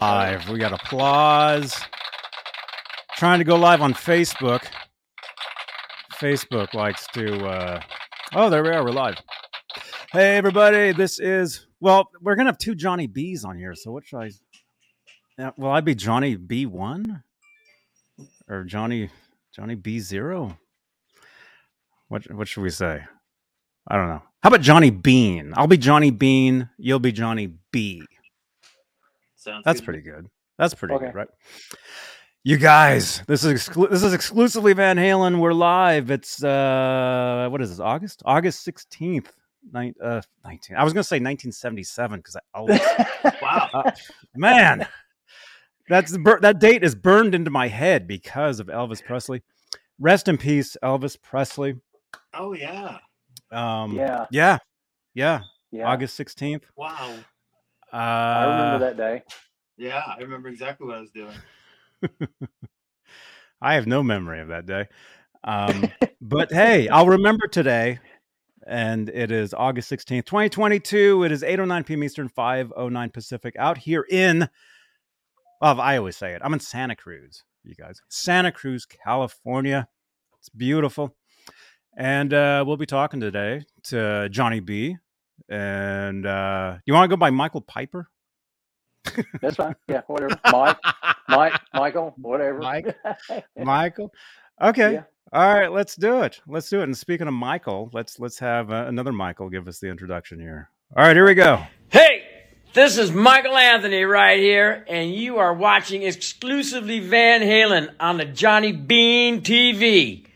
live. We got applause. Trying to go live on Facebook. Facebook likes to. Uh... Oh, there we are. We're live. Hey, everybody. This is. Well, we're gonna have two Johnny B's on here. So what should I? Yeah, will I be Johnny B one or Johnny Johnny B zero? What What should we say? I don't know. How about Johnny Bean? I'll be Johnny Bean. You'll be Johnny B. Sounds That's good. pretty good. That's pretty Okay. good, right? You guys, this is exclu- this is exclusively Van Halen. We're live. It's uh, what is this? August, August sixteenth, nine, uh, nineteen. I was gonna say nineteen seventy seven because I always, Wow. uh, man, that's bur- that date is burned into my head because of Elvis Presley. Rest in peace, Elvis Presley. Oh yeah. Um, yeah, yeah, yeah. yeah. August sixteenth. Wow. Uh, I remember that day. Yeah, I remember exactly what I was doing. I have no memory of that day. Um, but hey, I'll remember today. And it is August 16th, 2022. It is 8.09 p.m. Eastern, 5.09 Pacific out here in, well, I always say it. I'm in Santa Cruz, you guys. Santa Cruz, California. It's beautiful. And uh, we'll be talking today to Johnny B. And uh, you want to go by Michael Piper? That's fine. Yeah, whatever. Mike, Mike, Michael, whatever. Mike? Michael. Okay. Yeah. All right, let's do it. Let's do it. And speaking of Michael, let's let's have uh, another Michael give us the introduction here. All right, here we go. Hey, this is Michael Anthony right here, and you are watching exclusively Van Halen on the Johnny Bean TV.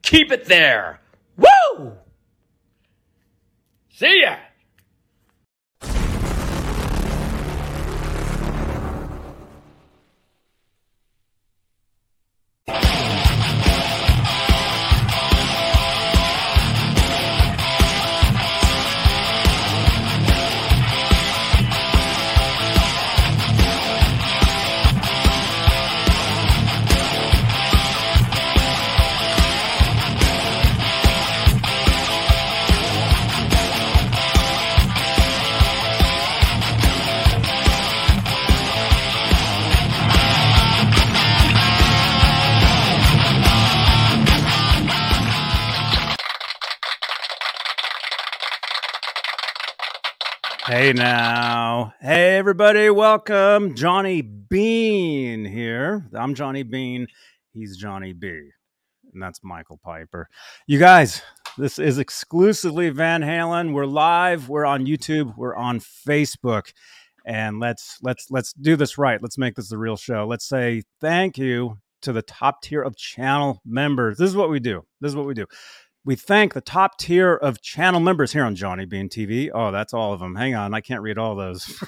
Keep it there. Woo! See ya! Now. Hey everybody, welcome. Johnny Bean here. I'm Johnny Bean. He's Johnny B. And that's Michael Piper. You guys, this is exclusively Van Halen. We're live, we're on YouTube, we're on Facebook. And let's let's let's do this right. Let's make this a real show. Let's say thank you to the top tier of channel members. This is what we do. This is what we do. We thank the top tier of channel members here on Johnny Bean TV. Oh, that's all of them. Hang on, I can't read all those.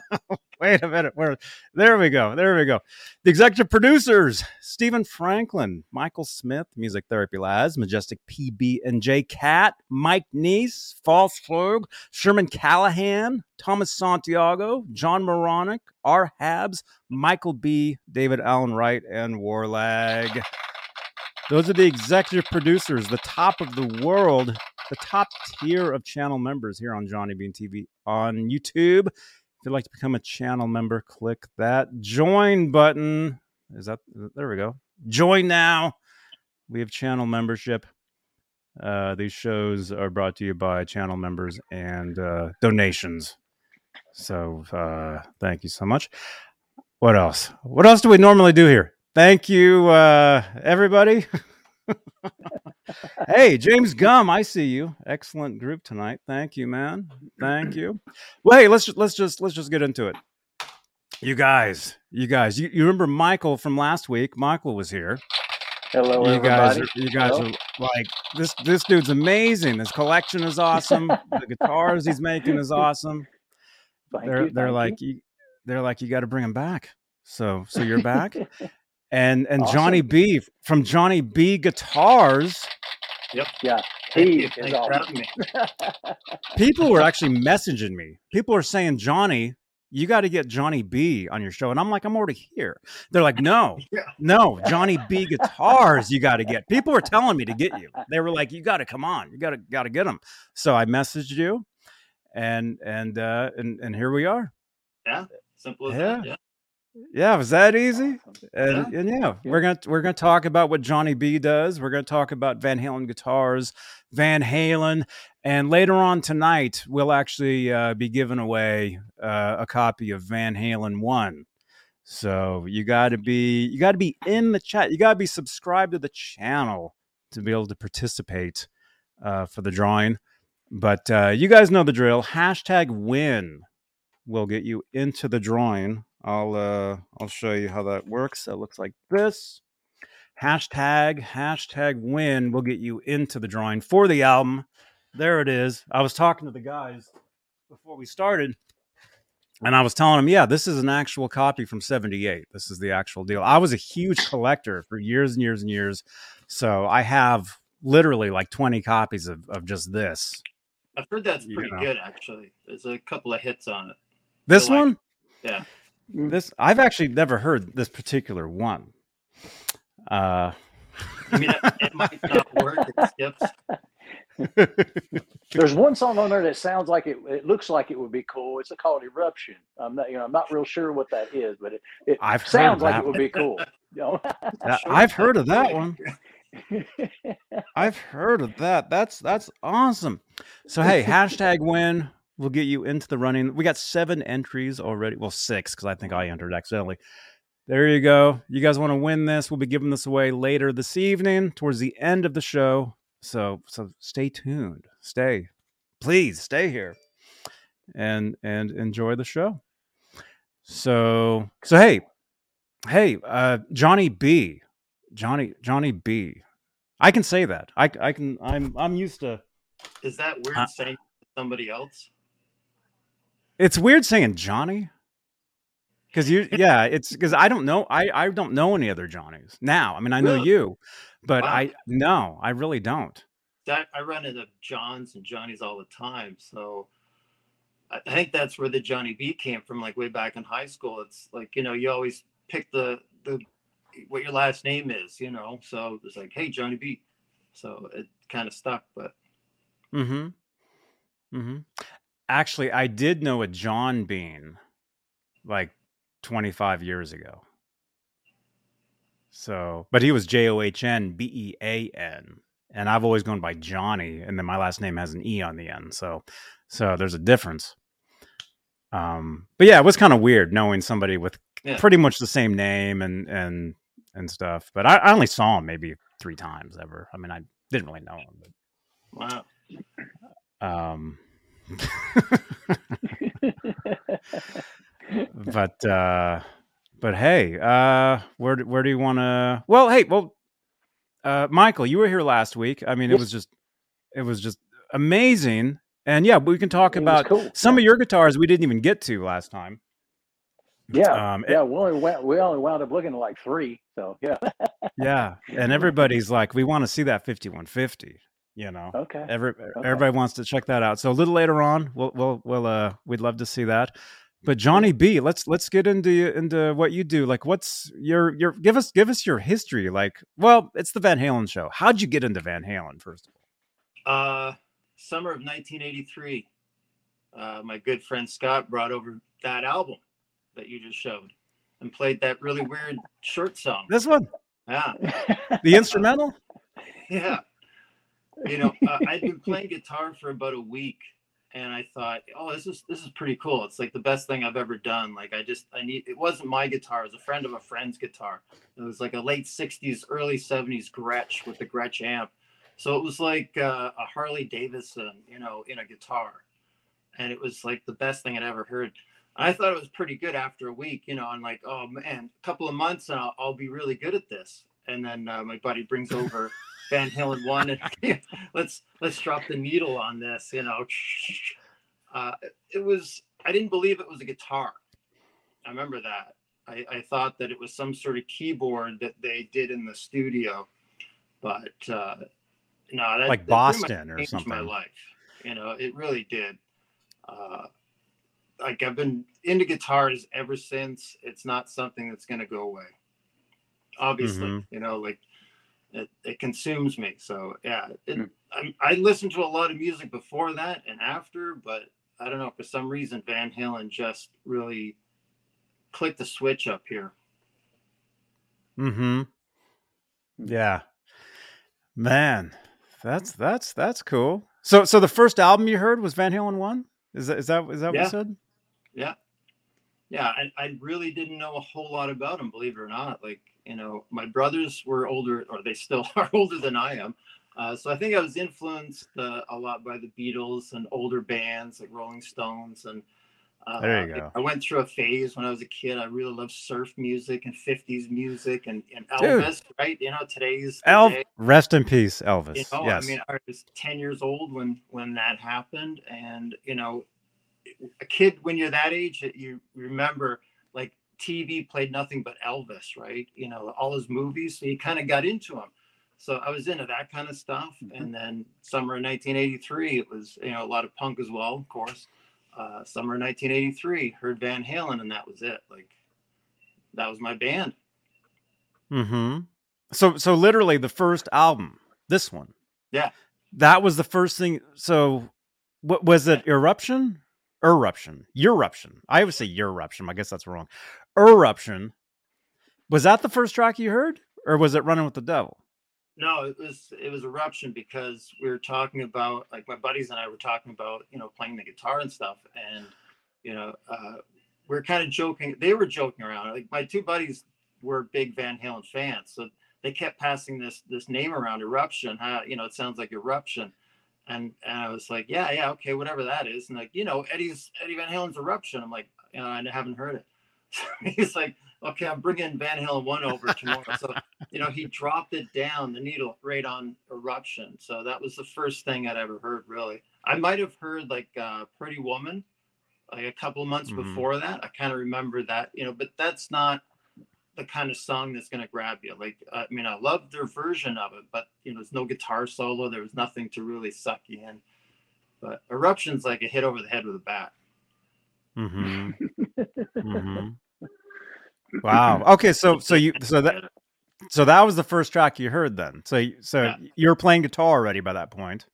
Wait a minute. Where? There we go. There we go. The executive producers: Stephen Franklin, Michael Smith, Music Therapy Labs, Majestic PB and J Cat, Mike Neese, False Flog, Sherman Callahan, Thomas Santiago, John Moronic, R. Habs, Michael B, David Allen Wright, and Warlag. Those are the executive producers, the top of the world, the top tier of channel members here on Johnny Bean TV on YouTube. If you'd like to become a channel member, click that join button. Is that there we go? Join now. We have channel membership. Uh, these shows are brought to you by channel members and uh, donations. So uh, thank you so much. What else? What else do we normally do here? Thank you, uh, everybody. hey, James Gum, I see you. Excellent group tonight. Thank you, man. Thank you. Well, hey, let's just, let's just let's just get into it. You guys, you guys, you, you remember Michael from last week? Michael was here. Hello, you guys, everybody. are, you guys Hello. are like this. This dude's amazing. His collection is awesome. the guitars he's making is awesome. Thank they're you, they're like you. they're like you got to bring him back. So so you're back, you. and and Johnny B from Johnny B Guitars. Yep. Yeah, Thank he you. is for awesome. having me. People were actually messaging me. People are saying, Johnny, you got to get Johnny B on your show. And I'm like, I'm already here. They're like, no, Yeah. no, Johnny B guitars, you got to get. People were telling me to get you. They were like, you got to come on. You got to, got to get them. So I messaged you and, and, uh, and, and here we are. Yeah. Simple as Yeah. that. Yeah. Yeah, was that easy? And, Yeah. and yeah, Yeah. we're gonna we're gonna talk about what Johnny B does. We're gonna talk about Van Halen guitars, Van Halen, and later on tonight we'll actually uh, be giving away uh, a copy of Van Halen One. So you got to be you got to be in the chat. You got to be subscribed to the channel to be able to participate uh, for the drawing. But uh, you guys know the drill. Hashtag win will get you into the drawing. I'll uh, I'll show you how that works. It looks like this. Hashtag hashtag win will get you into the drawing for the album. There it is. I was talking to the guys before we started, and I was telling them, yeah, this is an actual copy from '78. This is the actual deal. I was a huge collector for years and years and years, so I have literally like 20 copies of, of just this. I've heard that's You pretty know. good actually. There's a couple of hits on it. This like- one, Yeah. This I've actually never heard this particular one. Uh, I mean, it, it might not work. It skips. There's one song on there that sounds like it. It looks like it would be cool. It's called Eruption. I'm not, you know, I'm not real sure what that is, but it, it I've sounds like that it would be cool. You know? that- I've heard of that one. I've heard of that. That's that's awesome. So hey, hashtag win will get you into the running. We got seven entries already. Well, six because I think I entered accidentally. There you go. You guys want to win this? We'll be giving this away later this evening, towards the end of the show. So so stay tuned. Stay, please stay here, and and enjoy the show. So so hey, hey, uh, Johnny B, Johnny Johnny B. I can say that. I, I can. I'm I'm used to. Is that weird Uh, saying to somebody else? It's weird saying Johnny. Because you, yeah, it's because I don't know. I I don't know any other Johnnies now. I mean, I know Really? you, but Wow. I no, I really don't. That I run into Johns and Johnnies all the time. So I I think that's where the Johnny B came from, like way back in high school. It's like, you know, you always pick the the what your last name is, you know. So it's like, hey, Johnny B. So it kind of stuck, but Mm-hmm. Mm-hmm. Actually, I did know a John Bean, like 25 years ago. So, but he was J O H N B E A N, and I've always gone by Johnny, and then my last name has an E on the end. So, so there's a difference. Um, but yeah, it was kind of weird knowing somebody with Yeah. pretty much the same name and and and stuff. But I, I only saw him maybe three times ever. I mean, I didn't really know him, wow. um, but uh but hey uh where do- where do you want to well hey well uh michael you were here last week i mean it was just it was just amazing and yeah we can talk It about cool. some of your guitars we didn't even get to last time Yeah, um it- yeah. We only went, we only wound up looking at like three. So yeah. yeah and everybody's like we want to see that 5150 you know Okay. Every, everybody wants to check that out. So a little later on, we'll we'll we'll uh we'd love to see that. But Johnny B, let's let's get into into what you do. Like, what's your your give us give us your history. Like, well, it's the Van Halen show. How'd you get into Van Halen first of all? Uh, summer of 1983. Uh, my good friend Scott brought over that album that you just showed and played that really weird short song. This one, Yeah, the instrumental. yeah. You know, uh, I'd been playing guitar for about a week, and I thought, oh, this is this is pretty cool. It's like the best thing I've ever done. Like I just I need. It wasn't my guitar. It was a friend of a friend's guitar. It was like a late 60s, early 70s Gretsch with the Gretsch amp. So it was like uh, a Harley Davidson, you know, in a guitar. And it was like the best thing I'd ever heard. I thought it was pretty good after a week, you know, and like, oh man, a couple of months and I'll, I'll be really good at this. And then uh, my buddy brings over Van Halen one and let's let's drop the needle on this, you know. Uh, it was I didn't believe it was a guitar. I remember that. I, I thought that it was some sort of keyboard that they did in the studio, but uh, no, that Like that Boston or changed My life, you know, it really did. Uh, like I've been into guitars ever since. It's not something that's going to go away. Obviously, Mhm. you know, like it, it consumes me. So yeah, it, Mm. I, I listened to a lot of music before that and after, but I don't know for some reason Van Halen just really clicked the switch up here. Mm-hmm. Yeah. Man, that's that's that's cool. So so the first album you heard was Van Halen one? Is that is that is that what Yeah. you said? Yeah. Yeah. I, I really didn't know a whole lot about him, believe it or not. Like, you know, my brothers were older, or they still are older than I am. Uh, so I think I was influenced uh, a lot by the Beatles and older bands like Rolling Stones. And uh, There you go. I went through a phase when I was a kid. I really loved surf music and 50s music and, and Dude. Elvis, right? You know, today's Elf, day. rest in peace, Elvis. You know, yes. I mean, I was 10 years old when when that happened, and you know, a kid when you're that age, that you remember like TV played nothing but Elvis, right? You know, all his movies, so you kind of got into him. So I was into that kind of stuff, Mhm. and then summer of 1983, it was you know a lot of punk as well, of course. Uh, summer of 1983, heard Van Halen, and that was it. Like that was my band. Mm-hmm. So so literally the first album, this one. Yeah. That was the first thing. So what was it? Eruption? Eruption. Eruption. I always say eruption. I guess that's wrong. Eruption. Was that the first track you heard? Or was it Running with the Devil? No, it was it was eruption because we were talking about like my buddies and I were talking about you know playing the guitar and stuff, and you know uh, we are kind of joking. They were joking around. Like my two buddies were big Van Halen fans, so they kept passing this this name around, eruption. Huh? You know, it sounds like eruption, and and I was like, yeah, yeah, okay, whatever that is. And like you know, Eddie's Eddie Van Halen's eruption. I'm like, you know, I haven't heard it. He's like, okay, I'm bringing Van Halen one over tomorrow. So you know, he dropped it down the needle right on eruption. So that was the first thing I'd ever heard, really. I might have heard like uh, Pretty Woman like a couple of months Mhm. before that. I kind of remember that, you know, but that's not the kind of song that's going to grab you. Like, I mean, I love their version of it, but, you know, there's no guitar solo. There was nothing to really suck you in. But Eruption's like a hit over the head with a bat. Mm-hmm. mm-hmm. Wow. Okay, so so you so that so that was the first track you heard then. So so Yeah. you were playing guitar already by that point.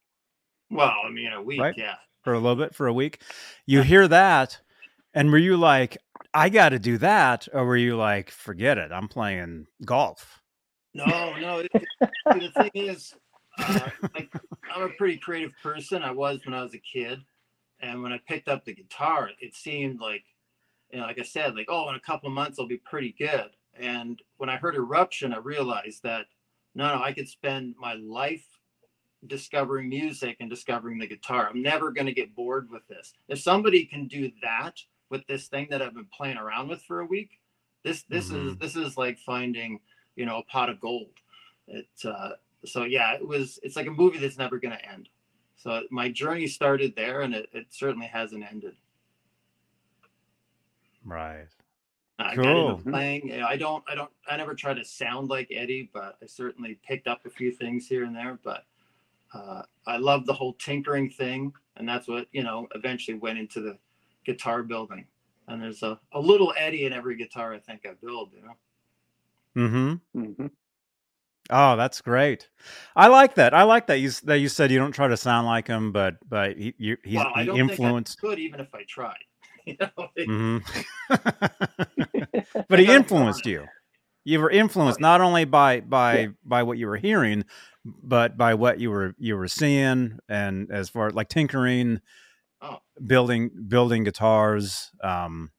Well, I mean, a week, Right. yeah. for a little bit for a week. You hear that, and were you like, I got to do that, or were you like, forget it, I'm playing golf? No, no. It, the thing is, uh, I'm a pretty creative person. I was when I was a kid, and when I picked up the guitar, it seemed like, you know, like I said, like, oh, in a couple of months I'll be pretty good. And when I heard Eruption, I realized that no, no, I could spend my life discovering music and discovering the guitar. I'm never going to get bored with this. If somebody can do that with this thing that I've been playing around with for a week, this this is this is like finding you know a pot of gold. It uh, so yeah, it was. It's like a movie that's never going to end. So my journey started there, and it, it certainly hasn't ended. Right. I got Cool. into playing. You know, I don't. I don't. I never try to sound like Eddie, but I certainly picked up a few things here and there. But uh, I love the whole tinkering thing, and that's what you know. Eventually went into the guitar building, and there's a, a little Eddie in every guitar I think I build. You know. Mm-hmm. Mm-hmm. Oh, that's great. I like that. I like that you that you said you don't try to sound like him, but but he you, he's, well, I he don't influenced. think I could even if I tried. you know. like, hmm but he influenced you. You were influenced not only by by Yeah. by what you were hearing, but by what you were you were seeing, and as far like tinkering, Oh. Building building guitars. Um,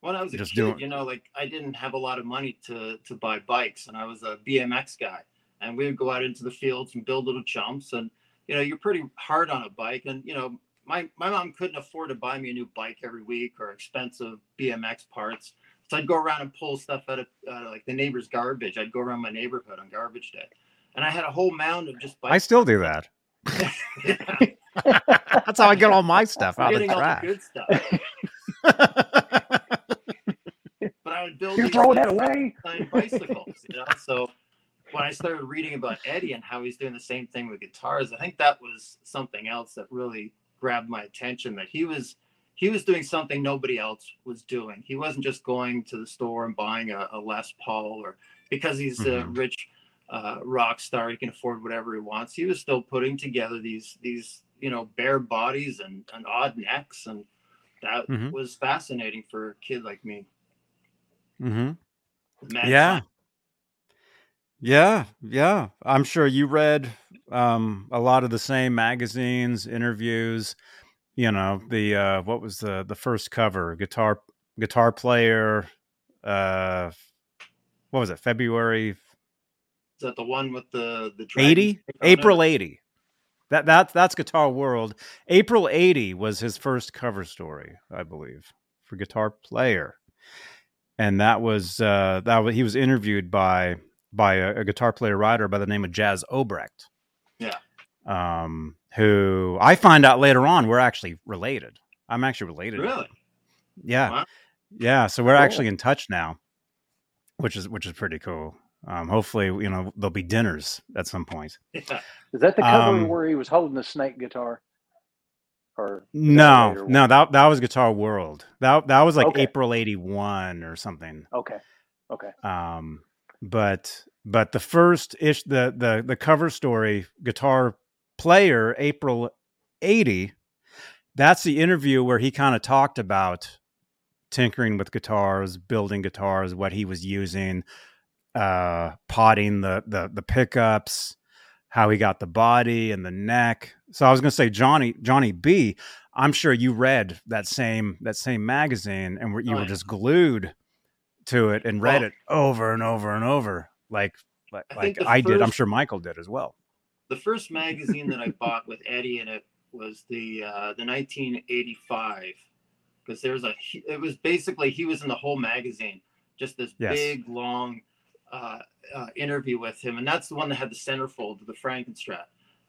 When I was a Just kid, doing- you know, like I didn't have a lot of money to to buy bikes, and I was a BMX guy, and we would go out into the fields and build little jumps, and you know, you're pretty hard on a bike, and you know, my my mom couldn't afford to buy me a new bike every week or expensive BMX parts, so I'd go around and pull stuff out of uh, like the neighbor's garbage. I'd go around my neighborhood on garbage day, and I had a whole mound of just bikes. I still do that. That's how I get all my stuff out of the getting trash. good stuff, but I would build. You're these throwing that away. bicycles, you know. So when I started reading about Eddie and how he's doing the same thing with guitars, I think that was something else that really grabbed my attention. That he was he was doing something nobody else was doing. He wasn't just going to the store and buying a, a Les Paul or because he's a Mhm. rich uh, rock star, he can afford whatever he wants. He was still putting together these these you know bare bodies and, and odd necks, and that Mhm. was fascinating for a kid like me. Mm-hmm. Yeah. Yeah, yeah. I'm sure you read um, a lot of the same magazines, interviews. You know, the uh, what was the the first cover? Guitar guitar player. Uh, what was it? February Is that the one with the the eighty? snake on it? April eighty. That that that's Guitar World. April eighty was his first cover story, I believe, for Guitar Player, and that was uh, that was, he was interviewed by by a, a guitar player writer by the name of Jas Obrecht. Yeah. Um, who I find out later on we're actually related. I'm actually related. Really? Yeah. Wow. Yeah. So we're Cool. actually in touch now, which is which is pretty cool. Um, hopefully, you know, there'll be dinners at some point. Yeah. Is that the cover Um, where he was holding the snake guitar? Or No, no, that that was Guitar World. That that was like Okay. April '81 or something. okay, okay, Um, but but the first ish the the the cover story, Guitar Player, April '80. That's the interview where he kind of talked about tinkering with guitars, building guitars, what he was using, uh, potting the the the pickups, how he got the body and the neck. So I was going to say Johnny Johnny B. I'm sure you read that same that same magazine and you Oh, were yeah. just glued to it and read Oh. it over and over and over, like like I like I did. I'm sure Michael did as well. The first magazine that I bought with Eddie in it was the uh, the 1985 because there's a it was basically he was in the whole magazine, just this Yes. big long uh, uh, interview with him, and that's the one that had the centerfold of the Frankenstrat.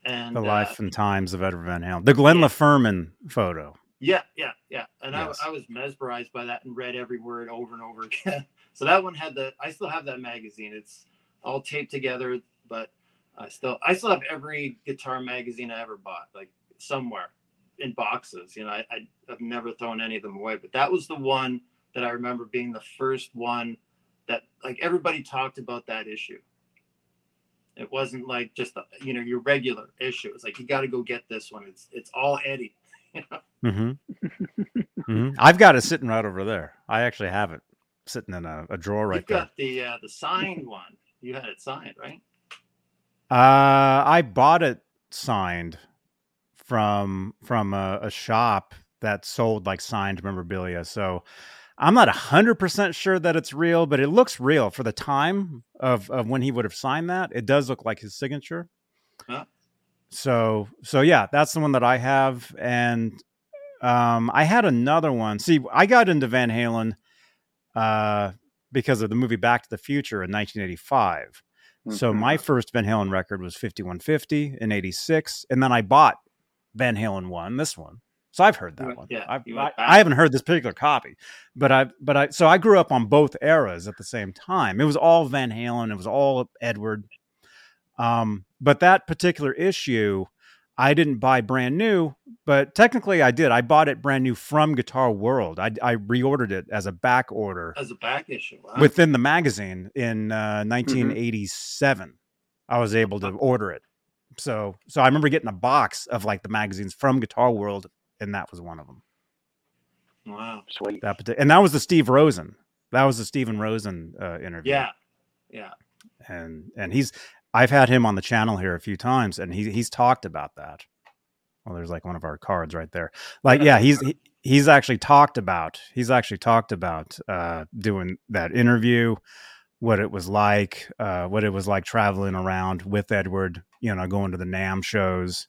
And The uh, life and times of Edward Van Halen, the Glenn yeah. LaFerman photo. Yeah, yeah, yeah. And Yes. I, I was mesmerized by that and read every word over and over again. so that one had the. I still have that magazine. It's all taped together, but I still I still have every guitar magazine I ever bought, like somewhere in boxes. You know, I, I I've never thrown any of them away. But that was the one that I remember being the first one that like everybody talked about that issue. It wasn't like just a, you know your regular issue. It's like you got to go get this one. It's it's all Eddie. hmm hmm I've got it sitting right over there. I actually have it sitting in a, a drawer right You've there. got the uh, the signed one. You had it signed, right? Uh, I bought it signed from from a, a shop that sold like signed memorabilia. So I'm not hundred percent sure that it's real, but it looks real for the time of of when he would have signed that. It does look like his signature. Huh. So so yeah, that's the one that I have, and um, I had another one. See, I got into Van Halen uh, because of the movie Back to the Future in 1985. So Mhm. my first Van Halen record was 5150 in 86 and then I bought Van Halen 1, this one. So I've heard that went- one. yeah, I've, I, I haven't heard this particular copy. But I but I so I grew up on both eras at the same time. It was all Van Halen, it was all Edward. Um but that particular issue I didn't buy brand new, but technically I did. I bought it brand new from Guitar World. I, I reordered it as a back order As a back issue. Wow. within the magazine in uh, 1987 i was able to order it so so i remember getting a box of like the magazines from guitar world and that was one of them wow. sweet. that parti- and that was the steve rosen that was the steven rosen uh, interview Yeah. Yeah. and and he's i've had him on the channel here a few times and he, he's talked about that well there's like one of our cards right there like yeah he's he, he's actually talked about he's actually talked about uh doing that interview what it was like uh what it was like traveling around with edward you know going to the NAMM shows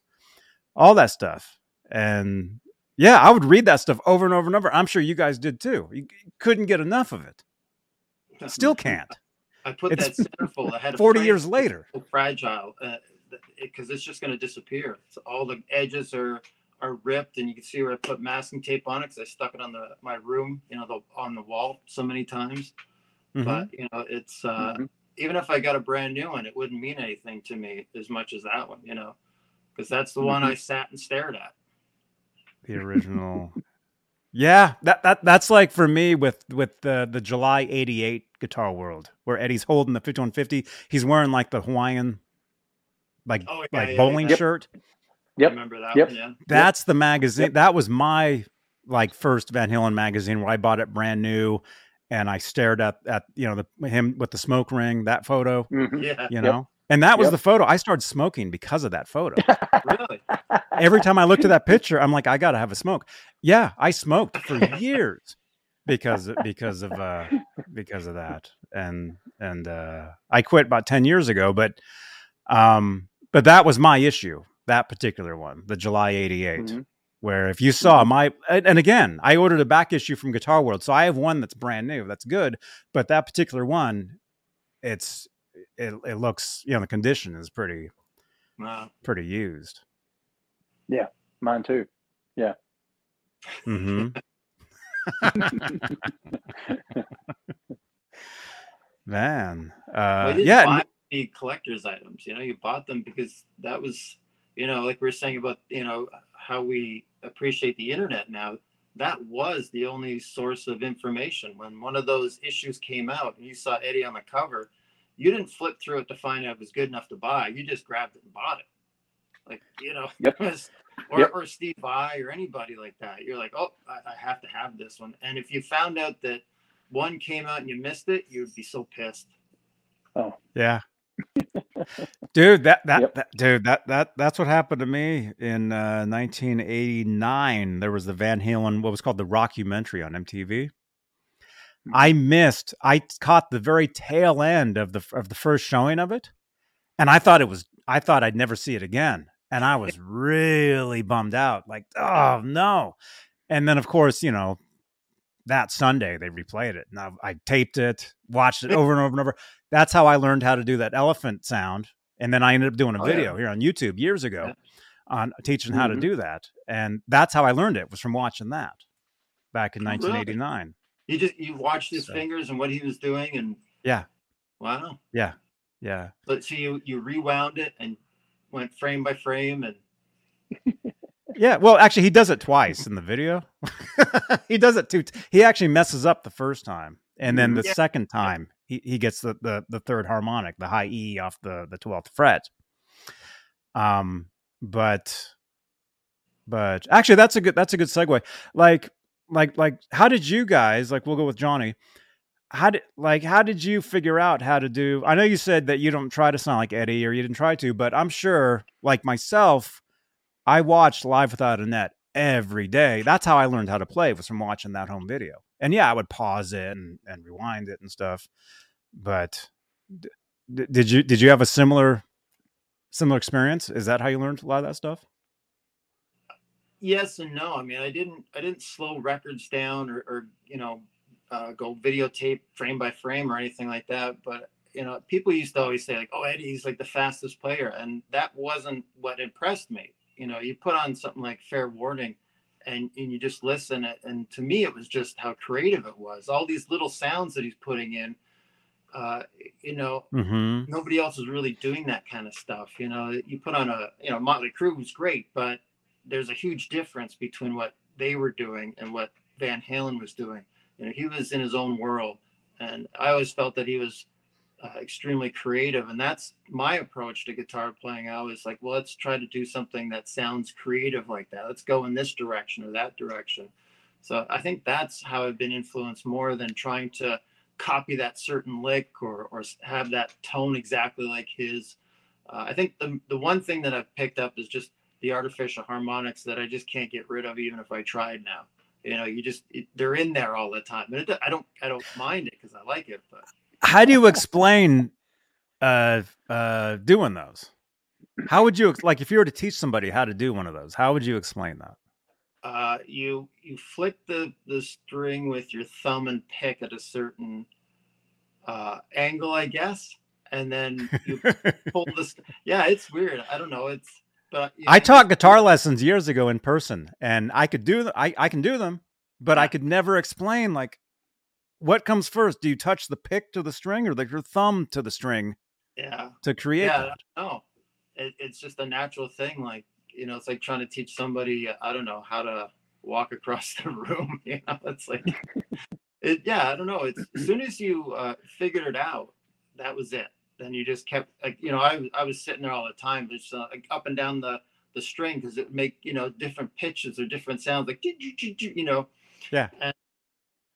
all that stuff and yeah i would read that stuff over and over and over i'm sure you guys did too you couldn't get enough of it still can't I put It's that centerfold. ahead. 40 years later so fragile because it's just going to disappear. So all the edges are are ripped, and you can see where I put masking tape on it because I stuck it on the my room, you know, the, on the wall so many times. Mhm. But you know, it's uh, Mhm. even if I got a brand new one, it wouldn't mean anything to me as much as that one, you know, because that's the one I sat and stared at. The original yeah that, that that's like for me with with the the july 88 guitar world where eddie's holding the 5150 he's wearing like the hawaiian like Oh, yeah, like yeah, bowling yeah. shirt Yep. Remember that Yep. one? Yeah. that's the magazine that was my like first van halen magazine where i bought it brand new and I stared at at you know the him with the smoke ring that photo, Mhm. Yeah, you Yep. know, and that was Yep. the photo. I started smoking because of that photo. really. Every time I looked at that picture, I'm like, I gotta have a smoke. Yeah, I smoked for years because because of uh because of that, and and uh, I quit about ten years ago, but um, but that was my issue. That particular one, the July '88 Mhm. where if you saw my and and again i ordered a back issue from guitar world so i have one that's brand new that's good but that particular one it's it, it looks you know the condition is pretty Wow. pretty used Yeah, Mine too. hmm man uh you yeah any collector's items. You know, you bought them because that was, you know, like we are saying about, you know, how we appreciate the internet now. That was the only source of information. When one of those issues came out and you saw Eddie on the cover, you didn't flip through it to find out it was good enough to buy. You just grabbed it and bought it. Like, you know, Yep. or, Yep. or Steve Vai or anybody like that. You're like, oh, I, I have to have this one. And if you found out that one came out and you missed it, you'd be so pissed. Oh, yeah. dude, that that, Yep. that dude, that that that's what happened to me in uh 1989. There was the Van Halen what was called the Rockumentary on MTV. I missed I caught the very tail end of the of the first showing of it and I thought it was I thought I'd never see it again. And I was really bummed out like, "Oh, no." And then of course, you know, that Sunday they replayed it. And I, I taped it, watched it over and over and over. That's how I learned how to do that elephant sound. And then I ended up doing a Oh, yeah. video here on YouTube years ago Yeah. on teaching how to Mhm. do that. And that's how I learned it was from watching that back in Oh, really? 1989. You just you watched his So- fingers and what he was doing, and Yeah. wow. Yeah. Yeah. But so you you rewound it and went frame by frame, and Yeah. Well, actually, he does it twice in the video. he does it two. He actually messes up the first time. And then the Yeah. second time, he, he gets the, the, the third harmonic, the high E off the, the 12th fret. Um, but, but actually, that's a good, that's a good segue. Like, like, like, how did you guys, like, we'll go with Johnny. How did, like, how did you figure out how to do? I know you said that you don't try to sound like Eddie or you didn't try to, but I'm sure, like myself, I watched Live Without a Net every day. That's how I learned how to play was from watching that home video. And yeah, I would pause it and, and rewind it and stuff. But d- did you did you have a similar similar experience? Is that how you learned a lot of that stuff? Yes and no. I mean, I didn't I didn't slow records down or, or you know uh, go videotape frame by frame or anything like that. But you know, people used to always say like, "Oh, Eddie's like the fastest player," and that wasn't what impressed me. You know, you put on something like Fair Warning. And, and you just listen it, and to me it was just how creative it was all these little sounds that he's putting in uh, you know Mm-hmm. nobody else is really doing that kind of stuff. You know, you put on a, you know, Motley Crue was great, but there's a huge difference between what they were doing and what Van Halen was doing. You know, he was in his own world, and I always felt that he was uh, extremely creative, and that's my approach to guitar playing. I always like, well, let's try to do something that sounds creative like that. Let's go in this direction or that direction. So I think that's how I've been influenced more than trying to copy that certain lick or or have that tone exactly like his. Uh, I think the the one thing that I've picked up is just the artificial harmonics that I just can't get rid of even if I tried now. You know, you just it, they're in there all the time, and it, I don't I don't mind it because I like it, but How do you explain uh uh doing those? How would you like if you were to teach somebody how to do one of those? How would you explain that? uh, you you flick the the string with your thumb and pick at a certain uh, angle, I guess, and then you pull this. Yeah, it's weird. I don't know. It's but you I taught guitar lessons years ago in person, and I could do them. I, I can do them, but I could never explain like what comes first. Do you touch the pick to the string or the, your thumb to the string Yeah, to create yeah. No, it, it's just a natural thing. Like you know, it's like trying to teach somebody. I don't know how to walk across the room. You know, it's like it. Yeah, I don't know. It's as soon as you uh, figured it out, that was it. Then you just kept like you know I I was sitting there all the time, just uh, like up and down the the string because it would make you know different pitches or different sounds like you know Yeah. and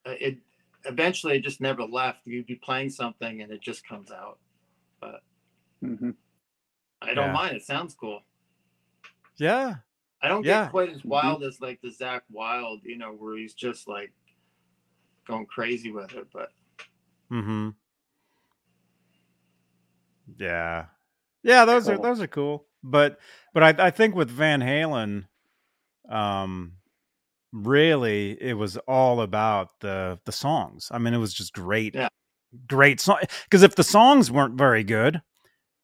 uh, it eventually it just never left. You'd be playing something and it just comes out. But hmm I don't Yeah. mind. It sounds cool. Yeah. I don't Yeah. get quite as Mhm. wild as like the Zakk Wylde, you know, where he's just like going crazy with it. But Mm-hmm. Yeah. Yeah, those are those are cool. But but I, I think with Van Halen, um really it was all about the the songs. I mean, it was just great. Yeah. Great song. Because if the songs weren't very good,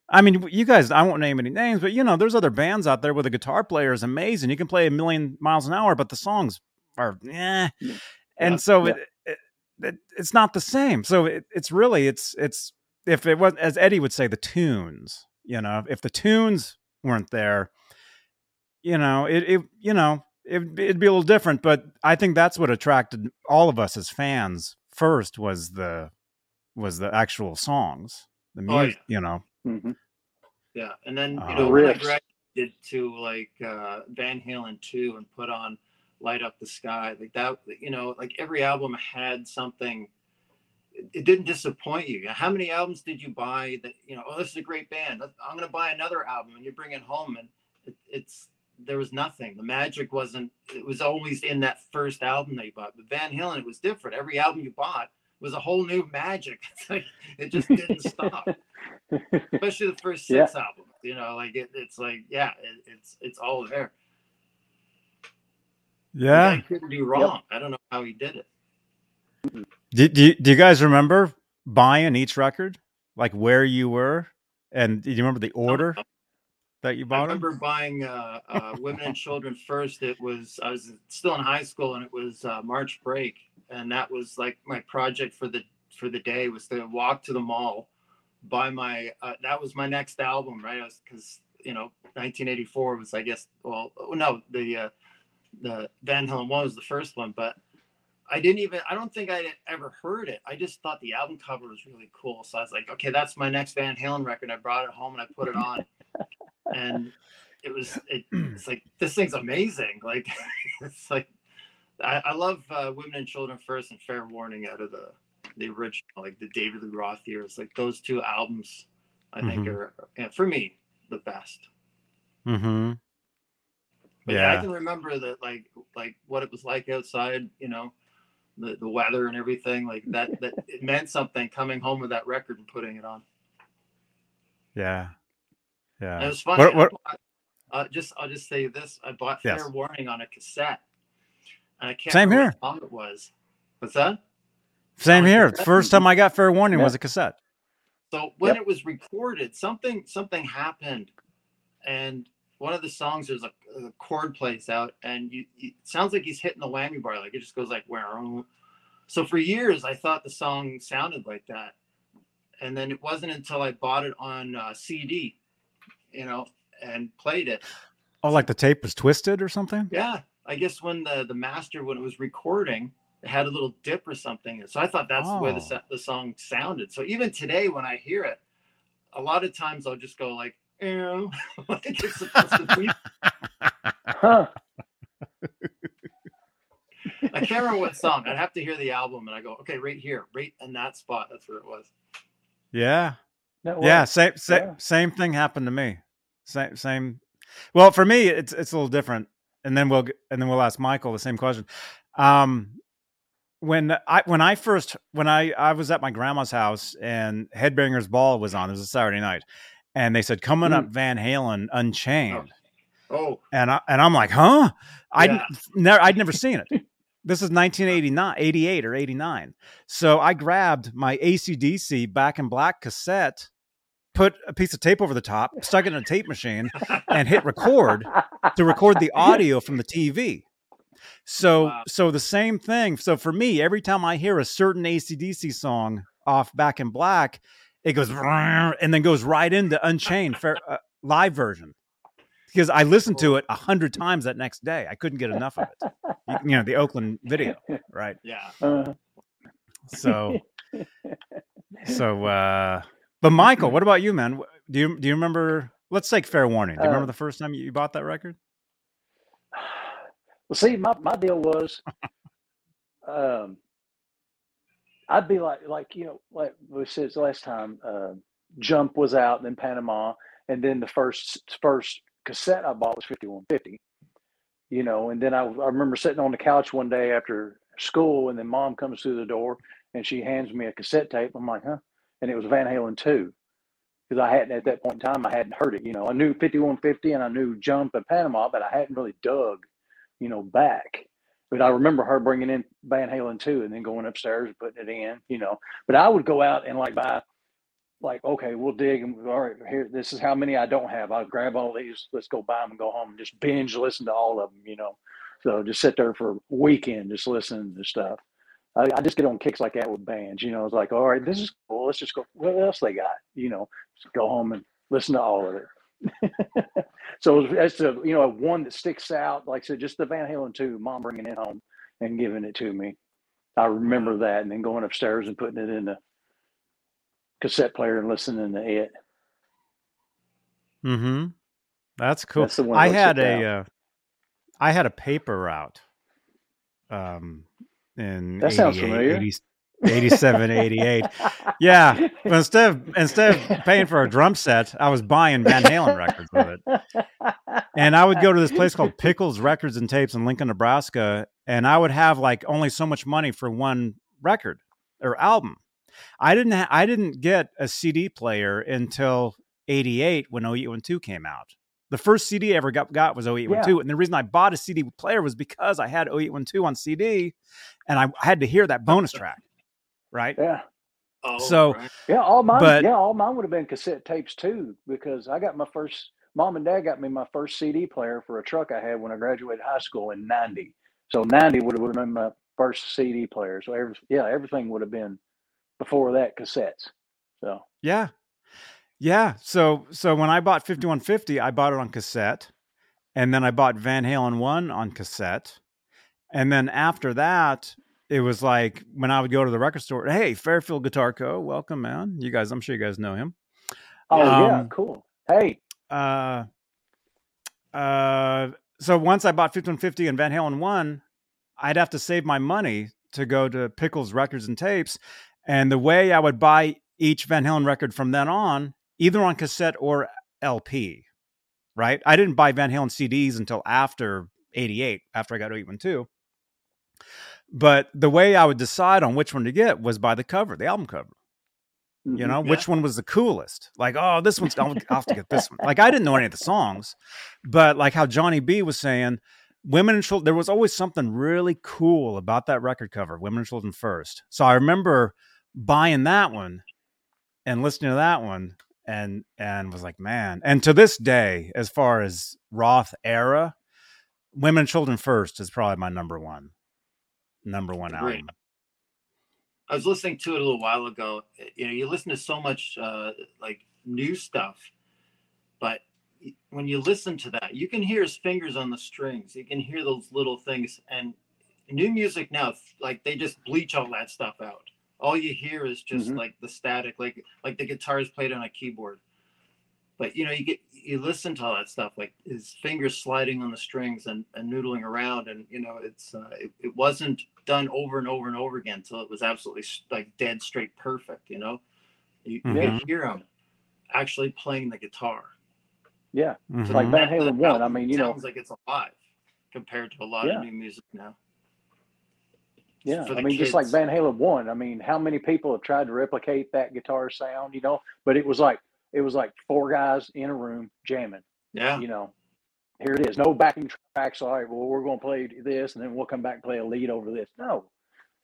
I mean, you guys, I won't name any names, but you know, there's other bands out there where the guitar player is amazing. You can play a million miles an hour, but the songs are, eh. Yeah. And so Yeah. It, it, it, it's not the same. So it, it's really, it's, it's, if it was, as Eddie would say, the tunes, you know, if the tunes weren't there, you know, it, it you know, it, it'd be a little different, but I think that's what attracted all of us as fans first was the, was the actual songs, the Oh, music, you know. hmm yeah, and then you Uh, know when I riffs. to like uh, Van Halen too, and put on Light Up the Sky, like that, you know, like every album had something. It it didn't disappoint you. How many albums did you buy that you know? Oh, this is a great band. I'm going to buy another album, and you bring it home, and it, it's there was nothing. The magic wasn't. It was always in that first album that you bought. But Van Halen, it was different. Every album you bought was a whole new magic. It's like it just didn't stop. Especially the first six albums. You know, like it, it's like yeah, it, it's it's all there. Yeah. I couldn't do wrong. I don't know how he did it. Mm-hmm. Do, do, you- do you guys remember buying each record? Like where you were? And do you remember the order that you I bought them? remember buying uh, uh, Women and Children first. It was I was still in high school, and it was uh, March break, and that was like my project for the for the day was to walk to the mall, buy my uh, that was my next album, right? Because you know 1984 was I guess well oh, no the uh, the Van Halen one was the first one, but I didn't even I don't think I would ever heard it. I just thought the album cover was really cool, so I was like, okay, that's my next Van Halen record. I brought it home and I put it on, and it was it, it's like this thing's amazing. Like it's like I, I love uh, Women and Children First and Fair Warning out of the the original, like the David Lee Roth years. Like those two albums, I think Mhm. are yeah, for me the best. Mm-hmm. But yeah. I can remember that like like what it was like outside, you know, the, the weather and everything. Like that that it meant something coming home with that record and putting it on. Yeah. And it was funny. What- I what- bought- uh, just I'll just say this: I bought Yes. Fair Warning on a cassette, and I can't Same remember here. what song it was. What's that? Same on here. cassette? First time I got Fair Warning Yeah. was a cassette. So when Yep. it was recorded, something something happened, and one of the songs there's a, a chord plays out, and you, it sounds like he's hitting the whammy bar, like it just goes like where. So for years I thought the song sounded like that, and then it wasn't until I bought it on uh, CD, you know, and played it. Oh, like the tape was twisted or something? Yeah, I guess when the the master when it was recording, it had a little dip or something. So I thought that's the way the Oh. the song sounded. So even today when I hear it, a lot of times I'll just go like, "Ew," like it's supposed to be. Huh. I can't remember what song. I'd have to hear the album and I go, okay, right here, right in that spot. That's where it was. Yeah. No Yeah. Same, same, Yeah. same thing happened to me. Same, same. Well, for me, it's, it's a little different. And then we'll, g- and then we'll ask Michael the same question. Um, when I, when I first, when I, I was at my grandma's house and Headbangers Ball was on, it was a Saturday night. And they said, coming up mm. Van Halen Unchained. Oh. oh, and I, and I'm like, huh? I'd Yeah. never I'd never seen it. This is 1989, 88 or 89. So I grabbed my ACDC Back in Black cassette, put a piece of tape over the top, stuck it in a tape machine, and hit record to record the audio from the TV. So Wow. so the same thing. So for me, every time I hear a certain ACDC song off Back in Black, it goes and then goes right into Unchained fair, uh, live version because I listened to it a hundred times that next day. I couldn't get enough of it. You, you know the Oakland video, right? yeah. Uh, So so. uh But Michael, what about you, man? Do you do you remember? Let's take Fair Warning. Do you Uh, remember the first time you you bought that record? well, see, my, my deal was, um, I'd be like, like you know, like we said last time, uh, Jump was out in Panama, and then the first first cassette I bought was fifty one fifty. You know, and then I, I remember sitting on the couch one day after school, and then Mom comes through the door and she hands me a cassette tape. I'm like, huh? And it was Van Halen two, because I hadn't at that point in time I hadn't heard it. You know, I knew fifty one fifty and I knew Jump in Panama, but I hadn't really dug, you know, back. But I remember her bringing in Van Halen 2 and then going upstairs and putting it in, you know. But I would go out and like buy, like, okay, we'll dig and all right, here, this is how many I don't have. I'll grab all these, let's go buy them and go home and just binge listen to all of them, you know. So just sit there for a weekend, just listening to stuff. I, I just get on kicks like that with bands, you know. It's like, all right, this is cool. Let's just go. What else they got? You know, just go home and listen to all of it. so as to you know one that sticks out, like I said, just the Van Halen two, mom bringing it home and giving it to me. I remember that, and then going upstairs and putting it in the cassette player and listening to it. Mm-hmm. That's cool. That's the one I had a, uh, I had a paper route. Um, in That sounds familiar. 80 87, 88. Yeah, but instead of instead of paying for a drum set, I was buying Van Halen records with it. And I would go to this place called Pickles Records and Tapes in Lincoln, Nebraska, and I would have like only so much money for one record or album. I didn't ha- I didn't get a CD player until 88 when OU812 came out. The first CD I ever got, got was OU812. And the reason I bought a CD player was because I had OU812 on CD and I had to hear that bonus track. Right. yeah, Oh, So- right. yeah. All mine, But- yeah, all mine would have been cassette tapes too, because I got my first. Mom and Dad got me my first CD player for a truck I had when I graduated high school in '90. So '90 would have been my first CD player. So every, yeah, everything would have been before that cassettes. So Yeah. Yeah. So so when I bought mm. 5150, I bought it on cassette. And then I bought Van Halen 1 on cassette. And then after that, it was like when I would go to the record store, hey, Fairfield Guitar Co., welcome, man. You guys, I'm sure you guys know him. oh yeah, Um, cool. Hey, Uh uh so once I bought 5150 and Van Halen 1, I'd have to save my money to go to Pickles Records and Tapes. And the way I would buy each Van Halen record from then on, either on cassette or LP, right? I didn't buy Van Halen CDs until after 88, after I got 812. But the way I would decide on which one to get was by the cover, the album cover. You mhm. know Yeah. which one was the coolest? Like oh this one's i'll, I'll have to get this one. Like i didn't know any of the songs but like how johnny b was saying women and children there was always something really cool about that record cover women and children first. So i remember buying that one and listening to that one and and was like man. And to this day as far as roth era women and children first is probably my number one number one Agreed. album I was listening to it a little while ago. You know, you listen to so much uh, like new stuff, but when you listen to that, you can hear his fingers on the strings. You can hear those little things. And new music now, like they just bleach all that stuff out. All you hear is just Mhm. like the static, like like the guitar is played on a keyboard. But you know, you get you listen to all that stuff, like his fingers sliding on the strings and, and noodling around, and you know, it's uh, it, it wasn't done over and over and over again until it was absolutely like dead straight perfect. You know, you, you Mhm. can hear him actually playing the guitar. yeah, Mhm. like Van Halen one. I mean, you know, sounds like it's alive compared to a lot Yeah. of new music now. Yeah, I the mean, just like. Van Halen one. I mean, how many people have tried to replicate that guitar sound? You know, but it was like it was like four guys in a room jamming. Yeah, You know, here it is. No backing tracks. All right, well, we're going to play this, and then we'll come back and play a lead over this. No,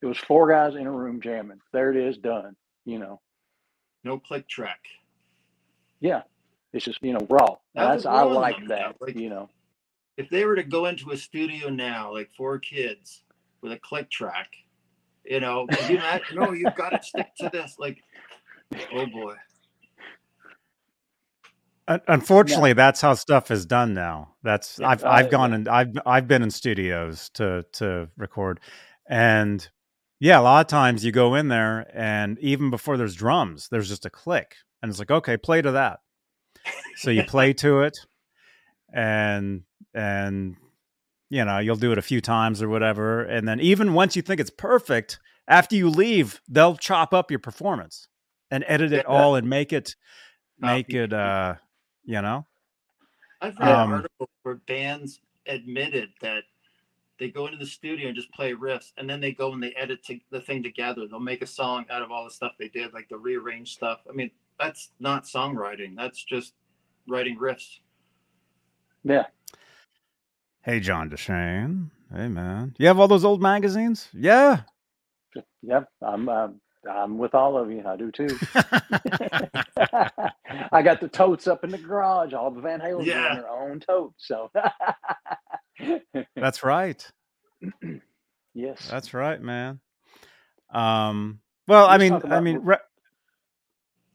it was four guys in a room jamming. There it is, done. You know, no click track. yeah, it's just you know raw. That That's I like that. like- You know, If they were to go into a studio now, like four kids with a click track, you know, you imagine? no, you've got to stick to this. Like, oh boy. Un- Unfortunately, that's how stuff is done now. That's Yeah, I've I've gone and I've I've been in studios to to record, and yeah, a lot of times you go in there and even before there's drums, there's just a click, and it's like okay, play to that. So you play to it, and and you know you'll do it a few times or whatever, and then even once you think it's perfect, after you leave, they'll chop up your performance and edit it Yeah. all and make it make it uh you know I've read Um, articles where bands admitted that they go into the studio and just play riffs, and then they go and they edit to, the thing together. They'll make a song out of all the stuff they did, like the rearranged stuff. I mean, that's not songwriting. That's just writing riffs. Yeah. hey John DeShane hey man you have all those old magazines yeah Yep. I'm um, I'm with all of you. I do too. I got the totes up in the garage. All the Van Halen Yeah. doing their own totes. So that's right yes. that's right man um well i mean i mean re- re-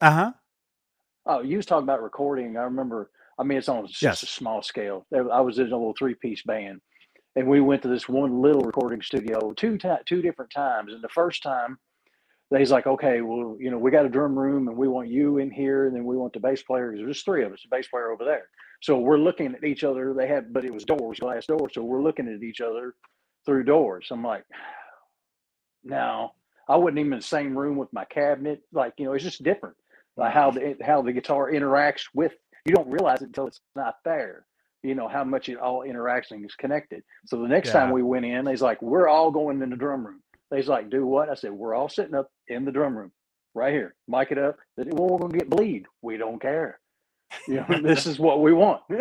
uh-huh Oh, you was talking about recording. I remember. I mean, it's on just Yes. a small scale. I was in a little three-piece band, and we went to this one little recording studio two ti- two different times. And the first time, they's like, "Okay, well, you know, we got a drum room, and we want you in here, and then we want the bass player. There's three of us, the bass player over there. So we're looking at each other. They had, but it was doors, glass doors. So we're looking at each other through doors. I'm like, now I wasn't even in the same room with my cabinet. Like, you know, it's just different like how the how the guitar interacts with you don't realize it until it's not there you know how much it all interacts and is connected so the next time we went in he's like we're all going in the drum room he's like do what i said we're all sitting up in the drum room right here mic it up They said, well we're gonna get bleed we don't care you know this is what we want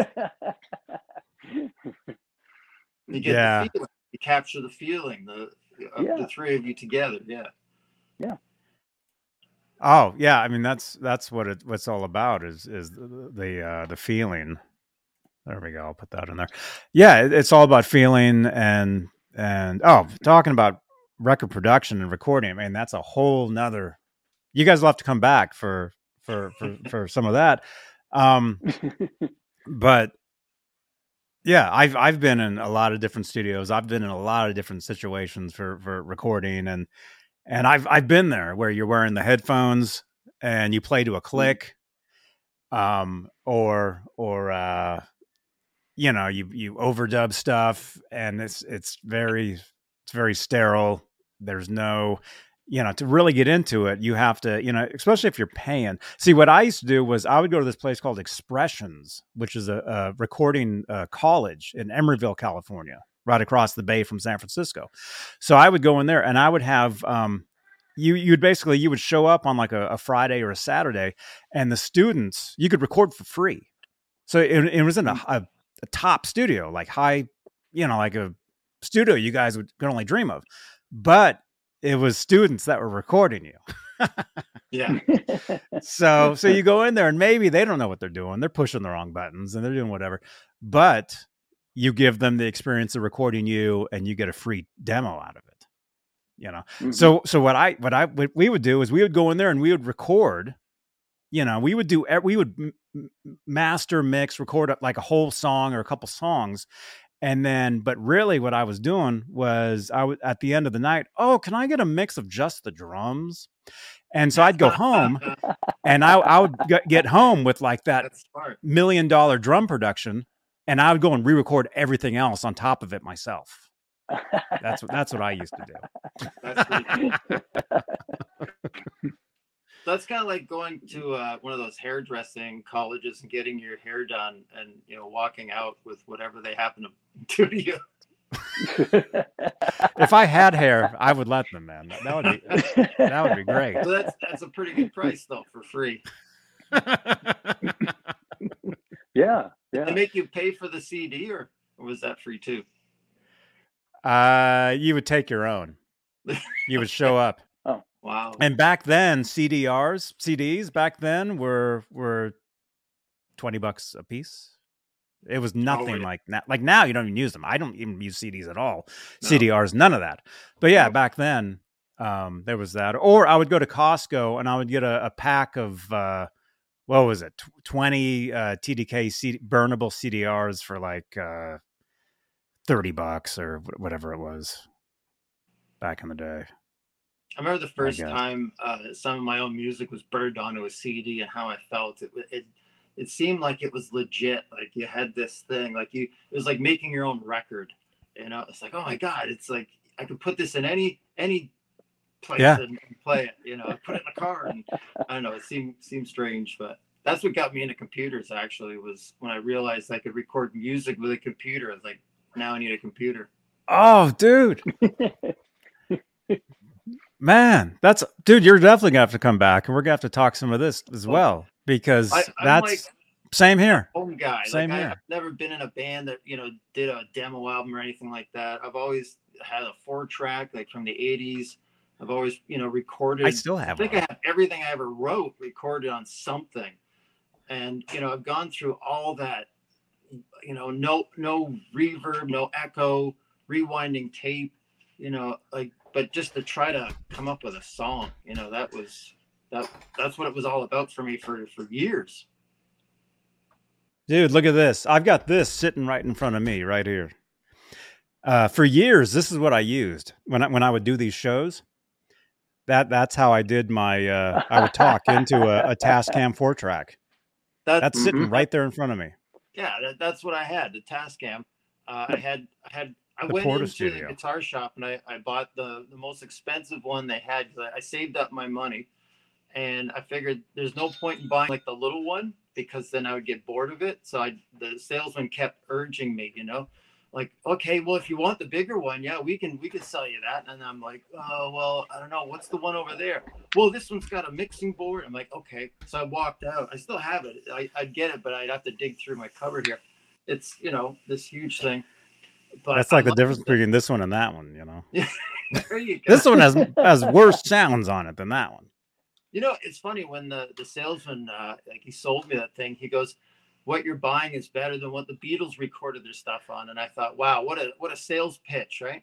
You get Yeah. the feeling. You capture the feeling. The of Yeah. the three of you together. Yeah. Yeah. oh yeah i mean that's that's what it what's all about is is the the, uh the feeling there we go i'll put that in there yeah it, it's all about feeling and and oh talking about record production and recording i mean that's a whole nother you guys will have to come back for for for, for some of that. Um but yeah i've i've been in a lot of different studios. I've been in a lot of different situations for for recording and and i've i've been there where you're wearing the headphones and you play to a click um or or uh you know you you overdub stuff and it's it's very it's very sterile there's no you know to really get into it you have to you know especially if you're paying. See what i used to do was i would go to this place called expressions which is a, a recording uh, college in emeryville california right across the bay from san francisco. So i would go in there and i would have um you you'd basically you would show up on like a, a friday or a saturday and the students you could record for free. So it, it was in a, a, a top studio like high you know like a studio you guys would could only dream of but it was students that were recording you Yeah. so so you go in there and maybe they don't know what they're doing they're pushing the wrong buttons and they're doing whatever but you give them the experience of recording you and you get a free demo out of it you know Mhm. so so what i what i what we would do is we would go in there and we would record you know we would do we would m- m- master mix record like a whole song or a couple songs and then but really what i was doing was i would at the end of the night oh can i get a mix of just the drums? And so i'd go home and i, I would get home with like that million dollar drum production and i would go and re-record everything else on top of it myself. That's what that's what i used to do That's pretty cool. That's kind of like going to uh, one of those hairdressing colleges and getting your hair done, and you know, walking out with whatever they happen to do to you. if i had hair i would let them man that, that would be that would be great So that's that's a pretty good price though for free. yeah, yeah. They yeah. make you pay for the CD, or, or was that free too? uh you would take your own you would show up Wow. and back then cdrs cds back then were were 20 bucks a piece. It was nothing yeah. like now like now you don't even use them. I don't even use cds at all. No. cdrs none of that. But yeah back then um there was that. Or i would go to costco and i would get a, a pack of uh what was it? 20 uh tdk CD, burnable cdrs for like uh 30 bucks or whatever it was back in the day I remember the first time uh, some of my own music was burned onto a CD and how I felt. It, it it seemed like it was legit. Like you had this thing. Like you, it was like making your own record. You know, it's like, oh my god, it's like I could put this in any any place Yeah. it and play it. You know, I put it in the car, and I don't know. It seemed seemed strange, but that's what got me into computers. Actually, was when I realized I could record music with a computer. I was like, now I need a computer. Oh, dude. Man, that's dude. You're definitely gonna have to come back, and we're gonna have to talk some of this as well because I, that's like same here. home guy. Same like, here. I've never been in a band that you know did a demo album or anything like that. I've always had a four track like from the '80s. I've always you know recorded. I still have. I think one. I have everything I ever wrote recorded on something, and you know I've gone through all that. You know, no no reverb, no echo, rewinding tape. You know, like but just to try to come up with a song. You know, that was that that's what it was all about for me for for years. Dude, look at this. I've got this sitting right in front of me, right here. Uh, for years, this is what I used when I, when I would do these shows. That that's how I did my. Uh, I would talk into a, a Tascam four track. That, That's sitting right there in front of me. yeah, that, that's what I had. The Tascam. Uh, I had I had I went Porta into Studio. the guitar shop and I, I bought the the most expensive one they had. 'cause I, I saved up my money, and I figured there's no point in buying like the little one because then I would get bored of it. So I the salesman kept urging me, you know, like okay, well if you want the bigger one, yeah, we can we can sell you that. And I'm like, oh well, I don't know, what's the one over there? Well, this one's got a mixing board. I'm like, okay. So I walked out. I still have it. I, I'd get it, but I'd have to dig through my cupboard here. It's you know this huge thing. But That's I like the difference it. between this one and that one. You know, you this one has has worse sounds on it than that one. You know, it's funny when the the salesman uh, like he sold me that thing. He goes, "What you're buying is better than what the Beatles recorded their stuff on." And I thought, "Wow, what a what a sales pitch, right?"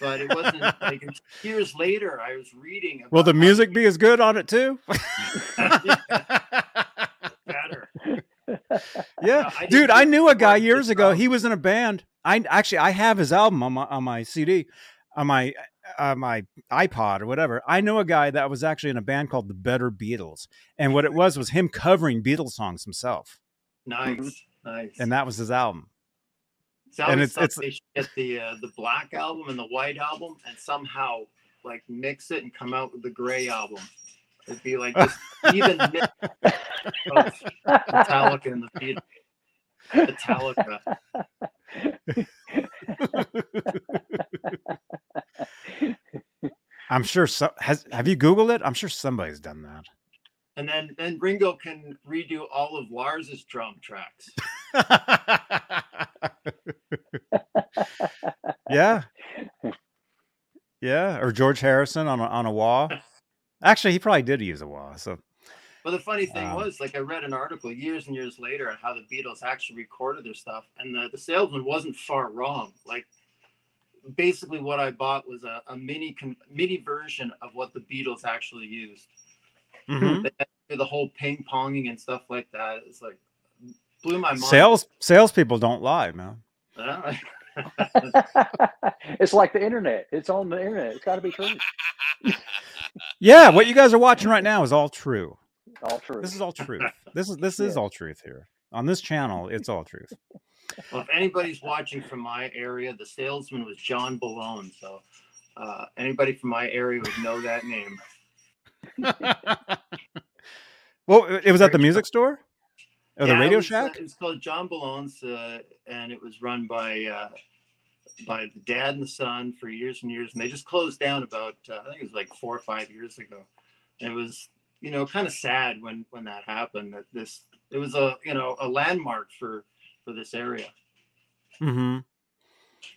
But it wasn't like years later. I was reading. Will the music be as good on it too? Better? yeah, I dude, I knew a guy years ago. sound. He was in a band. I actually I have his album on my on my CD, on my uh, my iPod or whatever. I know a guy that was actually in a band called the Better Beatles, and what it was was him covering Beatles songs himself, Nice, nice. and that was his album. So I and always it's- they should get the uh, the black album and the white album and somehow like mix it and come out with the gray album. It'd be like this even of Metallica and the Beatles. Metallica. I'm sure. So, has have you Googled it? I'm sure somebody's done that. And then then Ringo can redo all of Lars's drum tracks. yeah, yeah, or George Harrison on a, on a wah. Actually, he probably did use a wah. So But the funny thing Um, was, like I read an article years and years later on how the Beatles actually recorded their stuff, and the, the salesman wasn't far wrong. Like basically, what I bought was a, a mini con- mini version of what the Beatles actually used. mhm. They had to do the whole ping ponging and stuff like that. It's like blew my mind. sales salespeople don't lie, man. It's like the internet. It's on the internet. It's got to be true. Yeah, what you guys are watching right now is all true. All true. This is all truth. This is this is all truth here on this channel. It's all truth. well, if anybody's watching from my area, the salesman was John Balone. So uh, anybody from my area would know that name. well, it was at the music store or the Yeah, it Radio was, uh, Shack. it was called John Balone's, uh, and it was run by uh, by the dad and the son for years and years. And they just closed down about uh, I think it was like four or five years ago. And it was you know kind of sad when when that happened. That this it was a you know a landmark for for this area. Mm-hmm.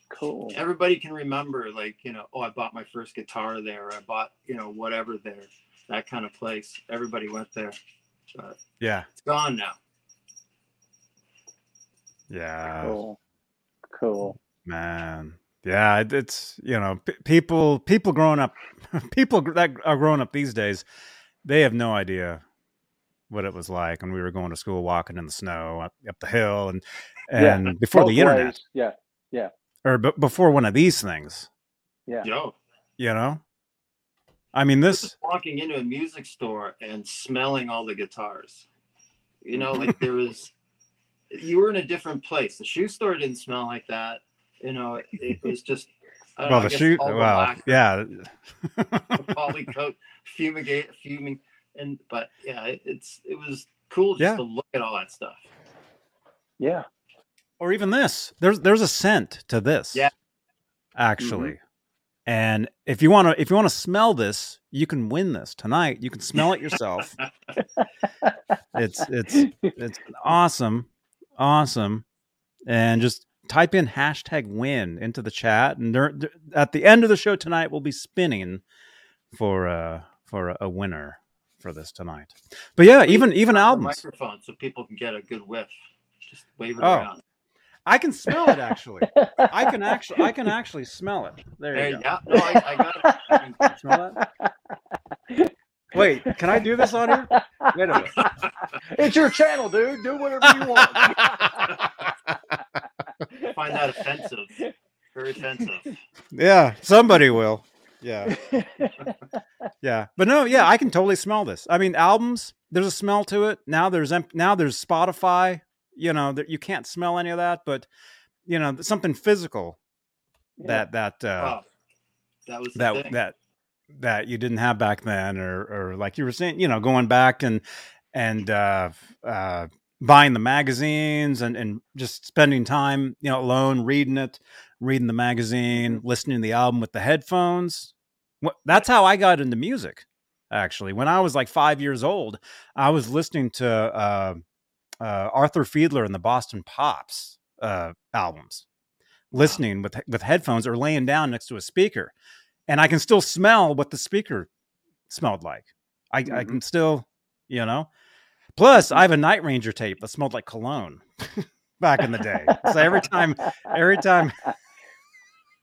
cool. Everybody can remember like you know oh I bought my first guitar there. I bought you know whatever there. That kind of place. Everybody went there. But Yeah, it's gone now. Yeah, Cool. Cool. man. Yeah, it, it's you know p- people people growing up, people that are growing up these days, they have no idea what it was like when we were going to school, walking in the snow up, up the hill, and Yeah, and before Both the internet ways. Yeah. or b- before one of these things. Yeah. Yo. You know, I mean this. walking into a music store and smelling all the guitars. You know, like there was, you were in a different place. The shoe store didn't smell like that. You know, it, it was just I don't well, know, the shoe. shoot. the Well, lacquer, yeah. the poly coat, fumigate, fuming, and but yeah, it, it's it was cool just Yeah. to look at all that stuff. Yeah. or even this. There's there's a scent to this. Yeah. Actually. Mm-hmm. And if you want to if you want to smell this, you can win this tonight. You can smell it yourself. it's it's it's awesome. Awesome. And just type in hashtag win into the chat and dur- dur- at the end of the show tonight we'll be spinning for uh for a, a winner for this tonight. But yeah, even even Turn albums. microphone so people can get a good whiff. Just wave it Oh. around. I can smell it actually. I can actually I can actually smell it. There There, you go. yeah, no, I, I got it. I mean, Smell that? Wait, can I do this on here? Wait a minute. it's your channel, dude. Do whatever you want. find that offensive. Very offensive. Yeah, somebody will. Yeah, yeah, but no, yeah, I can totally smell this. I mean, albums. There's a smell to it. Now there's now there's Spotify. You know that you can't smell any of that, but you know something physical that that uh, Oh, that was that that that you didn't have back then or or like you were saying you know going back and and uh uh buying the magazines and and just spending time you know alone reading it reading the magazine listening to the album with the headphones. That's how i got into music actually. When i was like five years old i was listening to uh, uh arthur fiedler and the boston pops uh albums listening with with headphones or laying down next to a speaker and I can still smell what the speaker smelled like. I, I Mhm. can still, you know. Plus, I have a Night Ranger tape that smelled like cologne back in the day. So every time, every time,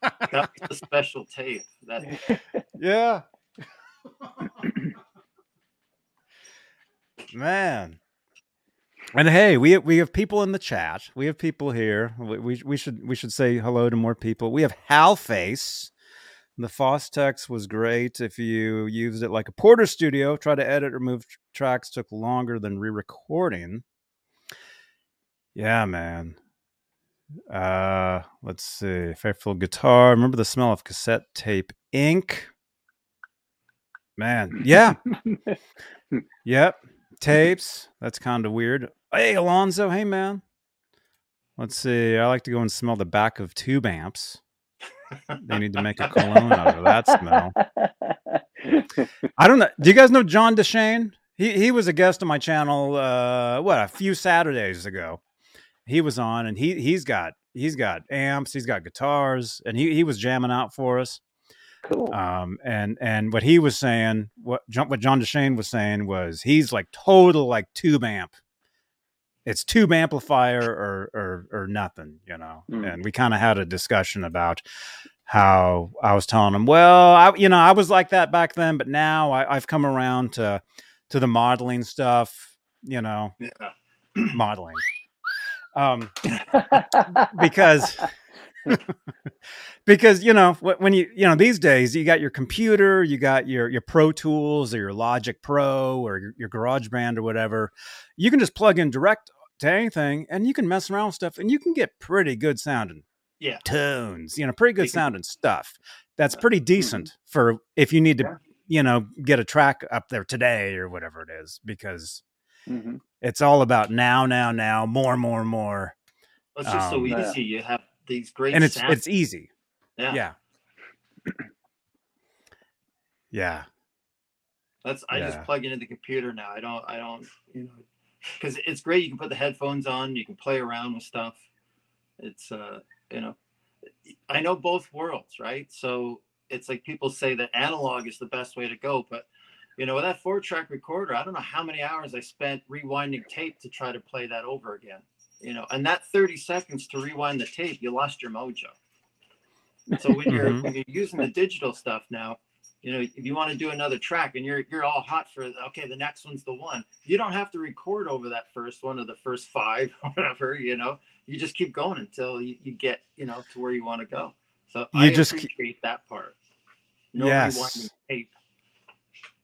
That's a special tape. That yeah, man. And hey, we we have people in the chat. We have people here. We we, we should we should say hello to more people. We have Hal Face. The Fostex was great if you used it like a Portastudio. Try to edit or move tr- tracks took longer than re-recording. Yeah, man. Uh, let's see. Fairfield guitar. Remember the smell of cassette tape ink? Man, yeah. yep. Tapes. That's kind of weird. Hey, Alonzo. Hey, man. Let's see. I like to go and smell the back of tube amps. They need to make a cologne out of that smell. I don't know. Do you guys know John DeShane? He he was a guest on my channel. Uh, what a few Saturdays ago. He was on, and he he's got he's got amps, he's got guitars, and he he was jamming out for us. cool. Um, and and what he was saying, what John, what John DeShane was saying was he's like total like tube amp. It's tube amplifier or or or nothing, you know. Mm. And we kind of had a discussion about how I was telling him, well, I you know I was like that back then, but now I, I've come around to to the modeling stuff, you know, yeah. modeling. Um, because because you know when you you know these days you got your computer you got your your pro tools or your logic pro or your, your garage band or whatever you can just plug in direct to anything and you can mess around with stuff and you can get pretty good sounding Yeah. tunes you know pretty good sounding stuff that's pretty decent for if you need to Yeah. you know get a track up there today or whatever it is because Mhm. it's all about now now now more more more It's just so Um, Yeah. easy. You have these great and it's sounds. it's easy yeah. yeah yeah That's I Yeah. just plug into the computer now. I don't I don't you know because it's great. You can put the headphones on. You can play around with stuff. It's uh you know I know both worlds, right? So it's like people say that analog is the best way to go, but you know with that four track recorder, I don't know how many hours I spent rewinding tape to try to play that over again. You know, and that 30 seconds to rewind the tape, you lost your mojo. So when you're Mhm. when you're using the digital stuff now, you know, if you want to do another track and you're you're all hot for okay, the next one's the one. You don't have to record over that first one or the first five or whatever. You know, you just keep going until you, you get you know to where you want to go. So You I just keep- appreciate that part. No Yes. tape.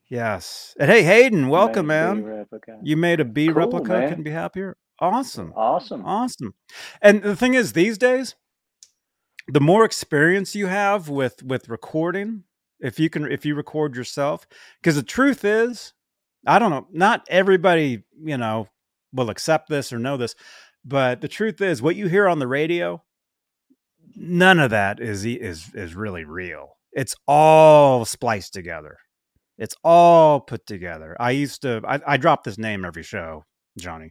yes and hey hayden welcome Made a man you made a b Cool, replica man. couldn't be happier awesome Awesome. awesome and the thing is these days the more experience you have with with recording, if you can if you record yourself, because the truth is, I don't know, not everybody, you know, will accept this or know this, but the truth is what you hear on the radio, none of that is is is really real. It's all spliced together. It's all put together. I used to I, I drop this name every show, Johnny.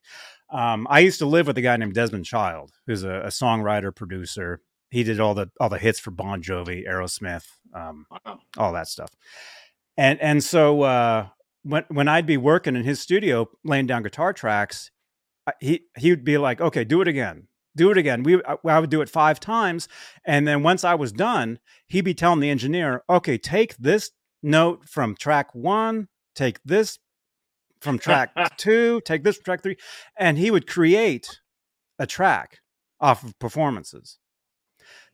Um, I used to live with a guy named Desmond Child, who's a, a songwriter producer. He did all the all the hits for Bon Jovi, Aerosmith, um, Wow. all that stuff. And and so uh, when when I'd be working in his studio laying down guitar tracks, I- he he would be like, "Okay, do it again, do it again." We I I would do it five times, and then once I was done, he'd be telling the engineer, "Okay, take this note from track one, take this from track two, take this from track three, and he would create a track off of performances.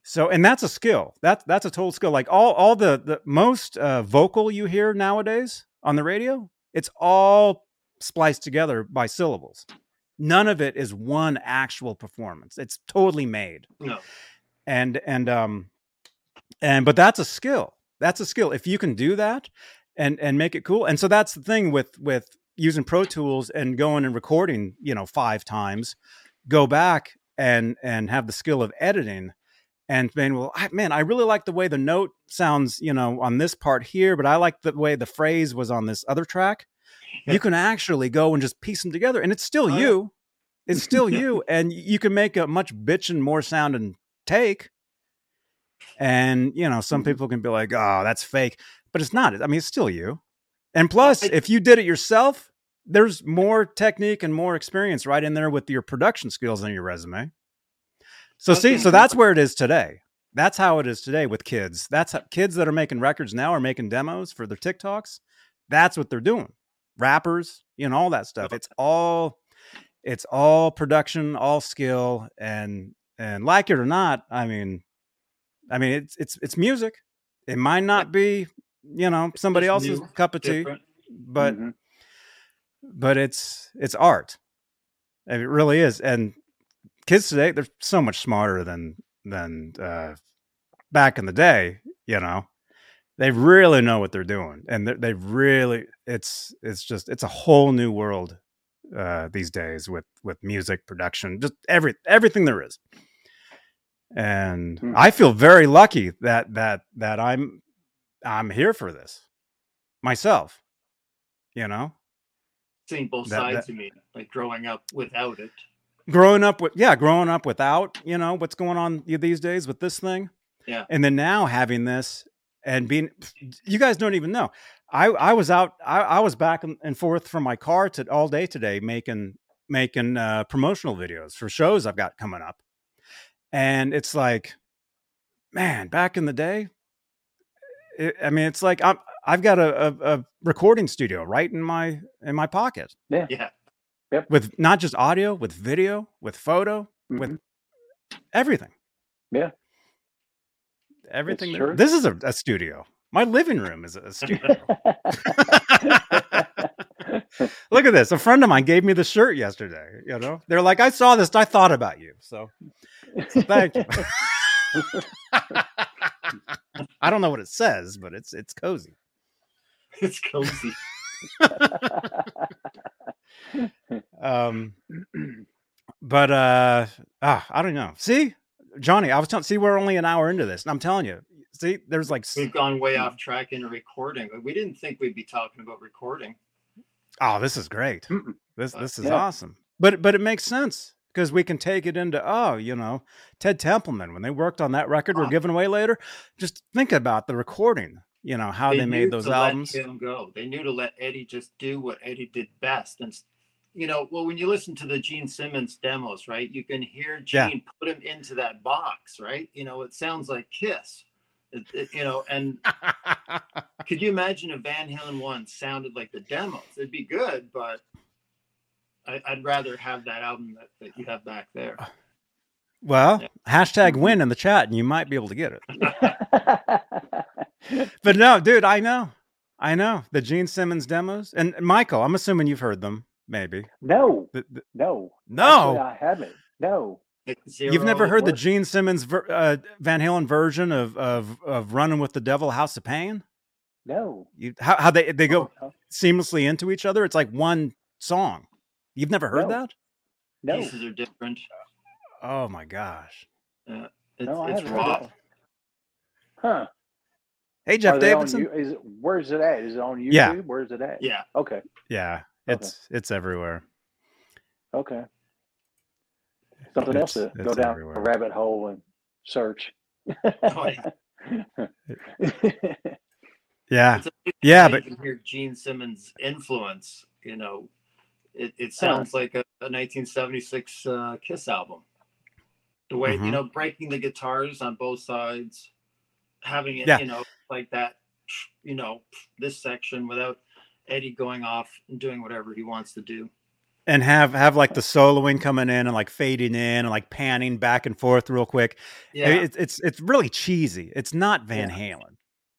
So, and that's a skill. That that's a total skill. Like all all the the most uh, vocal you hear nowadays on the radio, it's all spliced together by syllables. None of it is one actual performance. It's totally made No. and and um and but that's a skill that's a skill if you can do that and and make it cool and so that's the thing with with using pro tools and going and recording you know five times go back and and have the skill of editing and man well I, man i really like the way the note sounds you know on this part here but i like the way the phrase was on this other track. You can actually go and just piece them together and it's still Oh, yeah. you. It's still you and you can make a much bitchin' more sound and take. And you know some Mhm. people can be like oh that's fake but it's not. I mean it's still you. And plus I- if you did it yourself there's more technique and more experience right in there with your production skills on your resume so see so that's where it is today. That's how it is today with kids. That's how, kids that are making records now are making demos for their tiktoks. That's what they're doing. Rappers you know all that stuff. it's all it's all production all skill and and like it or not i mean i mean it's it's it's music. It might not be you know somebody else's new, cup of tea Different. but Mhm. but it's it's art. And it really is and kids today they're so much smarter than than uh back in the day you know they really know what they're doing and they they really it's it's just it's a whole new world uh these days with with music production just every everything there is and Hmm. i feel very lucky that that that i'm i'm here for this myself you know Seeing both That- sides that- of me, like growing up without it. Growing up with yeah growing up without you know what's going on these days with this thing. Yeah. and then now having this and being you guys don't even know. I i was out i, I was back and- and forth from my car to all day today making making uh promotional videos for shows i've got coming up. And it's like man back in the day it, i mean it's like i'm i've got a, a, a recording studio right in my in my pocket. Yeah. With not just audio, with video, with photo, with Mhm. everything. Yeah. Everything. There- This is a, a studio. My living room is a studio. Look at this. A friend of mine gave me the shirt yesterday. You know, they're like, I saw this. I thought about you. So, so thank you. I don't know what it says, but it's it's cozy. It's cozy. Um, but uh, ah, I don't know. See, Johnny, I was telling. See, we're only an hour into this, and I'm telling you. See, there's like, We've gone way off track into recording. We didn't think we'd be talking about recording. oh, this is great. Mm-mm. This this is Yeah. awesome. But but it makes sense because we can take it into oh, you know, Ted Templeman when they worked on that record we're Ah. giving away later. Just think about the recording. You know how they, knew made those albums. Let him go. They knew to let Eddie just do what Eddie did best. And you know, well, when you listen to the Gene Simmons demos, right, you can hear Yeah. Gene put him into that box, right? You know, it sounds like Kiss. It, it- you know, and could you imagine if Van Halen one sounded like the demos? It'd be good, but I, I'd rather have that album that, that you have back there. Uh, well, Yeah. hashtag mm-hmm. win in the chat, and you might be able to get it. But no, dude, I know. I know the Gene Simmons demos. And Michael, I'm assuming you've heard them, maybe. no, The- the- no, no. Actually, I haven't. No, Like You've never Zero, heard the Gene Simmons ver- uh, Van Halen version of of of "Running with the Devil, House of Pain"? No. You, how how they they go Oh, seamlessly into each other? It's like one song. You've never heard No. that? No. pieces are different. Oh my gosh! It's, No, it's haven't heard that raw. Huh. Hey Jeff Are they on Davidson. you- is it, where's it at? Is it on YouTube? Yeah. Where's it at? Yeah. Okay. Yeah, Okay. it's it's everywhere. Okay. Something else to go down everywhere. a rabbit hole and search. Oh, Yeah, It's a- yeah, you but can hear Gene Simmons' influence. You know, it, it Huh. sounds like a, a 1976 uh, Kiss album. The way Mhm. you know, breaking the guitars on both sides, having it, Yeah. you know, like that. You know, this section without Eddie going off and doing whatever he wants to do. and have have like the soloing coming in and like fading in and like panning back and forth real quick. Yeah, It's it's it's really cheesy. It's not Van Halen.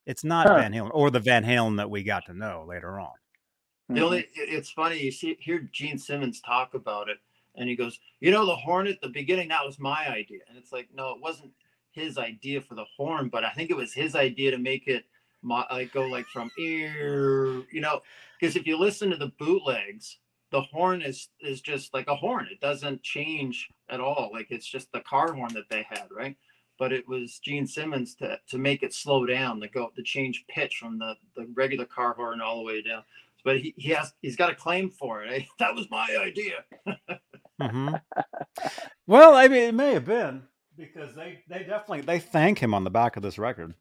It's not Huh. Van Halen or the Van Halen that we got to know later on. Mm-hmm. The only it's funny you see hear Gene Simmons talk about it, and he goes, "You know, the horn at the beginning that was my idea," and it's like, no, it wasn't his idea for the horn, but I think it was his idea to make it like go like from ear, you know, because if you listen to the bootlegs, the horn is is just like a horn. It doesn't change at all. Like it's just the car horn that they had, right? But it was Gene Simmons to to make it slow down, to go to change pitch from the the regular car horn all the way down but he, he has he's got a claim for it. eh? That was my idea. hmm well, I mean, it may have been because they they definitely they thank him on the back of this record.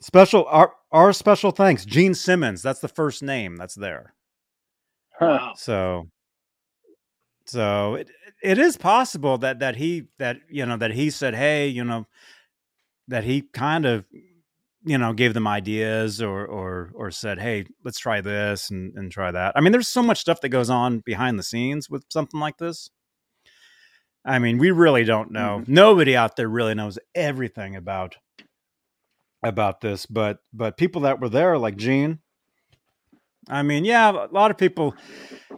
Special our our special thanks, Gene Simmons. That's the first name that's there. Huh. Wow. So, so it it is possible that that he that you know that he said, hey, you know, that he kind of you know gave them ideas or or or said, hey, let's try this and and try that. I mean, there's so much stuff that goes on behind the scenes with something like this. I mean, we really don't know. Mm-hmm. Nobody out there really knows everything about about this, but but people that were there, like Gene. I mean, yeah, a lot of people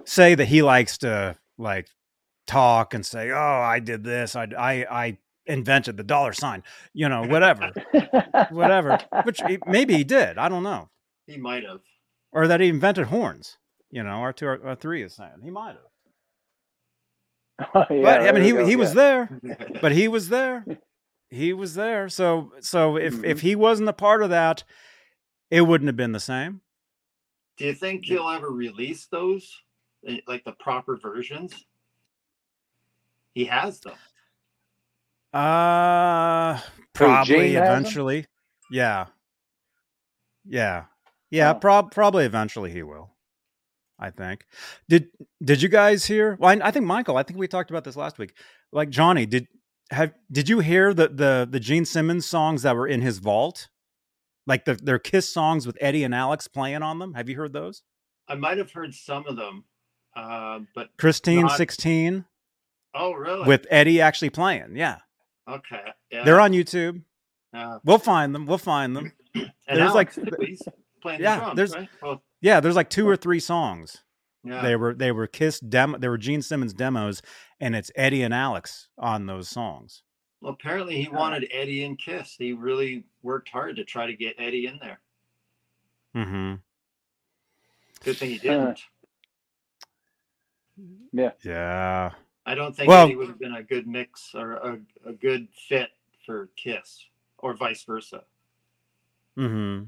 say that he likes to like talk and say, "Oh, I did this. I I, I invented the dollar sign." You know, whatever, whatever. Which he, maybe he did. I don't know, He might have. or that he invented horns. You know, R two R three is saying he might have. Yeah, but I mean, he go, he was yeah. there. But he was there. He was there. So so if if he wasn't a part of that, it wouldn't have been the same. Do you think he'll ever release those, eh, like the proper versions? He has them. Uh probably has 'em? eventually. Yeah. Yeah. Yeah, Oh. prob- probably eventually he will. I think. Did did you guys hear? Well, I, I think Michael, I think we talked about this last week. Like Johnny, did have did you hear the the the Gene Simmons songs that were in his vault? Like the their Kiss songs with Eddie and Alex playing on them? Have you heard those? I might have heard some of them, uh, but Christine Not- 16 oh really? with Eddie actually playing. Yeah. okay, yeah. They're on YouTube. Uh, We'll find them. We'll find them. and there's like- Alex, playing Yeah, drums, there's- right? Yeah, there's like two or three songs. yeah. They were they were Kiss demo. They were Gene Simmons demos, and it's Eddie and Alex on those songs. Well, apparently he wanted Eddie and Kiss. He really worked hard to try to get Eddie in there. Mm-hmm. Good thing he didn't. Yeah. Yeah. I don't think Well- Eddie would have been a good mix or a, a good fit for Kiss, or vice versa. Mm-hmm.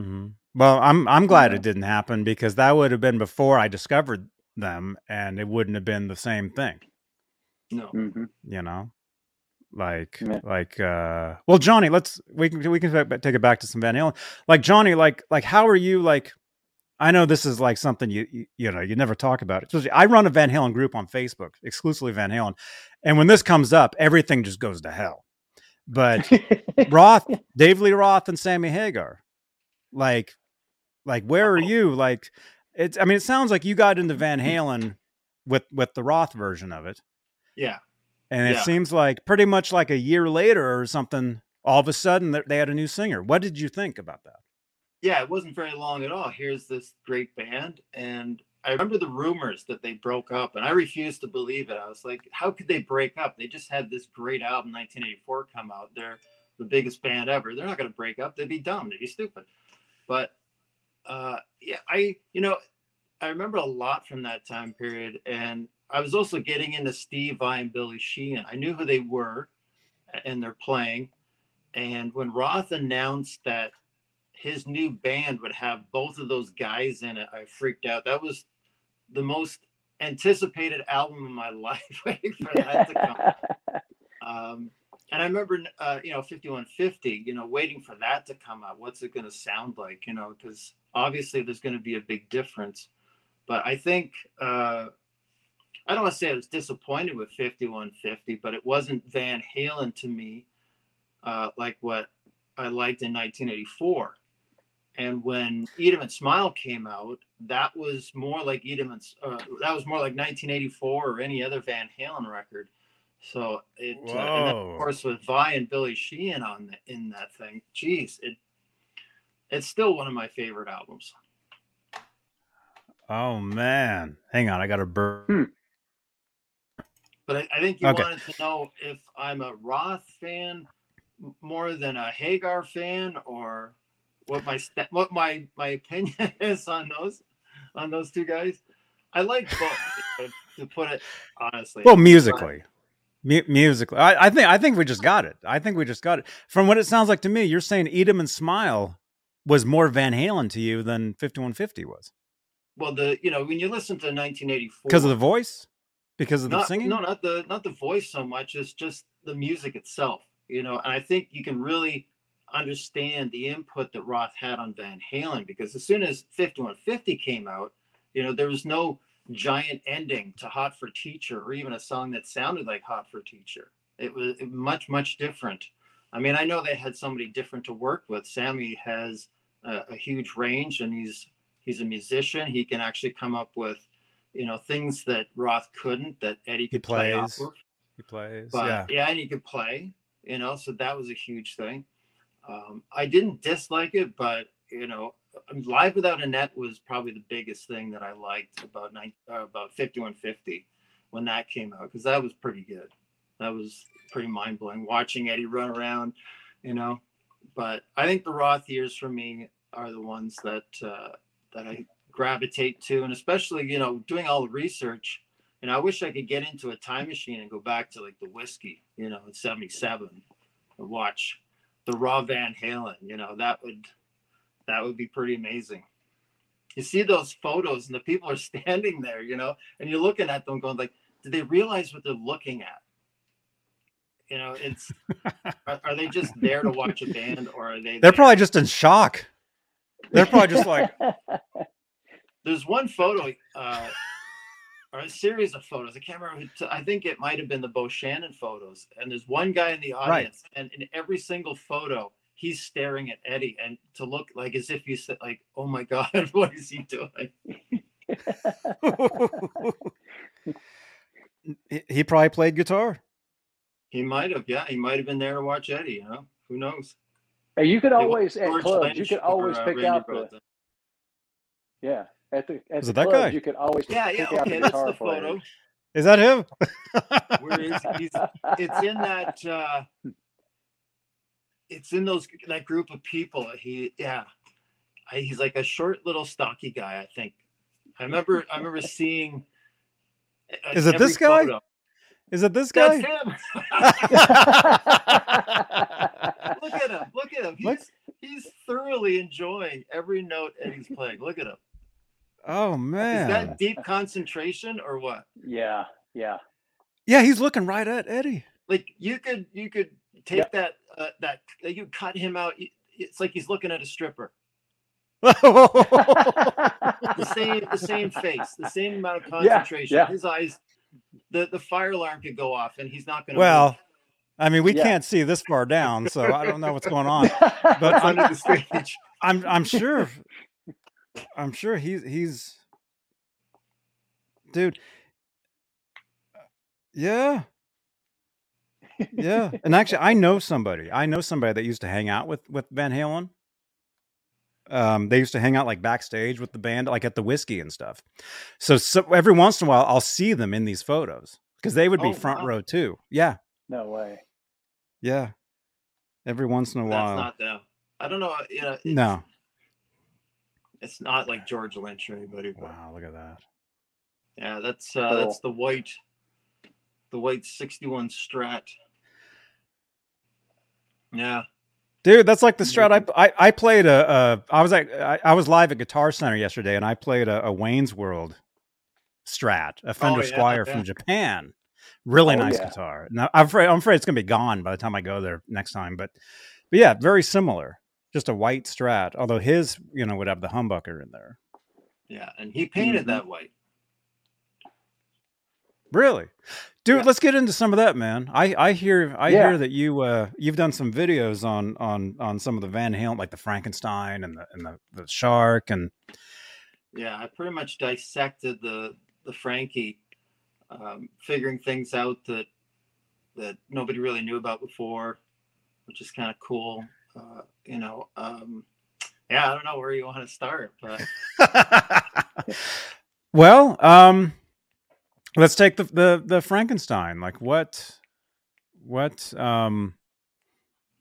Mm-hmm. Well, I'm I'm glad it didn't happen because that would have been before I discovered them, and it wouldn't have been the same thing. No. Mhm. You know, like Yeah. like uh. Well, Johnny, let's we can we can take it back to some Van Halen. Like Johnny, like like how are you like? I know this is like something you you, you know you never talk about. Especially, I run a Van Halen group on Facebook, exclusively Van Halen, and when this comes up, everything just goes to hell. But Roth, Dave Lee Roth, and Sammy Hagar, like, like where are oh. you? Like, it's. I mean, it sounds like you got into Van mm-hmm. Halen with with the Roth version of it, Yeah. and it Yeah. seems like pretty much like a year later or something. All of a sudden, they- they had a new singer. What did you think about that? Yeah, it wasn't very long at all. Here's this great band, and I remember the rumors that they broke up, and I refused to believe it. I was like, how could they break up? They just had this great album, 1984, come out. They're the biggest band ever. They're not going to break up. They'd be dumb. They'd be stupid. But uh, yeah, I you know I remember a lot from that time period, and I was also getting into Steve Vai and Billy Sheehan. I knew who they were, and they're playing. And when Roth announced that his new band would have both of those guys in it, I freaked out. That was the most anticipated album of my life, waiting for that to come. Um, and I remember, uh, you know, 5150, you know, waiting for that to come out. What's it going to sound like, you know, because obviously there's going to be a big difference. But I think, uh, I don't want to say I was disappointed with 5150, but it wasn't Van Halen to me uh, like what I liked in 1984. And when 'Em and Smile came out, that was more like 'Em and uh, that was more like 1984 or any other Van Halen record. So it, uh, and then, of course, with Vai and Billy Sheehan on the, in that thing, geez, it it's still one of my favorite albums. Oh man, hang on, I got a bird. Hmm. But I, I think you okay. wanted to know if I'm a Roth fan more than a Hagar fan, or what my what my my opinion is on those on those two guys. I like both, to put it honestly. Well, musically, M- musically, I, I, think I think we just got it. I think we just got it. From what it sounds like to me, you're saying "Eat 'Em and Smile" was more Van Halen to you than 5150 was. Well, the you know when you listen to 1984 because of the voice, because of not, the singing. No, not the not the voice so much. It's just the music itself. You know, and I think you can really understand the input that Roth had on Van Halen because as soon as 5150 came out, you know, there was no giant ending to Hot for Teacher or even a song that sounded like Hot for Teacher. It was much, much different. I mean, I know they had somebody different to work with. Sammy has a, a huge range and he's he's a musician. He can actually come up with, you know, things that Roth couldn't that Eddie could play off of. He plays. But, yeah. yeah, and he could play, you know, so that was a huge thing. Um, I didn't dislike it, but you know, Live Without a Net was probably the biggest thing that I liked about nine, uh, about 5150 when that came out because that was pretty good. That was pretty mind blowing watching Eddie run around, you know. But I think the Roth years for me are the ones that uh, that I gravitate to, and especially you know doing all the research. And I wish I could get into a time machine and go back to like the Whisky, you know, in '77, and watch the raw Van Halen. You know, that would that would be pretty amazing. You see those photos and the people are standing there, you know, and you're looking at them going like, do they realize what they're looking at? You know, it's are, are they just there to watch a band or are they They're there? probably just in shock. They're probably just like There's one photo uh or a series of photos. I can't remember. T- I think it might have been the Bo Shannon photos. And there's one guy in the audience, right. and in every single photo, he's staring at Eddie, and to look like as if he said like, "Oh my God, what is he doing?" he probably played guitar. He might have, yeah. He might have been there to watch Eddie. You know, who knows? Hey, you could always at clubs. You could always uh, pick out the. Yeah, at the at is the that clubs, guy? You could always yeah yeah okay that's the photo. Is that him? Where is he's, it's in that uh it's in those that group of people. He yeah. he's like a short little stocky guy, I think. I remember I remember seeing uh, Is it this guy? Photo. Is it this guy? look at him. Look at him. He's, he's thoroughly enjoying every note Eddie's playing. Look at him. Oh man. Is that deep concentration or what? Yeah, yeah. Yeah, he's looking right at Eddie. Like you could you could take yep. that uh, that you cut him out. It's like he's looking at a stripper. the same the same face, the same amount of concentration. Yeah, yeah. His eyes the the fire alarm could go off and he's not going to Well, move. I mean, we yeah. can't see this far down, so I don't know what's going on. But under the stage. I'm I'm sure I'm sure he's he's dude. Yeah. Yeah. And actually I know somebody. I know somebody that used to hang out with with Van Halen. Um, they used to hang out like backstage with the band, like at the Whisky and stuff. So, so every once in a while, I'll see them in these photos because they would be Oh, front wow. row too. Yeah, No way. yeah. Every once in a while. That's while. not them. I don't know. You know, it's, no. it's not like George Lynch or anybody. But Wow, look at that. yeah, that's uh, that's the white, the white '61 Strat. Yeah, Dude, that's like the strat. I I, I played a, a I was like I, I was live at Guitar Center yesterday, and I played a, a Wayne's World Strat, a Fender Oh, yeah, Squier yeah. from Japan. Really Oh, nice yeah. guitar. Now I'm afraid I'm afraid it's gonna be gone by the time I go there next time, but but yeah, very similar. Just a white Strat, although his you know would have the humbucker in there. yeah, and he painted Mhm. that white. Really, dude. Yeah. Let's get into some of that, man. I I hear I Yeah. hear that you uh you've done some videos on on on some of the Van Halen, like the Frankenstein and the and the, the shark and Yeah, I pretty much dissected the the Frankie, um, figuring things out that that nobody really knew about before, which is kind of cool. Uh, you know, um, yeah, I don't know where you want to start, but well, um, let's take the, the the Frankenstein. Like what, what, um,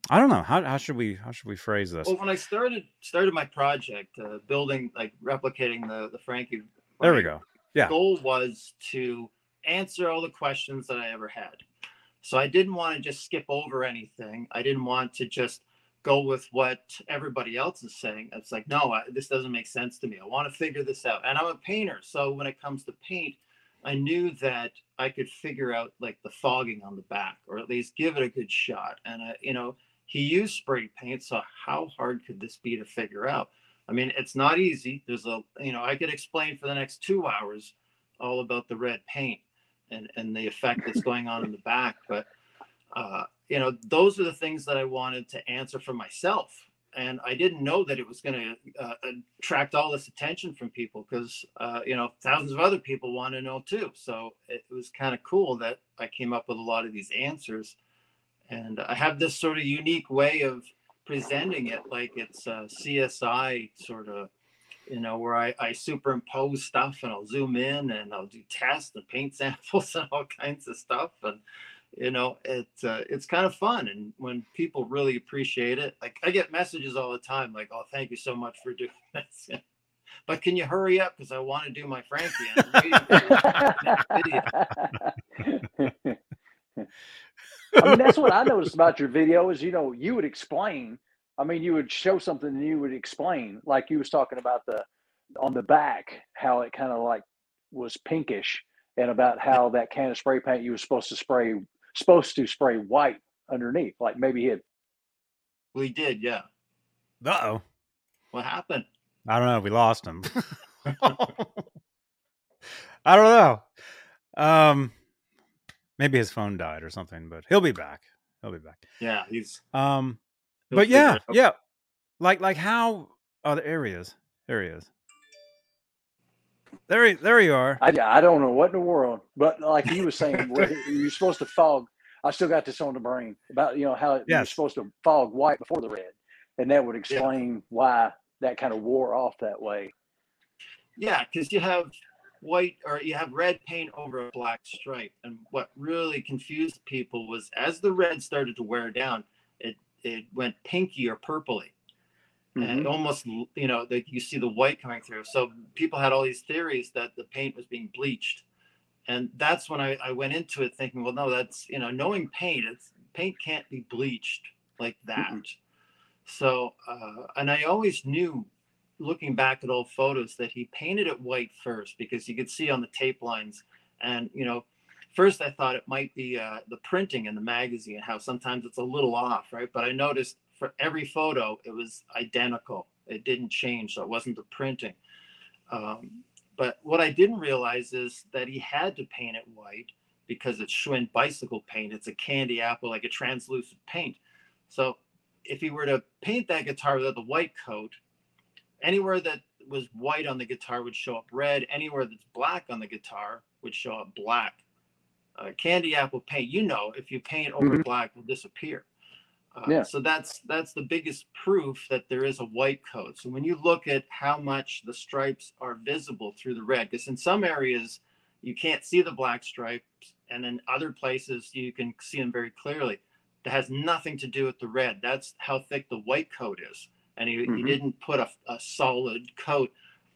I don't know. How how should we how should we phrase this? well, when I started started my project, uh, building like replicating the the Frankie, There we go. Yeah. Goal was to answer all the questions that I ever had. So I didn't want to just skip over anything. I didn't want to just go with what everybody else is saying. It's like, no, I, this doesn't make sense to me. I want to figure this out. And I'm a painter. So when it comes to paint, I knew that I could figure out like the fogging on the back or at least give it a good shot. And, I, you know, he used spray paint. So how hard could this be to figure out? I mean, it's not easy. There's a, you know, I could explain for the next two hours all about the red paint and, and the effect that's going on in the back. But, uh, you know, those are the things that I wanted to answer for myself. And I didn't know that it was going to uh, attract all this attention from people because, uh, you know, thousands of other people want to know too. So it was kind of cool that I came up with a lot of these answers. And I have this sort of unique way of presenting it like it's a CSI sort of, you know, where I, I superimpose stuff and I'll zoom in and I'll do tests and paint samples and all kinds of stuff. And, you know, it, uh, it's kind of fun. And when people really appreciate it, like I get messages all the time, like, oh, thank you so much for doing this. But can you hurry up? Because I want to do my Frankie. I mean, that's what I noticed about your video is, you know, you would explain. I mean, you would show something and you would explain, like you was talking about the on the back, how it kind of like was pinkish, and about how that can of spray paint you were supposed to spray supposed to spray white underneath, like maybe it. We did, yeah. Uh oh. What happened? I don't know. We lost him. I don't know. Um, maybe his phone died or something, but he'll be back. He'll be back. Yeah, he's. Um, but yeah, it yeah. Like like how other areas? areas. he is. There, there you are. I, I don't know what in the world, but like you were saying, you're supposed to fog. I still got this on the brain about you know how you're supposed to fog white before the red, and that would explain why that kind of wore off that way. Yeah, because you have white or you have red paint over a black stripe. And what really confused people was as the red started to wear down, it it went pinky or purpley. And almost you know, that you see the white coming through. So people had all these theories that the paint was being bleached. And that's when I, I went into it thinking, well, no, that's you know, knowing paint, it's paint can't be bleached like that. So uh, and I always knew looking back at old photos that he painted it white first because you could see on the tape lines and you know first i thought it might be uh, the printing in the magazine how sometimes it's a little off right but i noticed for every photo it was identical it didn't change so it wasn't the printing um, but what i didn't realize is that he had to paint it white because it's schwinn bicycle paint it's a candy apple like a translucent paint so if he were to paint that guitar with the white coat anywhere that was white on the guitar would show up red. Anywhere that's black on the guitar would show up black. Uh, candy apple paint, you know, if you paint over Mhm. black, will disappear. Uh, Yeah. So that's that's the biggest proof that there is a white coat. So when you look at how much the stripes are visible through the red, because in some areas you can't see the black stripes, and in other places you can see them very clearly. That has nothing to do with the red. That's how thick the white coat is, and he, he Mhm. didn't put a, a solid coat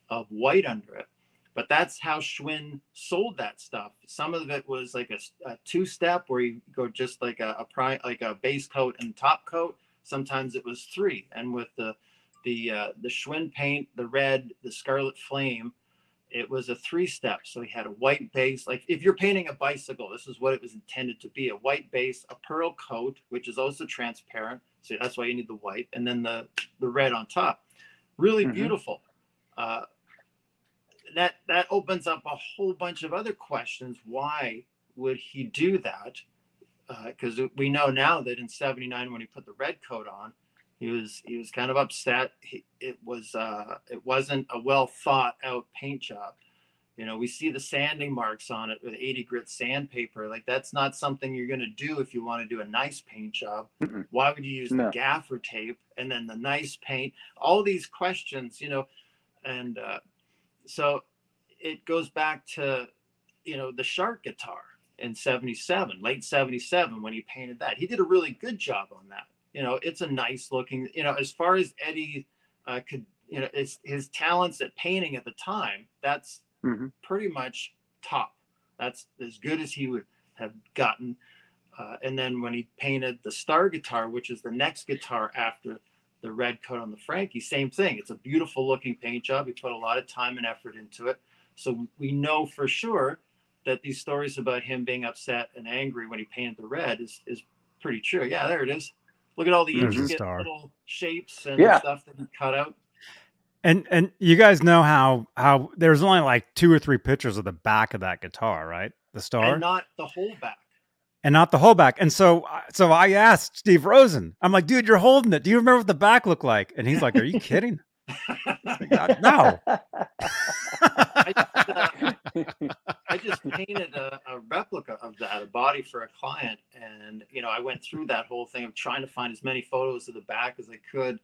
of white under it. But that's how Schwinn sold that stuff. Some of it was like a, a two step where you go just like a, a prime, like a base coat and top coat. Sometimes it was three. And with the the uh, the Schwinn paint, the red, the Scarlet Flame, it was a three step. So he had a white base. Like if you're painting a bicycle, this is what it was intended to be: a white base, a pearl coat, which is also transparent. So that's why you need the white, and then the the red on top. Really Mhm. beautiful. Uh, that that opens up a whole bunch of other questions. Why would he do that? Because we know now that in '79, when he put the red coat on, he was he was kind of upset. He, it was uh, it wasn't a well thought out paint job. You know, we see the sanding marks on it with 80 grit sandpaper. Like that's not something you're going to do if you want to do a nice paint job. Mm-mm. Why would you use No. the gaffer tape and then the nice paint? All these questions, you know, and uh, so it goes back to you know the shark guitar in 77 late 77 when he painted that. He did a really good job on that. You know it's a nice looking you know as far as eddie uh, could you know his, his talents at painting at the time that's Mhm. pretty much top. That's as good as he would have gotten. Uh, and then when he painted the star guitar which is the next guitar after the red coat on the frankie same thing it's a beautiful looking paint job he put a lot of time and effort into it so we know for sure that these stories about him being upset and angry when he painted the red is is pretty true. Yeah, there it is. Look at all the There's intricate little shapes and Yeah. stuff that he cut out. And and you guys know how how there's only like two or three pictures of the back of that guitar, right? The star, And and, not the whole back. Not the whole back. And so so I asked Steve Rosen, I'm like, dude, you're holding it. Do you remember what the back looked like? And he's like, Are you kidding? God, no. I, just, uh, I just painted a, a replica of that, a body for a client, and you know I went through that whole thing of trying to find as many photos of the back as I could,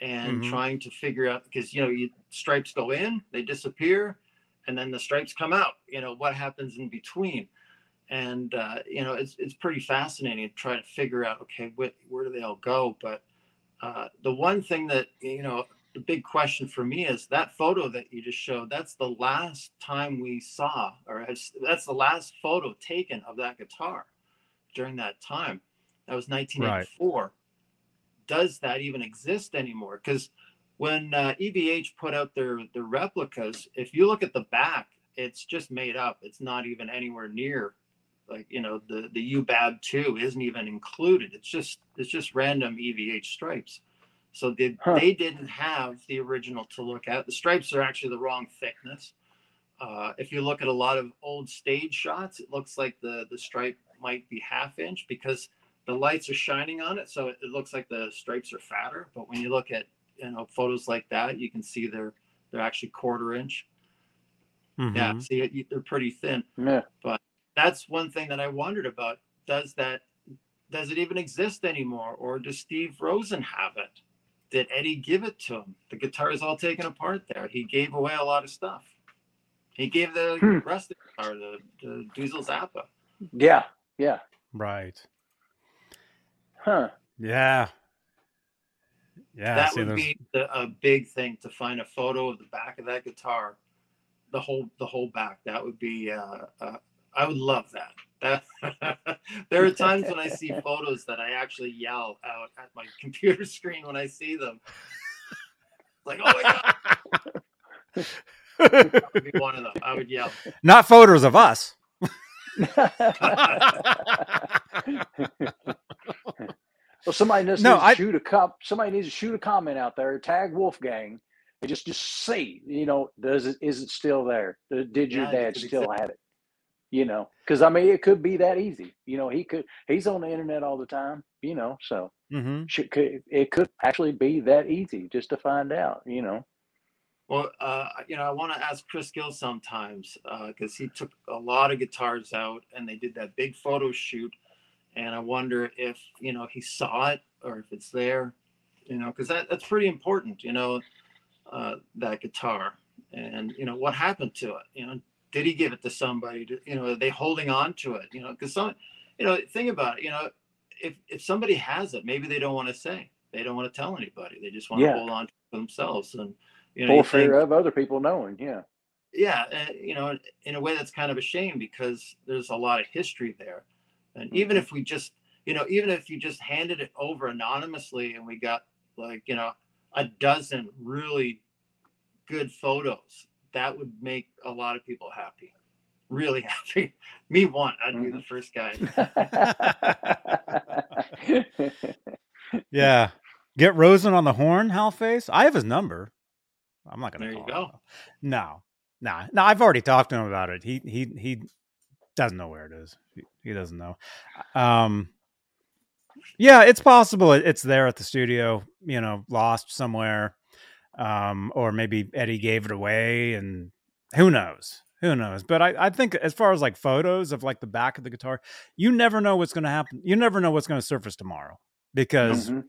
and Mhm. trying to figure out because you know you stripes go in, they disappear, and then the stripes come out. You know what happens in between, and uh, you know it's it's pretty fascinating to try to figure out okay wh- where do they all go, but uh, the one thing that you know the big question for me is that photo that you just showed that's the last time we saw or has, that's the last photo taken of that guitar during that time. That was 1984 does that even exist anymore? Because when uh, EVH put out their their replicas if you look at the back it's just made up. It's not even anywhere near like you know the the ubab 2 isn't even included it's just it's just random evh stripes so they, Huh. they didn't have the original to look at. The stripes are actually the wrong thickness. Uh, if you look at a lot of old stage shots, it looks like the, the stripe might be half inch because the lights are shining on it. So it, it looks like the stripes are fatter. But when you look at you know photos like that, you can see they're they're actually quarter inch. Yeah, Mhm. see, it, they're pretty thin yeah. That's one thing that I wondered about. Does that does it even exist anymore, or does Steve Rosen have it? Did Eddie give it to him? The guitar is all taken apart there. He gave away a lot of stuff. He gave the Hmm. rest of the guitar, the, the Dweezil Zappa. Yeah. Yeah. Right. Huh. Yeah. Yeah. that see, would there's- be the, a big thing to find a photo of the back of that guitar, the whole the whole back. That would be. Uh, uh, I would love that. That there are times when I see photos that I actually yell out at my computer screen when I see them. Like, oh my god, be one of them. I would yell. not photos of us. well, somebody needs No, to I- shoot a cop. Somebody needs to shoot a comment out there. Tag Wolfgang, and just just see. You know, does it is it still there? Did your Yeah, dad still exist. have it? You know, because I mean, it could be that easy. You know, he could. He's on the internet all the time. You know, so hmm should, could, it could actually be that easy just to find out. You know. Well, uh, you know, I want to ask Chris Gill sometimes because he took a lot of guitars out and they did that big photo shoot. and I wonder if you know he saw it or if it's there, you know, because that that's pretty important, you know, uh, that guitar and you know what happened to it, you know, did he give it to somebody? Did, you know, are they holding on to it? You know, because some, you know, think about it, you know, if if somebody has it, maybe they don't want to say, they don't want to tell anybody, they just want Yeah. to hold on to it themselves, and you know, For you fear think- of other people knowing. Yeah. yeah uh, you know in a way that's kind of a shame because there's a lot of history there and even if we just you know even if you just handed it over anonymously and we got like you know a dozen really good photos that would make a lot of people happy really happy me one i'd be the first guy Yeah. Get Rosen on the horn, Halface. I have his number. I'm not gonna There you go. him. No. Nah. No, I've already talked to him about it. He he he doesn't know where it is. He, he doesn't know. Um yeah, it's possible it- it's there at the studio, you know, lost somewhere. Um, or maybe Eddie gave it away and who knows? Who knows? But I, I think as far as like photos of like the back of the guitar, you never know what's gonna happen. You never know what's gonna surface tomorrow. Because Mhm.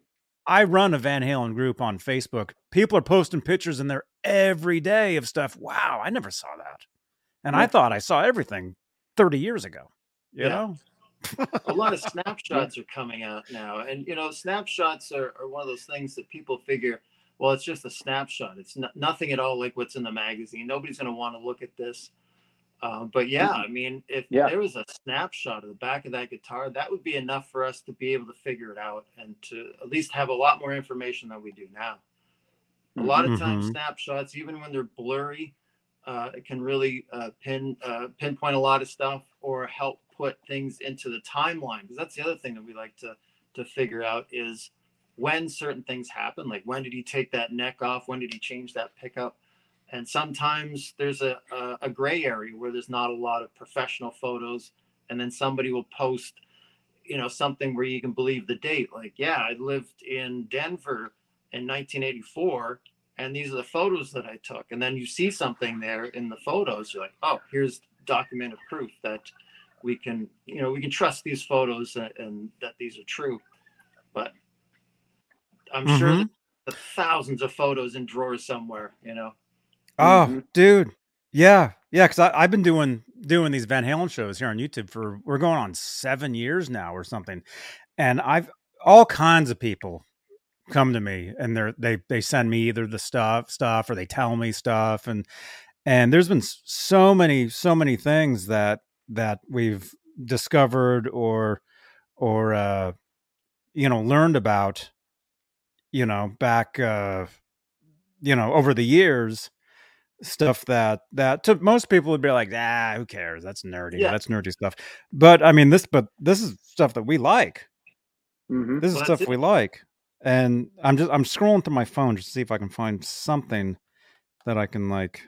I run a Van Halen group on Facebook. People are posting pictures in there every day of stuff. Wow, I never saw that. And I thought I saw everything 30 years ago. You Yeah. know? a lot of snapshots are coming out now and you know snapshots are, are one of those things that people figure well it's just a snapshot. It's no, nothing at all like what's in the magazine. Nobody's going to want to look at this. Um, but yeah i mean if Yeah. there was a snapshot of the back of that guitar that would be enough for us to be able to figure it out and to at least have a lot more information than we do now. A lot of times Mhm. snapshots even when they're blurry uh, it can really uh, pin uh, pinpoint a lot of stuff or help put things into the timeline because that's the other thing that we like to to figure out is when certain things happen like when did he take that neck off? When did he change that pickup? And sometimes there's a, a, a gray area where there's not a lot of professional photos and then somebody will post you know something where you can believe the date like yeah i lived in denver in 1984 and these are the photos that i took. And then you see something there in the photos you're like oh here's documented proof that we can you know we can trust these photos and, and that these are true. But i'm sure Mhm. that thousands of photos in drawers somewhere you know Oh, Mhm. dude. Yeah. Yeah. Cause I, I've been doing, doing these Van Halen shows here on YouTube for, we're going on seven years now or something. And I've all kinds of people come to me and they're, they, they send me either the stuff, stuff, or they tell me stuff. And, and there's been so many, so many things that, that we've discovered or, or, uh, you know, learned about, you know, back, uh, you know, over the years, stuff that that to most people would be like, ah, who cares? That's nerdy. Yeah. That's nerdy stuff. But I mean, this, but this is stuff that we like. Mhm. This is Well, stuff we like. And I'm just I'm scrolling through my phone just to see if I can find something that I can like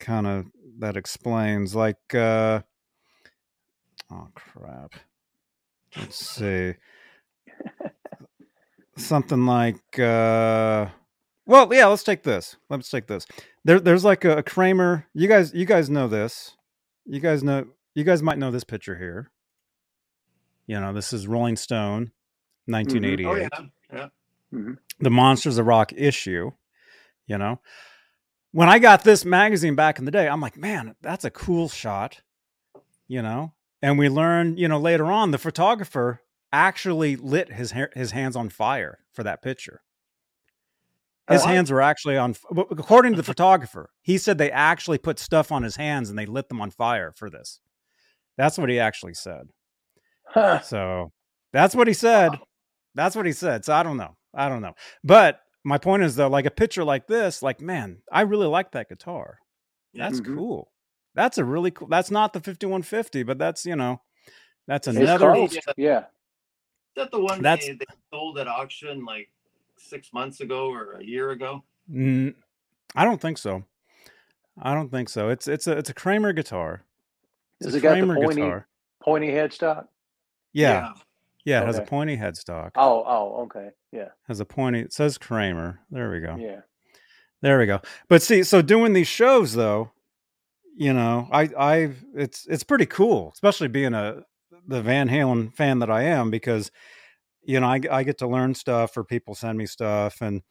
kind of that explains like uh oh crap. Let's see. Something like uh well, yeah, let's take this. Let's take this. There there's like a, a Kramer. You guys you guys know this. You guys know you guys might know this picture here. You know, this is Rolling Stone 1988 oh yeah yeah the Monsters of Rock issue, you know. When I got this magazine back in the day, I'm like, man, that's a cool shot, you know. And we learned, you know, later on, the photographer actually lit his ha- his hands on fire for that picture. His What? hands were actually on, f- w- according to the photographer, he said they actually put stuff on his hands and they lit them on fire for this. That's what he actually said. Huh. So that's what he said. Wow. That's what he said. So I don't know. I don't know. But my point is though, like a picture like this, like man, I really like that guitar. That's Mhm. cool. That's a really cool. That's not the 5150, but that's you know, that's another. Yeah. Yeah. Is that the one That's- they, they sold at auction like six months ago or a year ago? Mm, I don't think so. I don't think so. It's it's a it's a Kramer guitar. It's Does a it got the Kramer pointy guitar. pointy headstock? Yeah, yeah. It has a pointy headstock. Oh, oh, okay. Yeah. Has a pointy. It says Kramer. There we go. Yeah. There we go. But see, so doing these shows though, you know, I I it's it's pretty cool, especially being a the Van Halen fan that I am because you know I, I get to learn stuff or people send me stuff and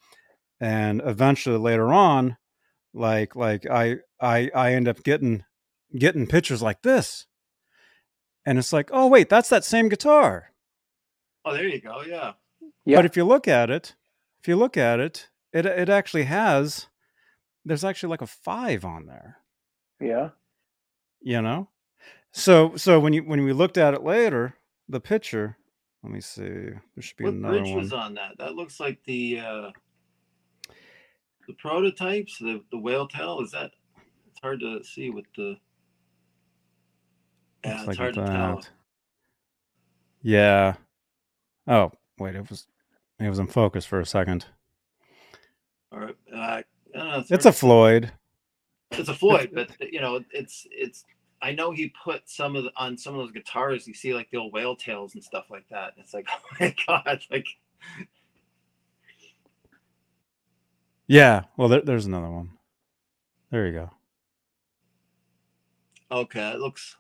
and eventually later on like like I I I end up getting getting pictures like this and it's like oh wait that's that same guitar Oh, there you go. Yeah. Yeah. but if you look at it if you look at it it it actually has there's actually like a five on there yeah. you know so so when you when we looked at it later the picture let me see there should be What another bridge one was on that? That looks like the uh the prototypes, the the whale tail. Is that? It's hard to see with the. Yeah, Looks it's like hard to tell. yeah oh wait it was it was in focus for a second All right. uh, I don't know. it's hard a floyd it's a Floyd, but you know, it's it's. I know he put some of the, on some of those guitars. You see like the old whale tails and stuff like that. It's like, oh my god, like yeah well there, there's another one there you go okay, it looks.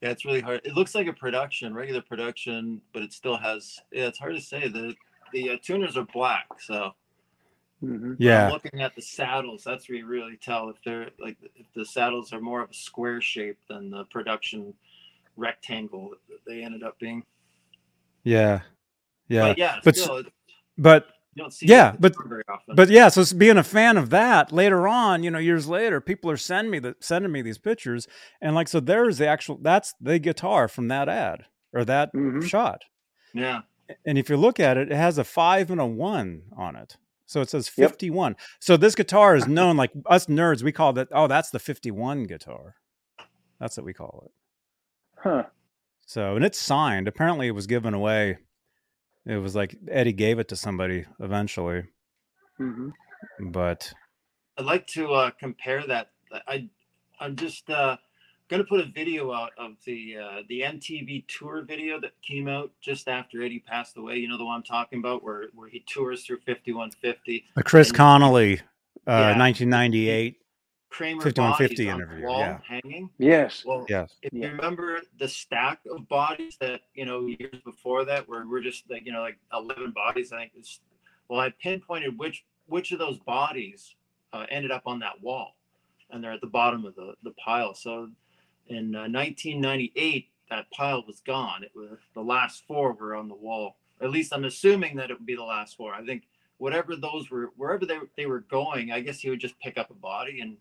Yeah, it's really hard. It looks like a production, regular production, but it still has. Yeah, it's hard to say. The the uh, tuners are black, so hmm I'm yeah looking at the saddles. That's where you really tell if they're like if the saddles are more of a square shape than the production rectangle that they ended up being. yeah yeah But yeah, But still, but you don't see yeah, but- very often. But yeah, so being a fan of that later on, you know, years later, people are sending me the sending me these pictures, and like, so there's the actual that's the guitar from that ad or that Mhm. shot. yeah, And if you look at it, it has a five and a one on it, so it says Yep. fifty one. So this guitar is known like us nerds, we call that. Oh, that's the fifty one guitar. That's what we call it. Huh. So and it's signed. Apparently, it was given away. It was like Eddie gave it to somebody eventually, hmm but I'd like to uh, compare that. I I'm just uh, gonna put a video out of the uh, the MTV tour video that came out just after Eddie passed away. You know the one I'm talking about, where where he tours through 5150. A Chris And- Connolly, uh, Yeah. 1998. Kramer 5150 bodies on the interview, wall yeah. hanging. Yes. Well, Yes. if Yeah. you remember the stack of bodies that you know years before that where we're just like you know like 11 bodies i think it's well i pinpointed which which of those bodies uh, ended up on that wall and they're at the bottom of the the pile so in uh, 1998 that pile was gone it was the last four were on the wall at least i'm assuming that it would be the last four i think whatever those were wherever they, they were going i guess he would just pick up a body and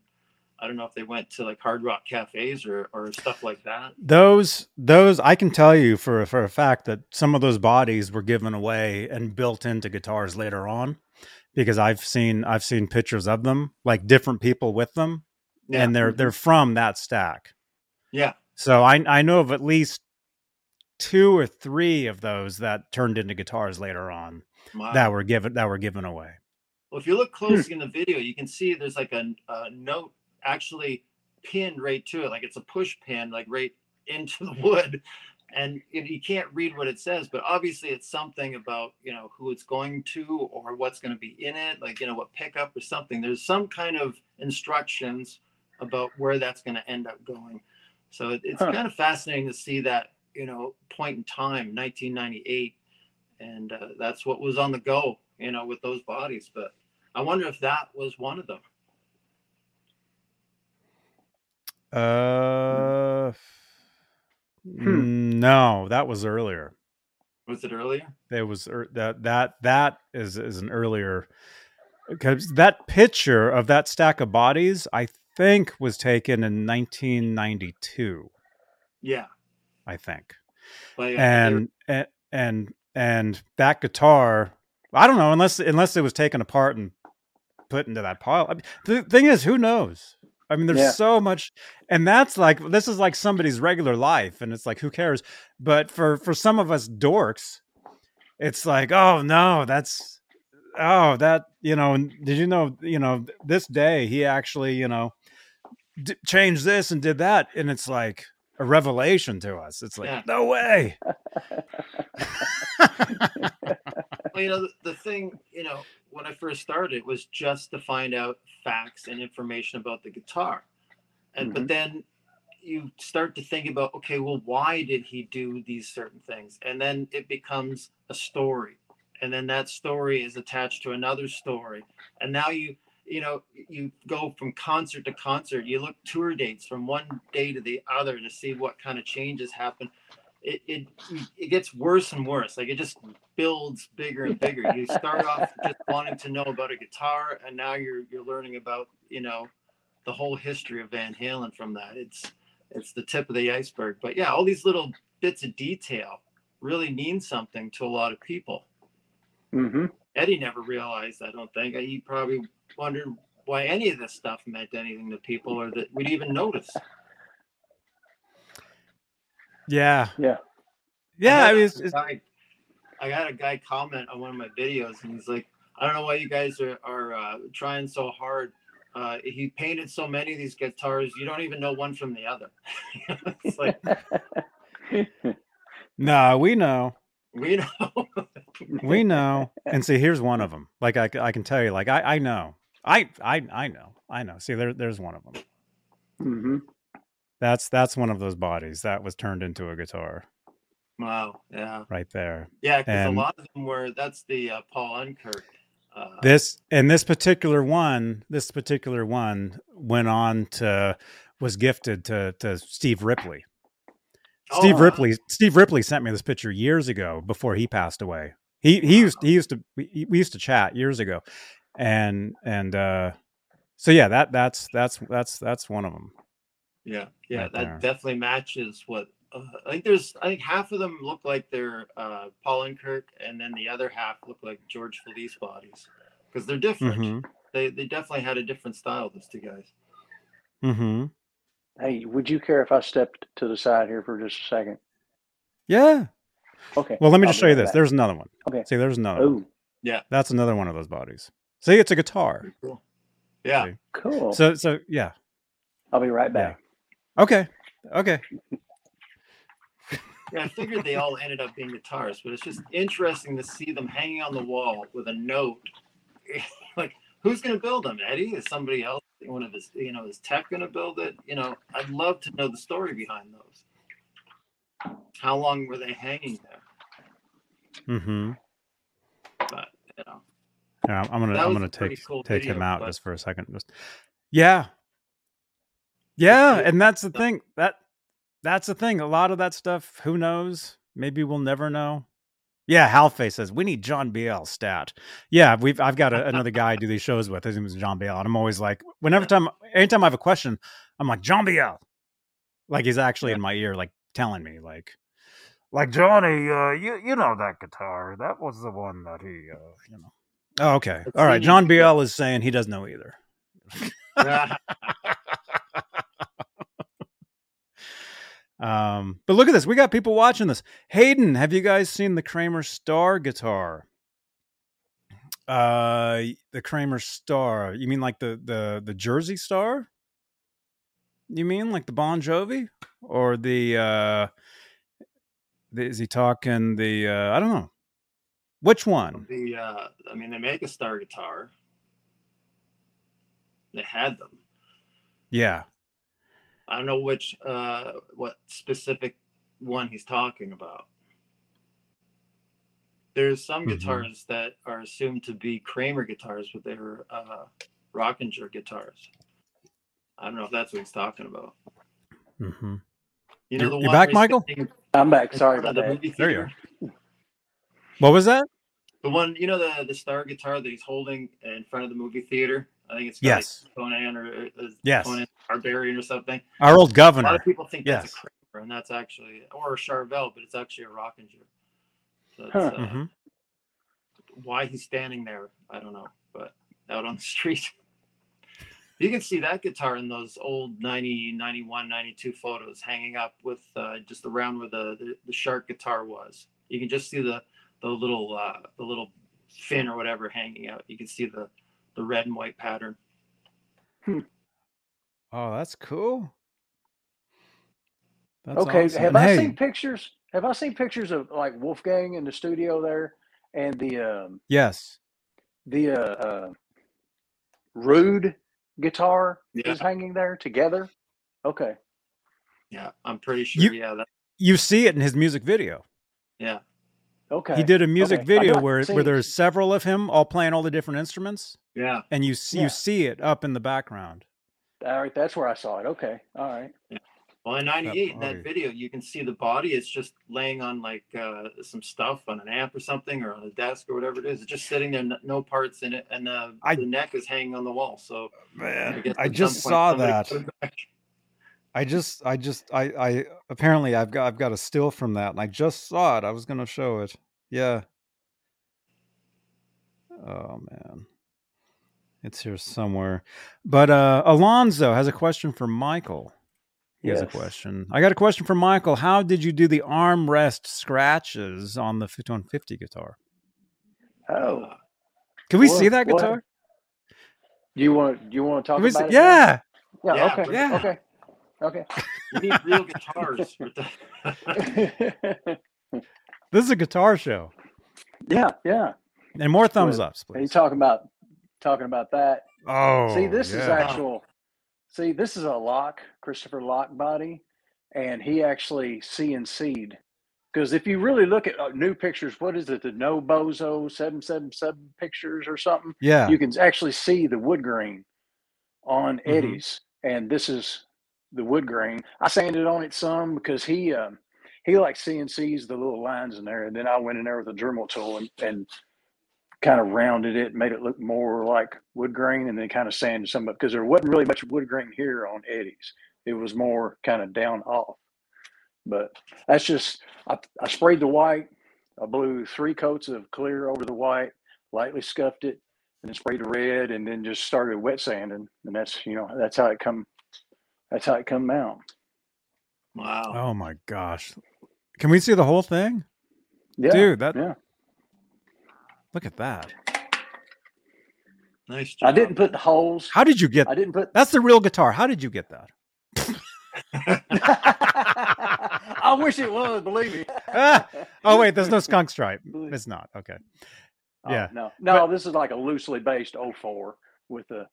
I don't know if they went to like Hard Rock cafes or, or stuff like that. Those those I can tell you for for a fact that some of those bodies were given away and built into guitars later on because I've seen I've seen pictures of them like different people with them Yeah. and they're they're from that stack. Yeah. So I I know of at least two or three of those that turned into guitars later on Wow. that were given that were given away. Well, if you look hmm. closely in the video, you can see there's like a, a note actually pinned right to it, like it's a push pin, like right into the wood. And you you can't read what it says, but obviously it's something about you know who it's going to or what's going to be in it, like you know what pickup or something. There's some kind of instructions about where that's going to end up going. So it, it's Huh. kind of fascinating to see that you know point in time, 1998, and uh, that's what was on the go, you know, with those bodies. But I wonder if that was one of them. Uh Hmm. no, that was earlier. Was it earlier? There was ear- that that that is is an earlier because that picture of that stack of bodies I think was taken in 1992. Yeah. I think, and and and and that guitar, I don't know unless unless it was taken apart and put into that pile. I mean, the thing is, who knows? I mean, there's Yeah. so much, and that's like this is like somebody's regular life, and it's like who cares? But for for some of us dorks, it's like, oh no, that's oh that you know. Did you know you know this day he actually you know d- changed this and did that, and it's like a revelation to us. It's like Yeah. no way. well, you know, the, the thing, you know, when I first started was just to find out facts and information about the guitar. And but Mhm. then, you start to think about okay well why did he do these certain things and then it becomes a story and then that story is attached to another story and now you you know you go from concert to concert. You look tour dates from one day to the other to see what kind of changes happen. It, it it gets worse and worse. Like it just builds bigger and bigger. You start off just wanting to know about a guitar and now you're you're learning about you know the whole history of van halen from that. It's it's the tip of the iceberg. But yeah all these little bits of detail really mean something to a lot of people. Hmm eddie never realized i don't think he probably wondered why any of this stuff meant anything to people or that we'd even notice Yeah. Yeah. Yeah. I, I mean, it's, it's, guy, I got a guy comment on one of my videos, and he's like, "I don't know why you guys are are uh, trying so hard. Uh, he painted so many of these guitars, you don't even know one from the other." it's like no, we know. We know. We know. And see, here's one of them. Like I, I can tell you, like I, I know. I, I, I know. I know. See, there, there's one of them. hmm That's that's one of those bodies that was turned into a guitar wow. Yeah. right there. Yeah. Because a lot of them were. That's the uh, Paul Unkert. Uh, This and this particular one, this particular one went on to was gifted to to Steve Ripley. Steve Oh. Ripley Steve Ripley sent me this picture years ago before he passed away. He he used he used to we, we used to chat years ago, and and uh, so yeah that that's that's that's that's one of them. Yeah, yeah, right that there. definitely matches what uh, I think. There's, I think half of them look like they're uh, Paul Unkert, and then the other half look like George Felice bodies because they're different. Mm-hmm. They they definitely had a different style. Those two guys. Mm-hmm. Hey, would you care if I stepped to the side here for just a second? Yeah. Okay. Well, let me I'll just show you this. back. There's another one. Okay. See, there's another. one. Yeah. That's another one of those bodies. See, it's a guitar. Cool. Yeah, See? cool. So so yeah. I'll be right back. Okay. Okay. yeah. I figured they all ended up being guitarists, but it's just interesting to see them hanging on the wall with a note. like, who's going to build them? Eddie? Is somebody else? One of his, you know, is Tech going to build it? You know, I'd love to know the story behind those. How long were they hanging there? Mm-hmm. But you know, Yeah, I'm gonna I'm gonna take cool take him out but- just for a second. Just yeah, yeah, and that's the thing that that's the thing. A lot of that stuff, who knows? Maybe we'll never know. Yeah, Halfay says we need John Biel stat. Yeah, we've I've got a, another guy I do these shows with. His name is John Biel, and I'm always like, whenever time, anytime I have a question, I'm like John Biel, like he's actually Yeah. in my ear, like telling me, like, like Johnny, uh, you you know that guitar, that was the one that he, uh, you know. Oh, okay, all right. John Biel is saying he doesn't know either. Um, but look at this. We got people watching this. Hayden, have you guys seen the Kramer Star guitar? Uh, the Kramer Star. You mean like the the the Jersey Star? You mean like the Bon Jovi or the uh the, is he talking the uh I don't know. Which one? the uh, I mean, they make a star guitar. They had them. Yeah. I don't know which, uh, what specific one he's talking about. There's some Mhm. guitars that are assumed to be Kramer guitars, but they're uh, Rockinger guitars. I don't know if that's what he's talking about. hmm You know You're- the you're one back, Michael? I'm back. Sorry about of the that. movie There you theater. What was that? The one, you know, the the star guitar that he's holding in front of the movie theater. I think it's got Yes. like Conan or uh, Yes. Conan Barbarian or something. Our old governor. A lot of people think that's a Kramer, and that's actually or a Charvel, but it's actually a Rockinger. So Huh. uh, Mhm. Why he's standing there, I don't know, but out on the street. You can see that guitar in those old 90, 91, 92 photos hanging up with uh, just around where the, the, the shark guitar was. You can just see the the little uh, the little fin or whatever hanging out. You can see the the red and white pattern. Oh, that's cool. That's okay, awesome. have And I seen pictures? Have I seen pictures of like Wolfgang in the studio there, and the um, yes. the uh, uh, Rude guitar Yeah. is hanging there together? Okay, Yeah, I'm pretty sure. You- yeah, that, You see it in his music video. yeah. Okay. He did a music Okay. Video got- where see- where there's several of him all playing all the different instruments, Yeah. and you see Yeah. you see it up in the background. All right, that's where I saw it. Okay, all right. Well, in '98, in that video, you can see the body. It's just laying on like uh, some stuff on an amp or something, or on a desk or whatever it is. It's just sitting there, no parts in it, and uh, I- the neck is hanging on the wall. So Man, guess I just saw that. Put it back. I just, I just, I, I apparently I've got, I've got a still from that, and I just saw it. I was gonna show it. Yeah. Oh man, it's here somewhere. But uh Alonzo has a question for Michael. He has a question. I got a question for Michael. How did you do the armrest scratches on the 5150 guitar? Oh, Can we What- see that what? guitar? do you want do you want to talk Can we see- about it? yeah. Yeah. Yeah, okay. yeah. Okay. Okay. you need real guitars. This is a guitar show. yeah. Yeah. And more thumbs Well, ups, Are you talking about talking about that? Oh, see, this is actual. See, this is a lock, Christopher Lock body, and he actually CNC'd. Because if you really look at uh, new pictures, what is it? The No Bozo seven seven seven pictures or something. yeah. You can actually see the wood grain on Mhm. Eddie's, and this is the wood grain. I sanded on it some because he um, he likes CNCs the little lines in there, and then I went in there with a Dremel tool and, and kind of rounded it, made it look more like wood grain, and then kind of sanded some up because there wasn't really much wood grain here on Eddie's. It was more kind of down off. But that's just I, I sprayed the white. I blew three coats of clear over the white, lightly scuffed it, and then sprayed the red, and then just started wet sanding. And that's you know that's how it come. That's how it come out. wow. Oh my gosh. Can we see the whole thing? Yeah, Dude, that yeah. look at that. Nice job. I didn't put the holes. How did you get I didn't put. That's the real guitar. How did you get that? I wish it was. Believe me. Ah! Oh wait, there's no skunk stripe. It's not. Okay. Oh, Yeah. no, no. this is like a loosely based 04 with the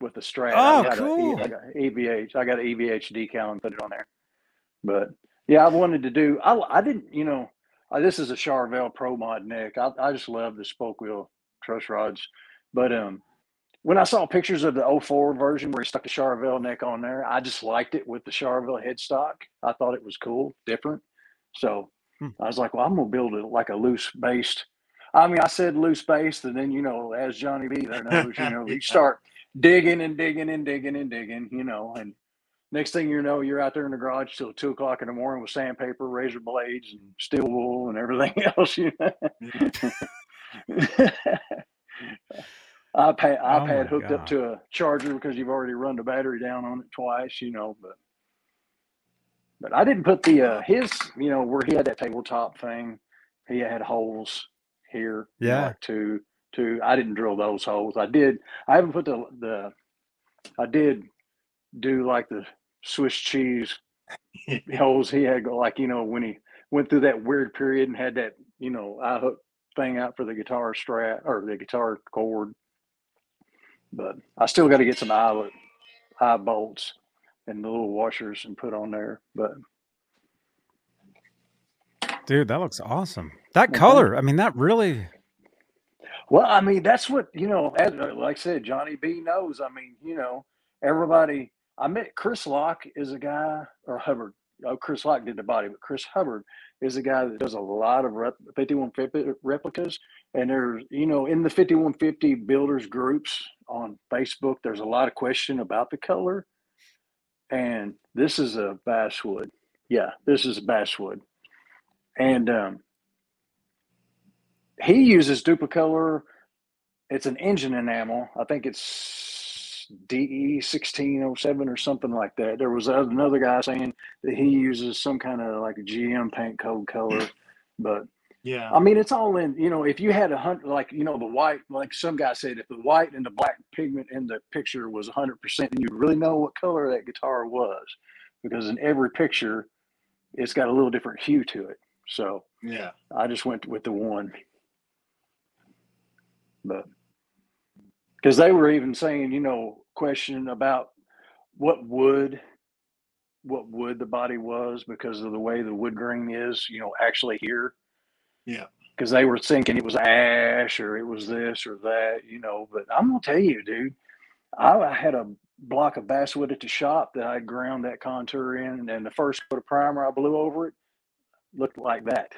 with the strap. Oh, I got a- cool. I got EVH. I got an EVH decal and put it on there. But yeah, I wanted to do. I I didn't. You know, uh, this is a Charvel Pro Mod neck. I I just love the spoke wheel truss rods. But um, when I saw pictures of the 04 version where he stuck the Charvel neck on there, I just liked it with the Charvel headstock. I thought it was cool, different. So Hmm. I was like, well, I'm gonna build it like a loose based. I mean, I said loose based, and then you know, as Johnny B there knows, you know, you start digging and digging and digging and digging, you know, and next thing you know, you're out there in the garage till two o'clock in the morning with sandpaper, razor blades, and steel wool and everything else. You know? iPad Oh iPad hooked up to a charger because you've already run the battery down on it twice, you know, but but I didn't put the uh his, you know, where he had that tabletop thing, he had holes here. Yeah. Like two two. I didn't drill those holes. I did I haven't put the the I did do like the Swiss cheese holes he had like, you know, when he went through that weird period and had that, you know, eye hook thing out for the guitar strap or the guitar cord. But I still got to get some eyelet eye bolts and the little washers and put on there. But Dude, that looks awesome. That color, I mean, that really well, I mean, that's what you know. As, uh, like I said, Johnny B knows. I mean, you know, everybody. I met Chris Locke is a guy or Hubbard. Oh, Chris Locke did the body, but Chris Hubbard is a guy that does a lot of rep, 5150 replicas. And there's, you know, in the 5150 builders groups on Facebook, there's a lot of question about the color. And this is a basswood. Yeah, this is a basswood. And um, he uses Duplicolor. It's an engine enamel. I think it's DE sixteen oh seven or something like that. There was another guy saying that he uses some kind of like a GM paint code color, but yeah. I mean it's all in. You know, if you had a hundred, like you know, the white, like some guy said, if the white and the black pigment in the picture was hundred percent, you really know what color that guitar was, because in every picture, it's got a little different hue to it. So Yeah. I just went with the one. But because they were even saying, you know, question about what wood what wood the body was because of the way the wood grain is, you know, actually here. Yeah. Because they were thinking it was ash or it was this or that, you know. But I'm gonna tell you, dude, I, I had a block of basswood at the shop that I ground that contour in, and the first coat of primer I blew over it looked like that.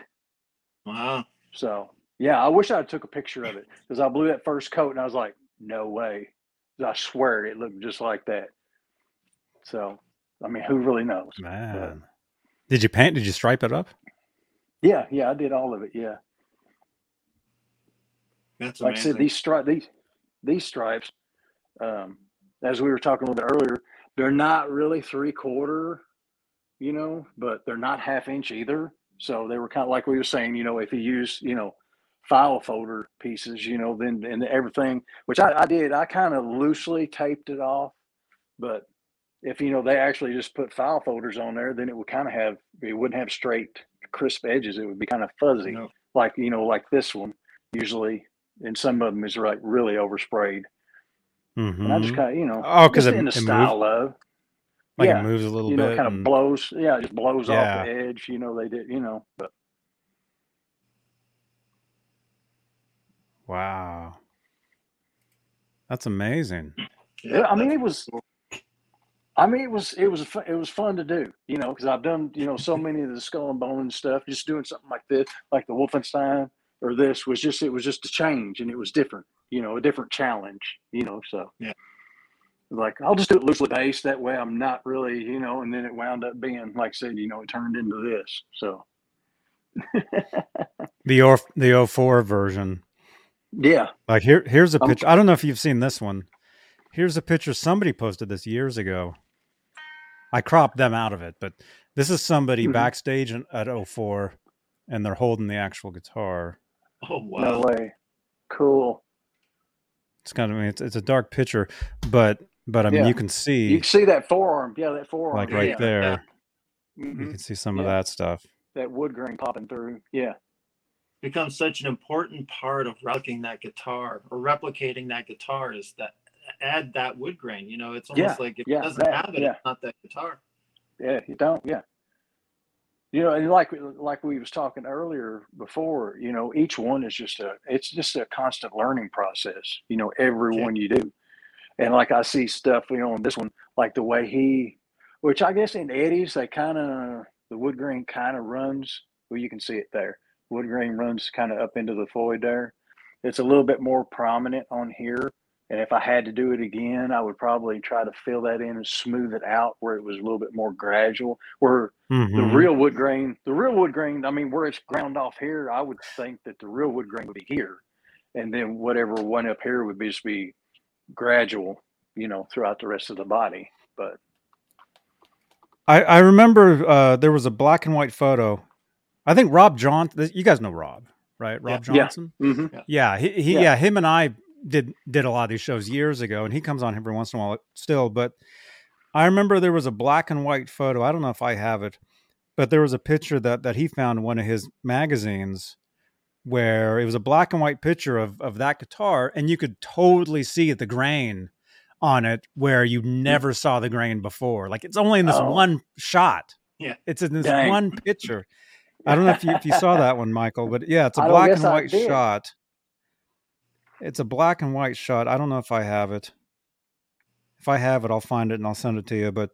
Wow. So yeah, I wish I took a picture of it because I blew that first coat and I was like, no way. I swear it looked just like that. So I mean, who really knows? Man. Did you paint? Did you stripe it up? Yeah, yeah, I did all of it. Yeah, That's like I said, these stripes, these these stripes, um, as we were talking a little bit earlier, they're not really three quarter, you know, but they're not half inch either. So they were kind of like we were saying, you know, if you use, you know, file folder pieces, you know, then and everything, which I, I did, I kind of loosely taped it off, but if you know they actually just put file folders on there, then it would kind of have it wouldn't have straight, crisp edges. It would be kind of fuzzy, No. like you know, like this one usually, and some of them is like really oversprayed. And I just Mhm. kind of, you know, oh, because in the it moves- style of, Like yeah, it moves a little you know, bit. kind of and- blows, yeah, it just blows off the edge. You know, they did, you know, but wow. That's amazing. yeah, I mean, it was. I mean, it was, it was, it was fun to do, you know, because I've done, you know, so many of the skull and bone stuff. Just doing something like this, like the Wolfenstein or this was just, it was just a change and it was different, you know, a different challenge, you know. So Yeah. like I'll just do it loosely based. That way, I'm not really, you know. And then it wound up being, like I said, you know, it turned into this. So The O the 04 version. Yeah, Like here here's a Um, picture. I don't know if you've seen this one. Here's a picture somebody posted this years ago. I cropped them out of it, but this is somebody Mhm. backstage in- at 04 and they're holding the actual guitar. Oh no wow. way, cool. It's kind of I mean, it's, it's a dark picture, but but I mean Yeah. you can see You can see that forearm, yeah, that forearm, like right yeah, there. yeah. You Mhm. can see some of that stuff. that wood grain popping through. Yeah, becomes such an important part of replicating that guitar or replicating that guitar is that add that wood grain. You know, it's almost like if yeah, it doesn't that, have it, yeah. it's not that guitar. yeah, you don't, yeah. You know, and like like we was talking earlier before, you know, each one is just a it's just a constant learning process. You know, every Yeah. one you do, and like I see stuff, you know, on this one, like the way he, which I guess in Eddie's they kind of the wood grain kind of runs. Well, you can see it there. Wood grain runs kind of up into the void there. It's a little bit more prominent on here. And if I had to do it again, I would probably try to fill that in and smooth it out where it was a little bit more gradual. Where the Mhm. real wood grain, the real wood grain, I mean, where it's ground off here, I would think that the real wood grain would be here. And then whatever one up here would be just be gradual, you know, throughout the rest of the body. But I, I remember uh, there was a black and white photo. I think Rob John. You guys know Rob, right? Rob Yeah. Johnson. mm-hmm. Yeah, he, he Yeah. yeah. him and I did did a lot of these shows years ago, and he comes on every once in a while still. But I remember there was a black and white photo. I don't know if I have it, but there was a picture that that he found in one of his magazines where it was a black and white picture of of that guitar, and you could totally see the grain on it where you never saw the grain before. Like it's only in this Oh. one shot. Yeah. it's in this Dang. one picture. I don't know if you if you saw that one, Michael, but yeah, it's a black and white shot. It's a black and white shot. I don't know if I have it. If I have it, I'll find it and I'll send it to you. But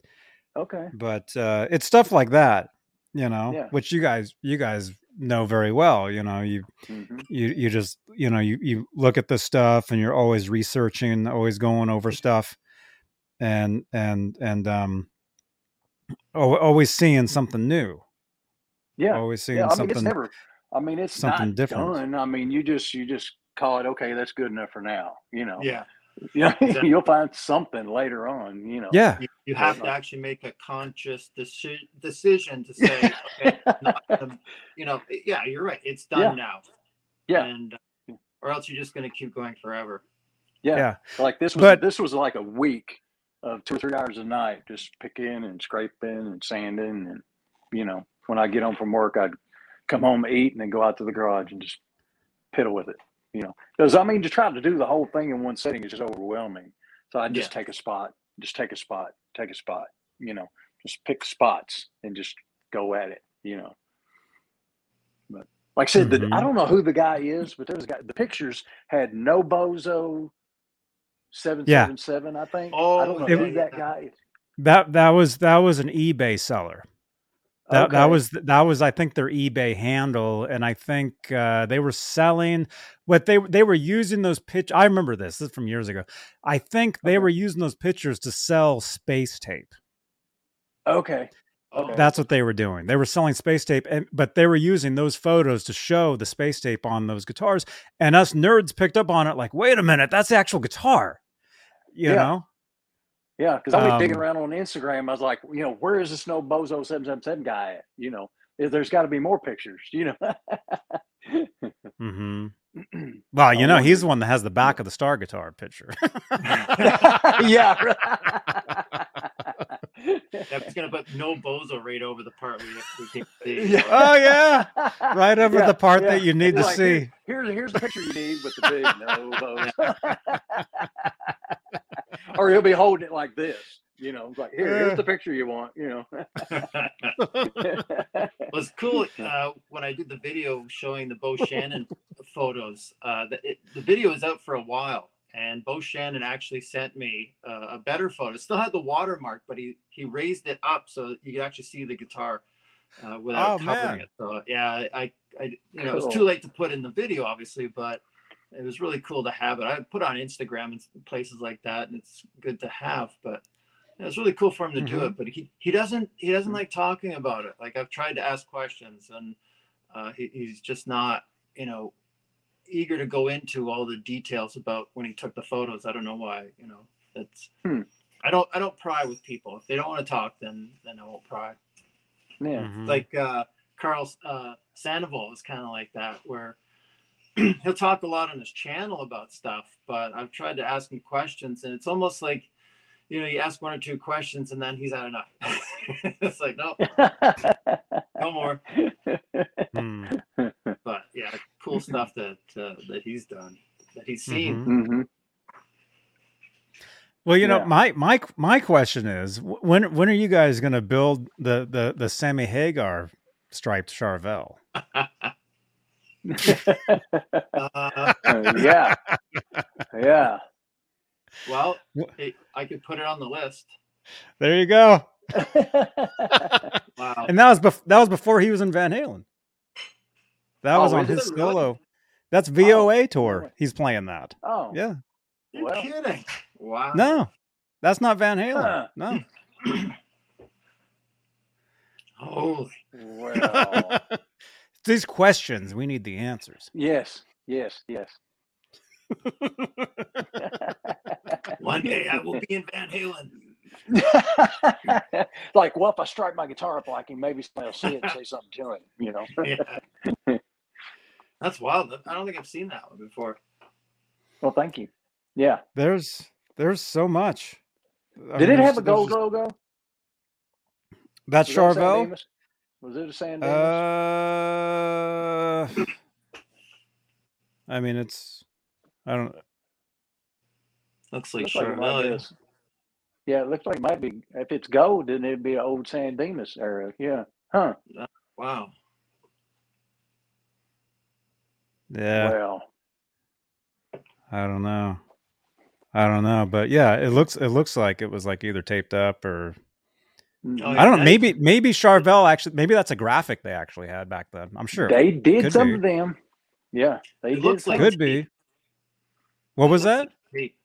okay. but uh, it's stuff like that, you know, Yeah. which you guys you guys know very well. You know, you hmm you you just you know you you look at this stuff and you're always researching, always going over stuff, and and and um, always seeing something new. Yeah. Always seeing Yeah. I mean, something. it's never, I mean, it's something not different. done. I mean, you just, you just call it, okay, that's good enough for now, you know? Yeah. Yeah. Exactly. You'll find something later on, you know? yeah, You, you have to actually make a conscious deci- decision to say, okay, not gonna- you know, yeah, you're right. It's done Yeah. now. Yeah. And, uh, or else you're just going to keep going forever. Yeah. yeah. Like this was But- this was like a week of two or three hours a night, just picking and scraping and sanding, and you know, when I get home from work, I'd come home, eat, and then go out to the garage and just piddle with it. You know, because I mean, to try to do the whole thing in one setting is just overwhelming. So I just Yeah. take a spot, just take a spot, take a spot. You know, just pick spots and just go at it, you know. But like I said, the, mm-hmm. I don't know who the guy is, but there was a guy. The pictures had no bozo seven seven seven. I think. I oh, don't know Oh, who yeah, that guy is. That that was that was an eBay seller. That that was that was I think their eBay handle, and I think uh, they were selling what they they were using those pitch. I remember this. This is from years ago. I think they Okay. were using those pictures to sell space tape. Okay. Oh, That's what they were doing. They were selling space tape, and but they were using those photos to show the space tape on those guitars. And us nerds picked up on it, like, wait a minute, that's the actual guitar. You Yeah. know? Yeah, because I was digging Um, around on Instagram. I was like, you know, where is this no bozo seven seven seven guy at? You know, there- there's got to be more pictures. You know. hmm Well, you know, he's the one that has the back of the star guitar picture. yeah. That's gonna put no bozo right over the part we, we can see. Yeah. oh yeah, right over Yeah, the part yeah. that you need to Like, see. here's here's the picture you need with the big no bozo. Or he'll be holding it like this. You know, like here, here's the picture you want. You know. It was cool uh, when I did the video showing the Bo Shannon photos. Uh, the, it, the video is out for a while, and Bo Shannon actually sent me uh, a better photo. It still had the watermark, but he he raised it up so you could actually see the guitar uh, without Oh, covering man. it. So yeah, I, I you know it was too late to put in the video, obviously, but it was really cool to have it. I put it on Instagram and places like that, and it's good to have, but. Yeah, It's really cool for him to do Mhm. it, but he, he doesn't he doesn't like talking about it. Like I've tried to ask questions, and uh, he, he's just not you know eager to go into all the details about when he took the photos. I don't know why. You know, it's Hmm. I don't I don't pry with people. If they don't want to talk, then then I won't pry. yeah. Mhm. Like uh, Carl uh, Sandoval is kind of like that, where he'll talk a lot on his channel about stuff, but I've tried to ask him questions, and it's almost like you know you ask one or two questions, and then he's had enough. it's like no, no more. Hmm. But yeah, cool stuff that uh, that he's done, that he's seen. Mhm. hmm Well, you know, Yeah. my my my question is, when when are you guys going to build the the the Sammy Hagar striped Charvel? Uh, yeah. Yeah. well, Wh- hey, I could put it on the list. There you go. Wow. And that was bef- that was before he was in Van Halen. That Oh, was on is it his really? solo. That's VOA Oh, tour. He's playing that. oh. Yeah. You're well. kidding. Wow. No, that's not Van Halen. Huh. No. Holy. Well. These questions, we need the answers. yes. Yes. Yes. One day I will be in Van Halen. like, well, if I strike my guitar up like him, maybe somebody will see it and say something to it, you know. Yeah. That's wild. I don't think I've seen that one before. well, thank you. Yeah. There's there's so much. I Did mean, it have a gold there's- logo? That's Was that a San Charvel. Dimas? Was it a San Dimas? Uh, I mean, it's. I don't. Looks like Looks like it might Charvel. be a- yeah, it looks like it might be. If it's gold, then it'd be an old San Dimas era. Yeah. Huh. Wow. Yeah, Well. I don't know. I don't know, but yeah, it looks it looks like it was like either taped up or mm, Oh, I don't know. Maybe maybe Charvel actually maybe that's a graphic they actually had back then. I'm sure They did Could some be. of them. Yeah, they It did. looks like- could be. What was It looks that? like tape.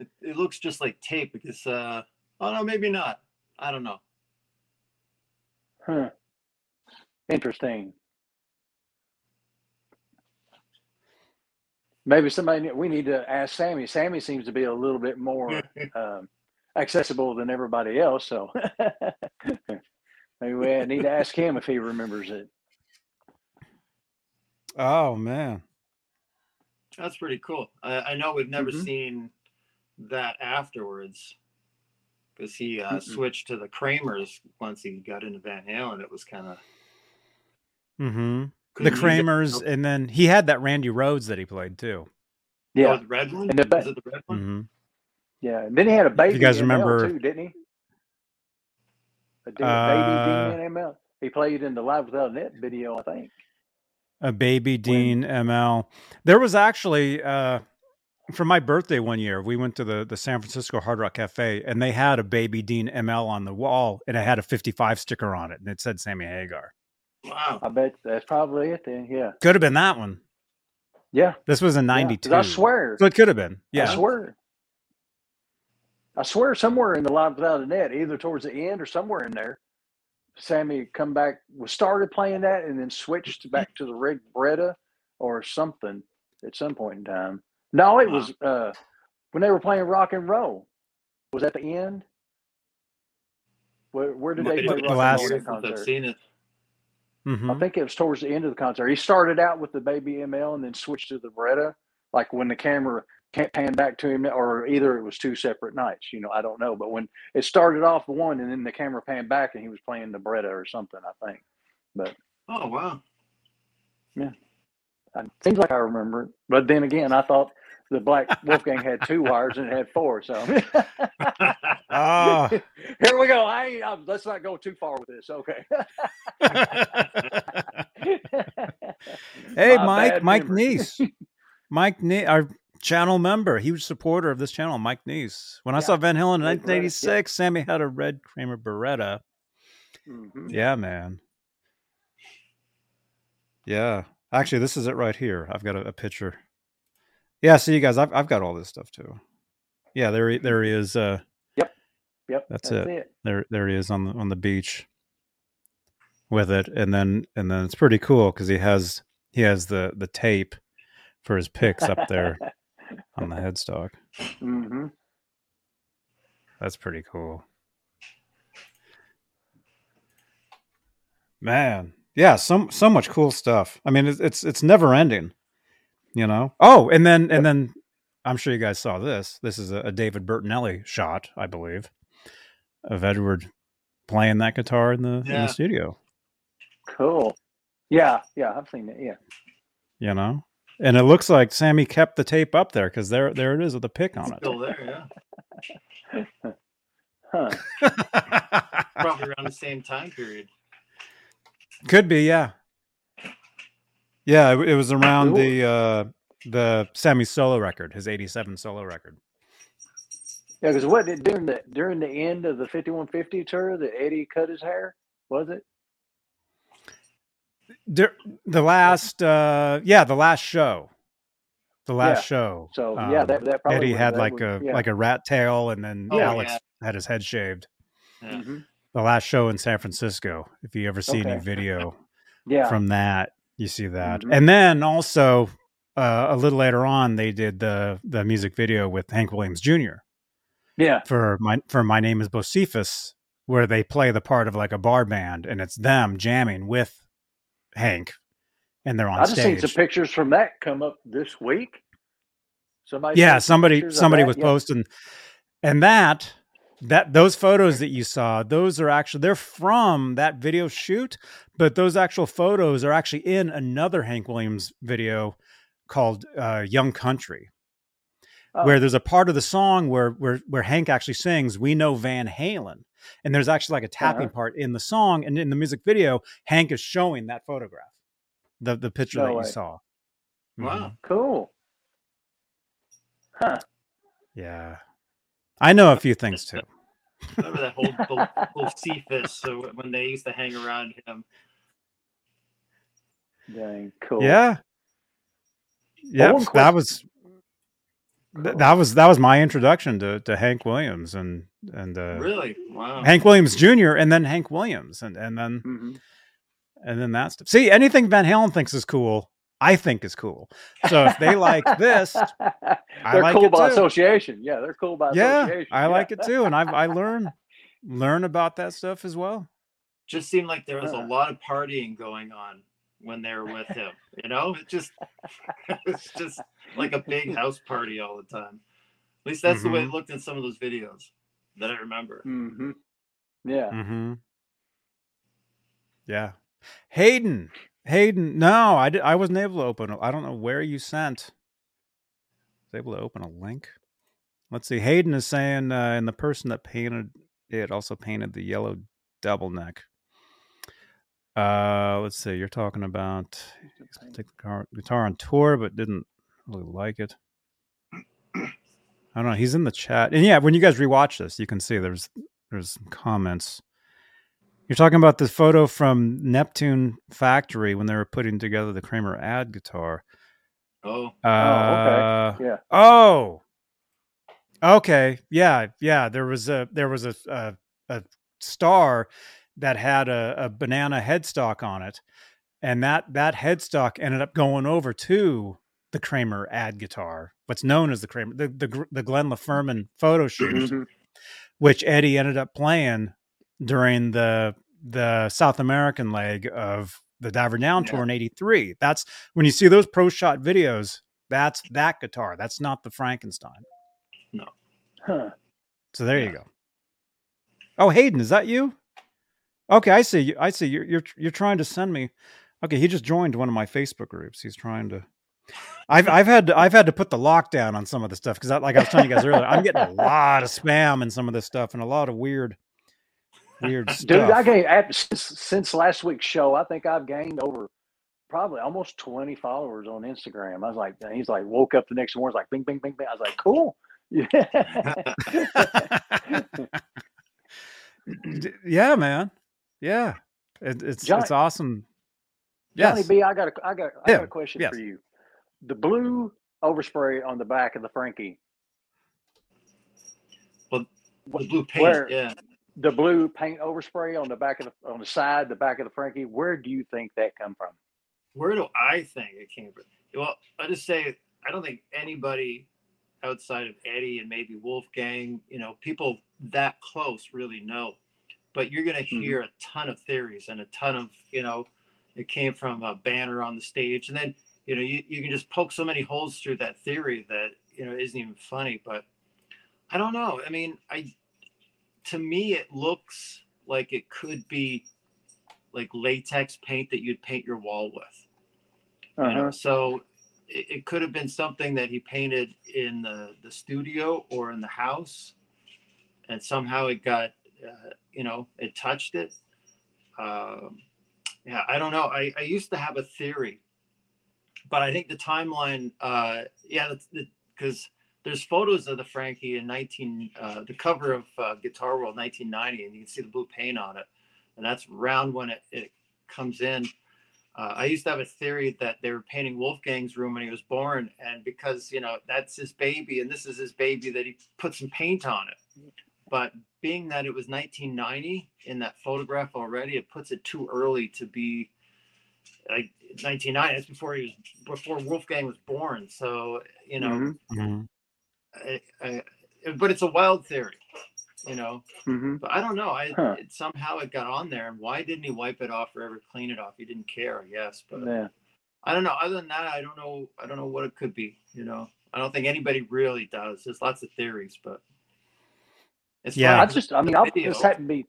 It, it looks just like tape because uh oh no, maybe not. I don't know. Huh. Interesting. Maybe somebody we need to ask Sammy. Sammy seems to be a little bit more um, accessible than everybody else, so maybe we need to ask him if he remembers it. Oh man. That's pretty cool. I, I know we've never Mhm. seen that afterwards because he uh, Mm-mm. switched to the Kramers once he got into Van Halen. It was kind of Mm-hmm. The Kramers, and then he had that Randy Rhoads that he played too. Yeah, Oh, the red one. And the ba- Is it the red one? Yeah. And then he had a baby. You guys in L remember- too, didn't he? A da- Uh, baby Dean ML. He played in the Live Without a Net video, I think. a baby Dean ML. There was actually uh, for my birthday one year, we went to the the San Francisco Hard Rock Cafe, and they had a baby Dean ML on the wall, and it had a 55 sticker on it, and it said Sammy Hagar. Wow. I bet that's probably it then. Yeah. Could have been that one. Yeah. This was in yeah. 'Cause '92. I swear. So it could have been. Yeah, I Yeah. swear. I swear somewhere in the Live Without a Net, either towards the end or somewhere in there, Sammy come back was started playing that and then switched back to the Rig Beretta or something at some point in time. No, it was uh when they were playing rock and roll. Was that the end? Where, where did they Might play have rock been last- and roll years at since I've seen it. Mhm. I think it was towards the end of the concert. He started out with the baby ML and then switched to the Beretta. Like when the camera can't pan back to him, or either it was two separate nights. You know, I don't know. But when it started off one, and then the camera panned back, and he was playing the Beretta or something, I think. But Oh wow. Yeah it seems like I remember it. But then again, I thought the Black Wolfgang had two wires and it had four. So Oh. here we go. I, I'm, let's not go too far with this. Okay. hey, My Mike, Mike memory. Neese, Mike Ne- our channel member, huge supporter of this channel, Mike Neese. When I saw Van Halen in Red Beretta, 1986, Sammy had a red Kramer Beretta. Mhm. Yeah, man. Yeah, actually, this is it right here. I've got a, a picture. Yeah, see, you guys, I've I've got all this stuff too. Yeah, there he, there he is. Uh, Yep. That's it. there there he is on the on the beach with it, and then and then it's pretty cool because he has he has the the tape for his picks up there on the headstock. hmm That's pretty cool. Man, yeah, so so much cool stuff. I mean, it's it's, it's never ending, you know. Oh, and then and then I'm sure you guys saw this. This is a, a David Bertinelli shot, I believe, of Edward playing that guitar in the in the studio. Cool. Yeah, yeah, I've seen it. Yeah. You know, and it looks like Sammy kept the tape up there because there there it is with the pick on it. Still there, yeah. Huh. Probably around the same time period. Could be, yeah. Yeah, it, it was around Cool. the uh the Sammy solo record, his 87 solo record. Yeah, because what did during the during the end of the fifty one fifty tour that Eddie cut his hair? Was it? Dur- the last uh yeah, the last show. The last Yeah. show. So yeah, um, that that probably Eddie would- had that like would- a yeah. like a rat tail and then Oh, Alex yeah. had his head shaved. Yeah. Mhm. The last show in San Francisco. If you ever see any video yeah. from that, you see that. Mhm. And then also uh, a little later on they did the the music video with Hank Williams Jr. yeah. for my for my name is Bocephus, where they play the part of like a bar band, and it's them jamming with Hank, and they're on I just seen some pictures from that come up this week. Somebody yeah, somebody somebody was Yeah. posting, and that that those photos that you saw, those are actually they're from that video shoot, but those actual photos are actually in another Hank Williams video called uh, "Young Country." Oh, where there's a part of the song where where where Hank actually sings "We Know Van Halen," and there's actually like a tapping Uh-huh. part in the song, and in the music video, Hank is showing that photograph, the the picture No that way. you saw. Mhm. Wow. cool. Huh. Yeah, I know a few things too. Remember that whole whole, whole Cephas so when they used to hang around him. Dang, cool. Yeah, yeah, one that was Cool. that was that was my introduction to to Hank Williams and and uh, Really? Wow. Hank Williams Jr. and then Hank Williams and and then Mhm. and then that stuff. See, anything Van Halen thinks is cool, I think is cool. So if they like this, they're like cool it by too. association. Yeah, they're cool by yeah, association. I Yeah. like it too, and I I learn learn about that stuff as well. Just seemed like there was a lot of partying going on when they were with him. You know, it just it's just like a big house party all the time. At least that's the way it Mm-hmm. looked in some of those videos that I remember. hmm Yeah. Mm-hmm. Yeah, Hayden, Hayden. No, I did, I wasn't able to open. it. I don't know where you sent. Was able to open a link. Let's see. Hayden is saying, uh, and the person that painted it also painted the yellow double neck. Uh, let's see. You're talking about take the car, guitar on tour, but didn't really like it. I don't know. He's in the chat, and yeah, when you guys rewatch this, you can see there's there's some comments. You're talking about the photo from Neptune Factory when they were putting together the Kramer ad guitar. Oh, Uh, okay. Yeah. Oh. Okay. Yeah. Yeah. There was a there was a a, a star that had a, a banana headstock on it, and that that headstock ended up going over to the Kramer ad guitar, what's known as the Kramer the the, the Glen La Ferman photo shoot, Mhm. which Eddie ended up playing during the the South American leg of the Diver Down tour in '83. That's when you see those pro shot videos. That's that guitar. That's not the Frankenstein. No. Huh. So there Yeah. you go. Oh, Hayden, is that you? Okay, I see. you. I see. You're you're you're trying to send me. Okay, he just joined one of my Facebook groups. He's trying to. I've I've had to, I've had to put the lockdown on some of the stuff because, like I was telling you guys earlier, I'm getting a lot of spam and some of this stuff and a lot of weird, weird stuff. Dude, I gained since, since last week's show. I think I've gained over probably almost twenty followers on Instagram. I was like, he's like, woke up the next morning, like, bing, bing, bing, bing. I was like, cool. Yeah. Yeah, man. Yeah, it, it's Johnny- it's awesome. Johnny B, I got a, I got, I Yeah, got a question yes. for you. The blue overspray on the back of the Frankie. Well, the blue paint. where- Yeah. the blue paint overspray on the back of the on the side, the back of the Frankie. Where do you think that come from? Where do I think it came from? Well, I just say I don't think anybody outside of Eddie and maybe Wolfgang, you know, people that close really know. But you're going to Mhm. hear a ton of theories and a ton of, you know, it came from a banner on the stage. And then, you know, you, you can just poke so many holes through that theory that, you know, isn't even funny. But I don't know. I mean, I, to me, it looks like it could be like latex paint that you'd paint your wall with. You know, Uh-huh. so it, it could have been something that he painted in the, the studio or in the house, and somehow it got, uh, you know, it touched it. Um, yeah, I don't know. I, I used to have a theory, but I think the timeline, uh, yeah, because there's photos of the Frankie in 19, uh, the cover of uh, Guitar World 1990, and you can see the blue paint on it, and that's around when it, it comes in. Uh, I used to have a theory that they were painting Wolfgang's room when he was born, and because you know that's his baby, and this is his baby, that he put some paint on it. But being that it was 1990 in that photograph already, it puts it too early to be like 1990. That's before he was before Wolfgang was born. So you know, Mhm. Mhm. I, I, but it's a wild theory, you know. Mhm. But I don't know. I Huh. it, somehow it got on there, and why didn't he wipe it off or ever clean it off? He didn't care, I guess. But Yeah. I don't know. Other than that, I don't know. I don't know what it could be. You know, I don't think anybody really does. There's lots of theories, but it's Yeah. I just, I mean, I video- just happened to be.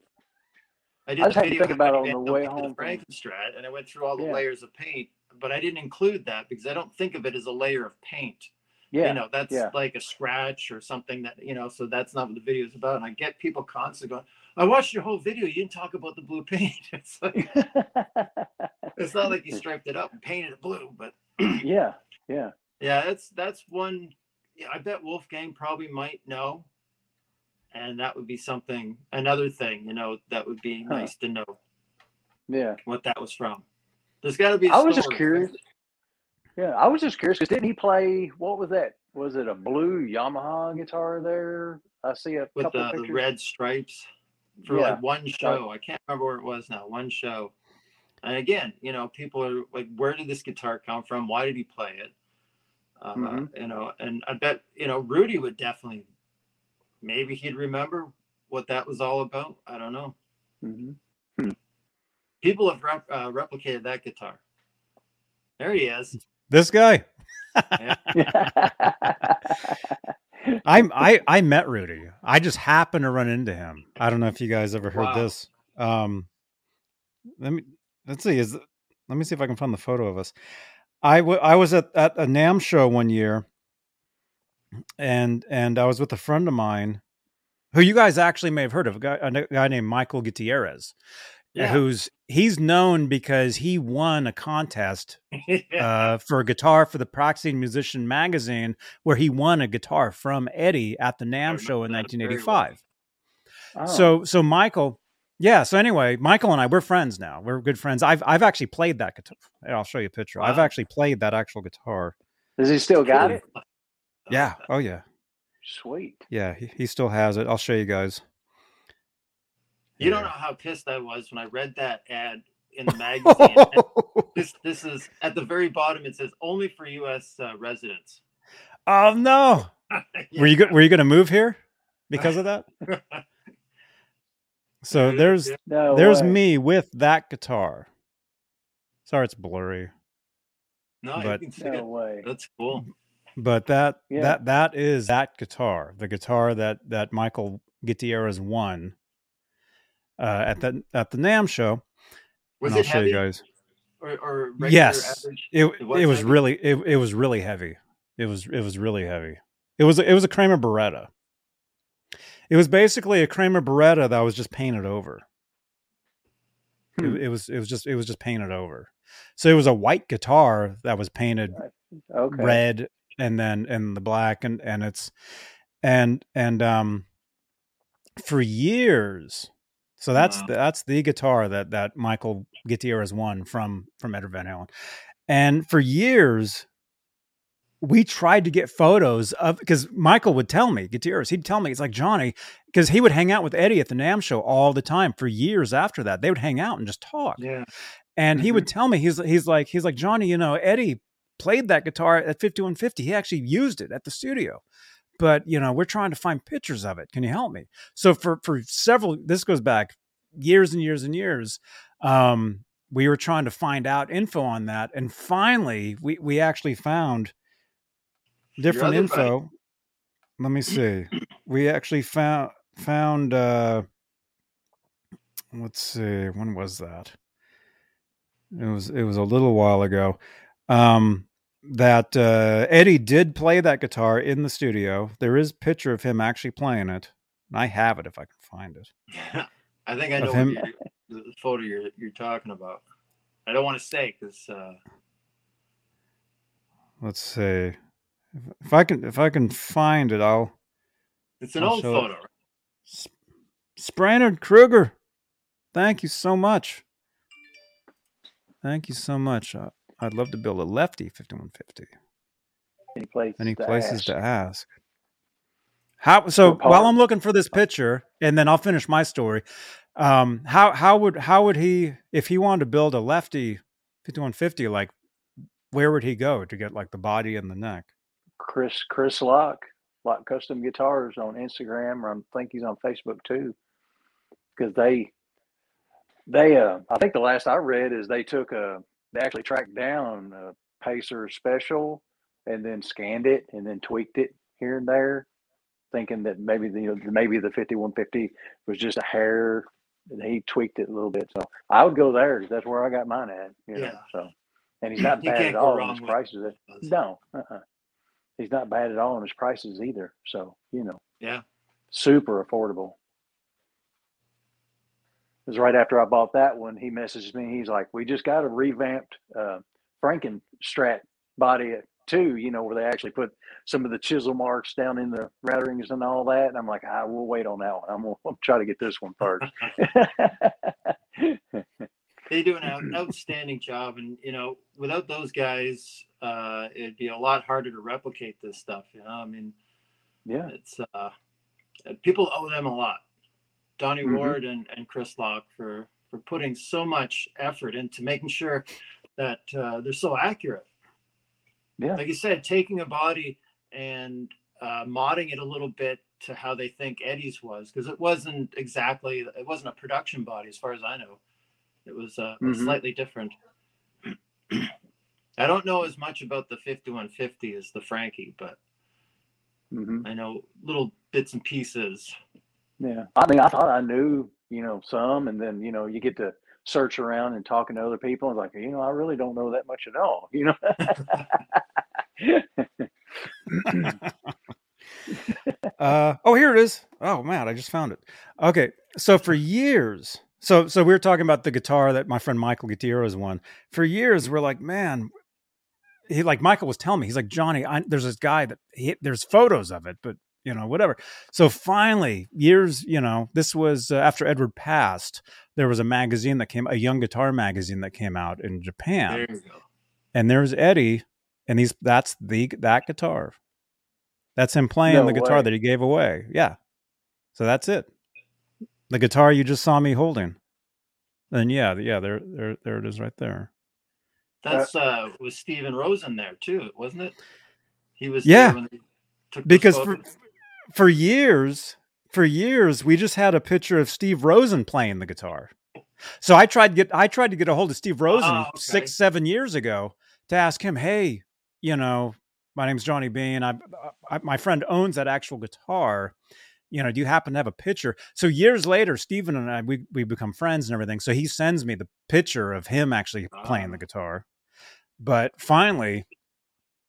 I did I the to video think about it on the way home from- Frankenstrat, and I went through all the Yeah. layers of paint, but I didn't include that because I don't think of it as a layer of paint. Yeah. you know that's yeah. like a scratch or something that you know so that's not what the video is about and i get people constantly going i watched your whole video you didn't talk about the blue paint it's like it's not like you striped it up and painted it blue but yeah. Yeah. yeah that's that's one yeah, i bet wolfgang probably might know and that would be something another thing you know that would be Huh. nice to know Yeah. what that was from there's got to be a I was just curious. Yeah. I was just curious because didn't he play, what was that? Was it a blue Yamaha guitar there? I see a with the, the red stripes for Yeah. like one show. I can't remember where it was now. One show. And again, you know, people are like, where did this guitar come from? Why did he play it? Uh, Mhm. You know, and I bet you know Rudy would definitely, maybe he'd remember what that was all about. I don't know. Mhm. People have rep, uh, replicated that guitar. There he is. This guy. I I I met Rudy. I just happened to run into him. I don't know if you guys ever heard Wow. this. Um, let me let's see. Is let me see if I can find the photo of us. I I was at at a NAMM show one year, and and I was with a friend of mine who you guys actually may have heard of, a guy, a guy named Michael Gutierrez, Yeah. who's he's known because he won a contest uh, for a guitar for the Practicing Musician magazine, where he won a guitar from Eddie at the NAMM show in remember that very 1985. Oh, So so Michael, yeah. So anyway, Michael and I we're friends now. We're good friends. I've I've actually played that guitar. I'll show you a picture. I've actually played that actual guitar. does he still got it? Yeah. Oh yeah. Sweet. Yeah. He, he still has it. I'll show you guys. You don't know how pissed I was when I read that ad in the magazine. This this is at the very bottom. It says only for U.S. Uh, residents. oh no. Were you go- were you going to move here because of that? So there's. No, there's way. me with that guitar. Sorry, it's blurry. No, but- you can see No it. way. That's cool. But that Yeah. that that is that guitar the guitar that that michael gutierrez won uh at the at the NAMM show Was and i'll it show heavy you guys or, or yes average? it, It it, was heavy? really it, it was really heavy it was it was really heavy it was it was a kramer beretta it was basically a kramer beretta that was just painted over Hmm. it, it was it was just it was just painted over so it was a white guitar that was painted Okay. red and then and the black and and it's and and um for years so that's Wow. the, that's the guitar that that michael gutierrez won from from edward van halen and for years we tried to get photos of because michael would tell me gutierrez he'd tell me it's like johnny because he would hang out with eddie at the NAMM show all the time for years after that they would hang out and just talk Yeah. and he Mm-hmm. would tell me he's he's like he's like Johnny, you know, Eddie played that guitar at 5150. He actually used it at the studio. But, you know, we're trying to find pictures of it. Can you help me? So for for several this goes back years and years and years. Um we were trying to find out info on that and finally we we actually found different other buddy. info. Let me see. We actually found found uh let's see when was that it was it was a little while ago um that uh eddie did play that guitar in the studio there is a picture of him actually playing it and i have it if i can find it I think I know what him- you're, the photo you're you're talking about. I don't want to say because uh, let's see if, i can if i can find it i'll it's an I'll old it. photo. Sp- Sprainard Kruger, thank you so much. Thank you so much. Uh, I'd love to build a lefty 5150. Any places, Any to places ask. to ask? How so? While I'm looking for this picture, and then I'll finish my story. Um, how how would how would he if he wanted to build a lefty 5150? Like, where would he go to get like the body and the neck? Chris Chris Lock, Lock Custom Guitars on Instagram, or I think he's on Facebook too. Because they they uh I think the last I read is they took a they actually tracked down a Pacer special and then scanned it and then tweaked it here and there, thinking that maybe the you know, maybe the fifty one fifty was just a hair and he tweaked it a little bit. So I would go there 'cause that's where I got mine at. You know, Yeah. so and he's not bad at all in wrong his prices. No, uh-uh. he's not bad at all in his prices either. So you know, Yeah. super affordable. It was right after I bought that one. He messaged me. He's like, "We just got a revamped uh, Frankenstrat body too. You know, where they actually put some of the chisel marks down in the routerings and all that." And I'm like, "I will wait on that one. I'm gonna, I'm try to get this one first. They do an outstanding job, and you know, without those guys, uh, it'd be a lot harder to replicate this stuff. You know, I mean, yeah, it's uh, people owe them a lot. Donnie Mhm. Ward and, and Chris Locke for for putting so much effort into making sure that uh, they're so accurate. Yeah. Like you said, taking a body and uh, modding it a little bit to how they think Eddie's was, because it wasn't exactly it wasn't a production body as far as I know. It was uh, Mhm. slightly different. I don't know as much about the 5150 as the Frankie, but hmm I know little bits and pieces. Yeah. I mean, I thought I knew, you know, some, and then you know, you get to search around and talking to other people. and like, you know, I really don't know that much at all. You know. Uh, oh, here it is. Oh man, I just found it. Okay, so for years, so so we were talking about the guitar that my friend Michael Gutierrez won. For years, we're like, man, he like Michael was telling me, he's like Johnny, I, there's this guy that he, there's photos of it, but you know whatever. So finally, years, you know, this was uh, after Edward passed. There was a magazine that came, a young guitar magazine that came out in Japan, There you go. and there's Eddie, and he's that's the that guitar. That's him playing No the guitar way. that he gave away. Yeah. So that's it. The guitar you just saw me holding. And yeah, yeah, there there there it is right there. That's uh was Steven Rosen there too, wasn't it? He was Yeah. there when they took Because for. For years, for years we just had a picture of Steve Rosen playing the guitar. So I tried to get I tried to get a hold of Steve Rosen Oh, okay. six seven years ago to ask him, hey, you know, my name's Johnny Bean. I, I my friend owns that actual guitar. You know, do you happen to have a picture? So years later, Steven and I we we become friends and everything. So he sends me the picture of him actually playing the Ah. guitar. But finally,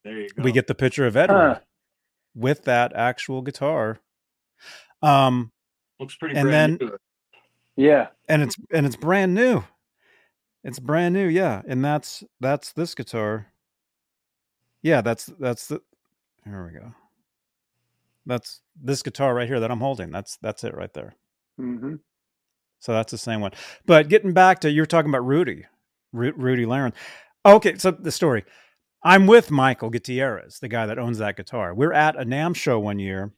there you go. we get the picture of Edward Huh. With that actual guitar. Um, looks pretty and brand then- new. Yeah. and it's and it's brand new. It's brand new, yeah. And that's that's this guitar. Yeah, that's that's the here we go. That's this guitar right here that I'm holding. That's that's it right there. Mm-hmm. So that's the same one. But getting back to you were talking about Rudy, Ru- Rudy Leiren. Okay, so the story. I'm with Michael Gutierrez, the guy that owns that guitar. We're at a NAMM show one year,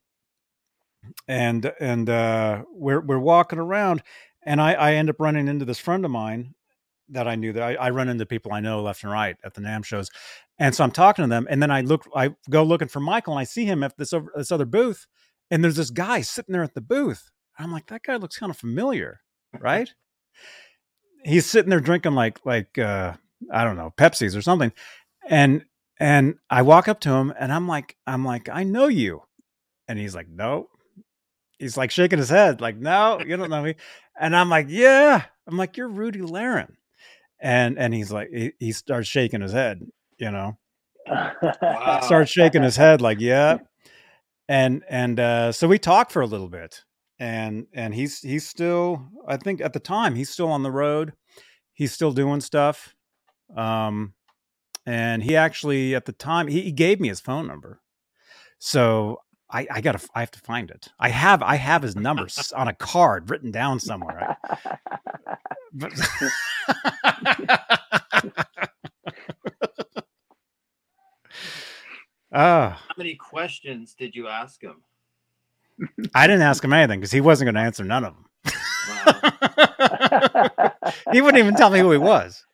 and and uh, we're we're walking around, and I, I end up running into this friend of mine that I knew that I, I run into people I know left and right at the NAMM shows, and so I'm talking to them, and then I look, I go looking for Michael, and I see him at this over, this other booth, and there's this guy sitting there at the booth. I'm like, that guy looks kind of familiar, right? He's sitting there drinking like like uh, I don't know Pepsis or something, and and I walk up to him, and I'm like, I'm like, I know you, and he's like, no. He's like shaking his head, like, no, you don't know me. And I'm like, yeah. I'm like, you're Rudy Leiren. And and he's like, he, he starts shaking his head, you know, Wow. starts shaking his head, like, yeah. And and uh, so we talked for a little bit, and and he's he's still, I think at the time he's still on the road, he's still doing stuff. Um, and he actually at the time he, he gave me his phone number, so I, I gotta I have to find it. I have I have his number on a card written down somewhere. But Ah, How many questions did you ask him? I didn't ask him anything because he wasn't going to answer none of them. Wow. he wouldn't even tell me who he was.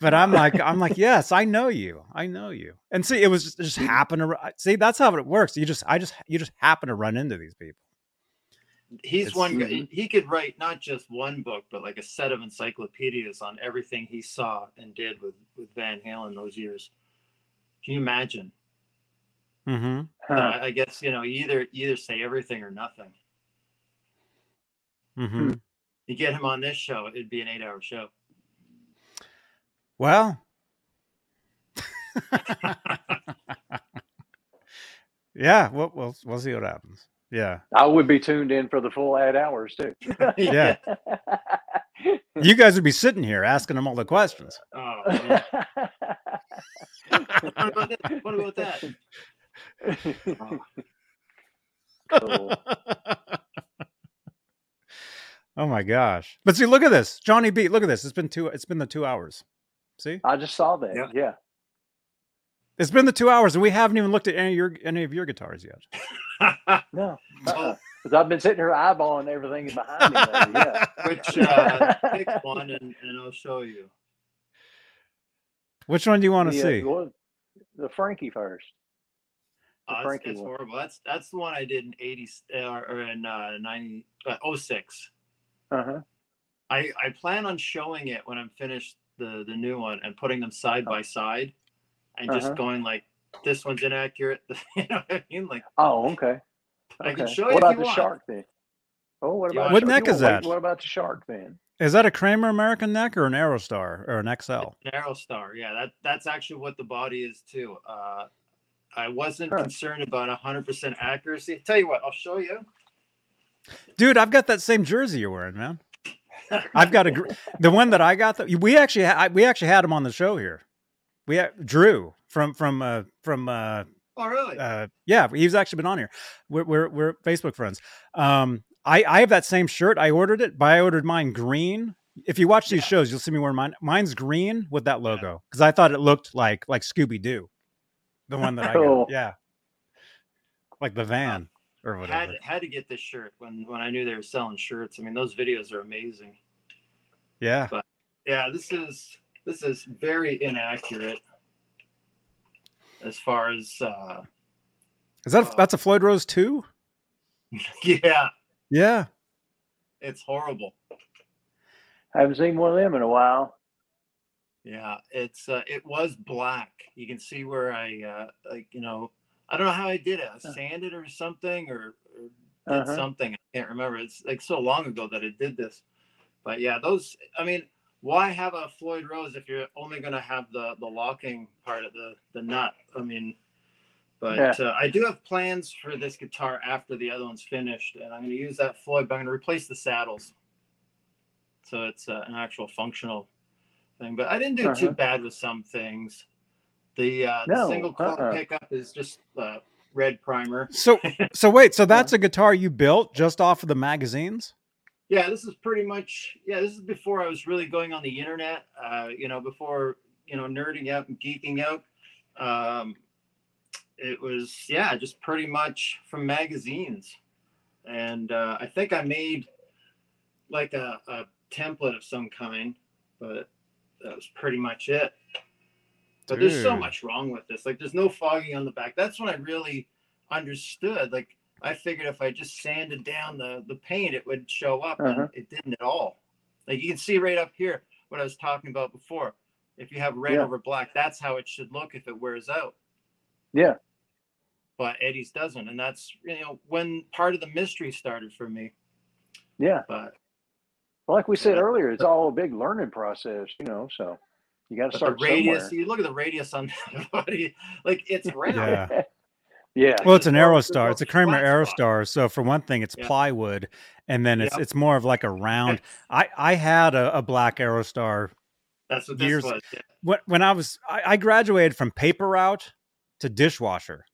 But I'm like, I'm like, yes, I know you, I know you. And see, it was just, it just happened to see. That's how it works. You just, I just, you just happen to run into these people. He's It's- one guy. Mhm. He could write not just one book, but like a set of encyclopedias on everything he saw and did with with Van Halen those years. Can you imagine? Mm-hmm. But Huh. I, I guess you know either either say everything or nothing. Mm-hmm. You get him on this show, it'd be an eight-hour show. Well, yeah, we'll, we'll we'll see what happens. Yeah, I would be tuned in for the full eight hours too. yeah. You guys would be sitting here asking them all the questions. Oh, what about that? What about that? Oh, Cool. oh my gosh! But see, look at this, Johnny B. Look at this. It's been two. It's been the two hours. See, I just saw that. Yeah. Yeah. it's been the two hours, and we haven't even looked at any of your any of your guitars yet. No. Well, Because I've been sitting here eyeballing everything behind me. Yeah. which uh, pick one and, and I'll show you. Which one do you want to The, uh, see? well, the Frankie first. The Oh, Frankie it's one. horrible. That's that's the one I did in eighty uh, or in uh, ninety uh, 06. Uh huh. I I plan on showing it when I'm finished the the new one and putting them side by side, and just Uh-huh. going like this one's inaccurate. you know what I mean? Like Oh, okay. I can okay. show you what if about you the want. shark then? Oh, what about What neck is wanna wait, that? What about the shark then? Is that a Kramer American neck or an Aerostar or an XL? Narrow Star. Yeah, that that's actually what the body is too. Uh, I wasn't Huh. concerned about 100% accuracy. Tell you what, I'll show you. Dude, I've got that same jersey you're wearing, man. I've got a gr- the one that I got. The, we actually ha- I- we actually had him on the show here. We had Drew from from uh, from uh, oh, really? uh, yeah, he's actually been on here. We're, we're we're Facebook friends. Um, I I have that same shirt. I ordered it, but I ordered mine green. If you watch these Yeah. shows, you'll see me wearing mine. Mine's green with that logo because I thought it looked like like Scooby Doo, the one that I Cool. got. Yeah, like the van or whatever. had had to get this shirt when when I knew they were selling shirts. I mean, those videos are amazing. Yeah, Yeah, this is this is very inaccurate as far as uh is that Uh, that's a Floyd Rose too? yeah, Yeah. it's horrible. I haven't seen one of them in a while. Yeah, it's uh, it was black. You can see where I uh like you know I don't know how I did it. I sanded or something or, or did Uh-huh. something. I can't remember. It's like so long ago that I did this. But yeah, those. I mean, why have a Floyd Rose if you're only going to have the the locking part of the the nut? I mean, but Yeah. uh, I do have plans for this guitar after the other one's finished, and I'm going to use that Floyd, but I'm going to replace the saddles. So it's uh, an actual functional thing. But I didn't do too Uh-huh. bad with some things. The, uh, the No, single coil uh-uh. pickup is just uh, red primer. So so wait, so that's a guitar you built just off of the magazines? Yeah, this is pretty much yeah. This is before I was really going on the internet. Uh, you know, before you know nerding out and geeking out. Um, it was yeah, just pretty much from magazines, and uh, I think I made like a, a template of some kind, but that was pretty much it. But there's so much wrong with this. Like, there's no fogging on the back. That's when I really understood. Like, I figured if I just sanded down the the paint, it would show up, Uh-huh. and it didn't at all. Like you can see right up here what I was talking about before. If you have red Yeah. over black, that's how it should look if it wears out. Yeah. But Eddie's doesn't, and that's you know when part of the mystery started for me. Yeah. But like we said earlier, it's all a big learning process, you know. So you got to start the radius, somewhere. you look at the radius on that body, like it's round. Yeah. yeah. Well, it's an There's no- Aerostar. It's a Kramer flat spot. Aerostar. So for one thing, it's Yeah. plywood, and then it's Yep. it's more of like a round. I I had a, a black Aerostar That's what this Years- was. Yeah. when when I was I, I graduated from paper route to dishwasher,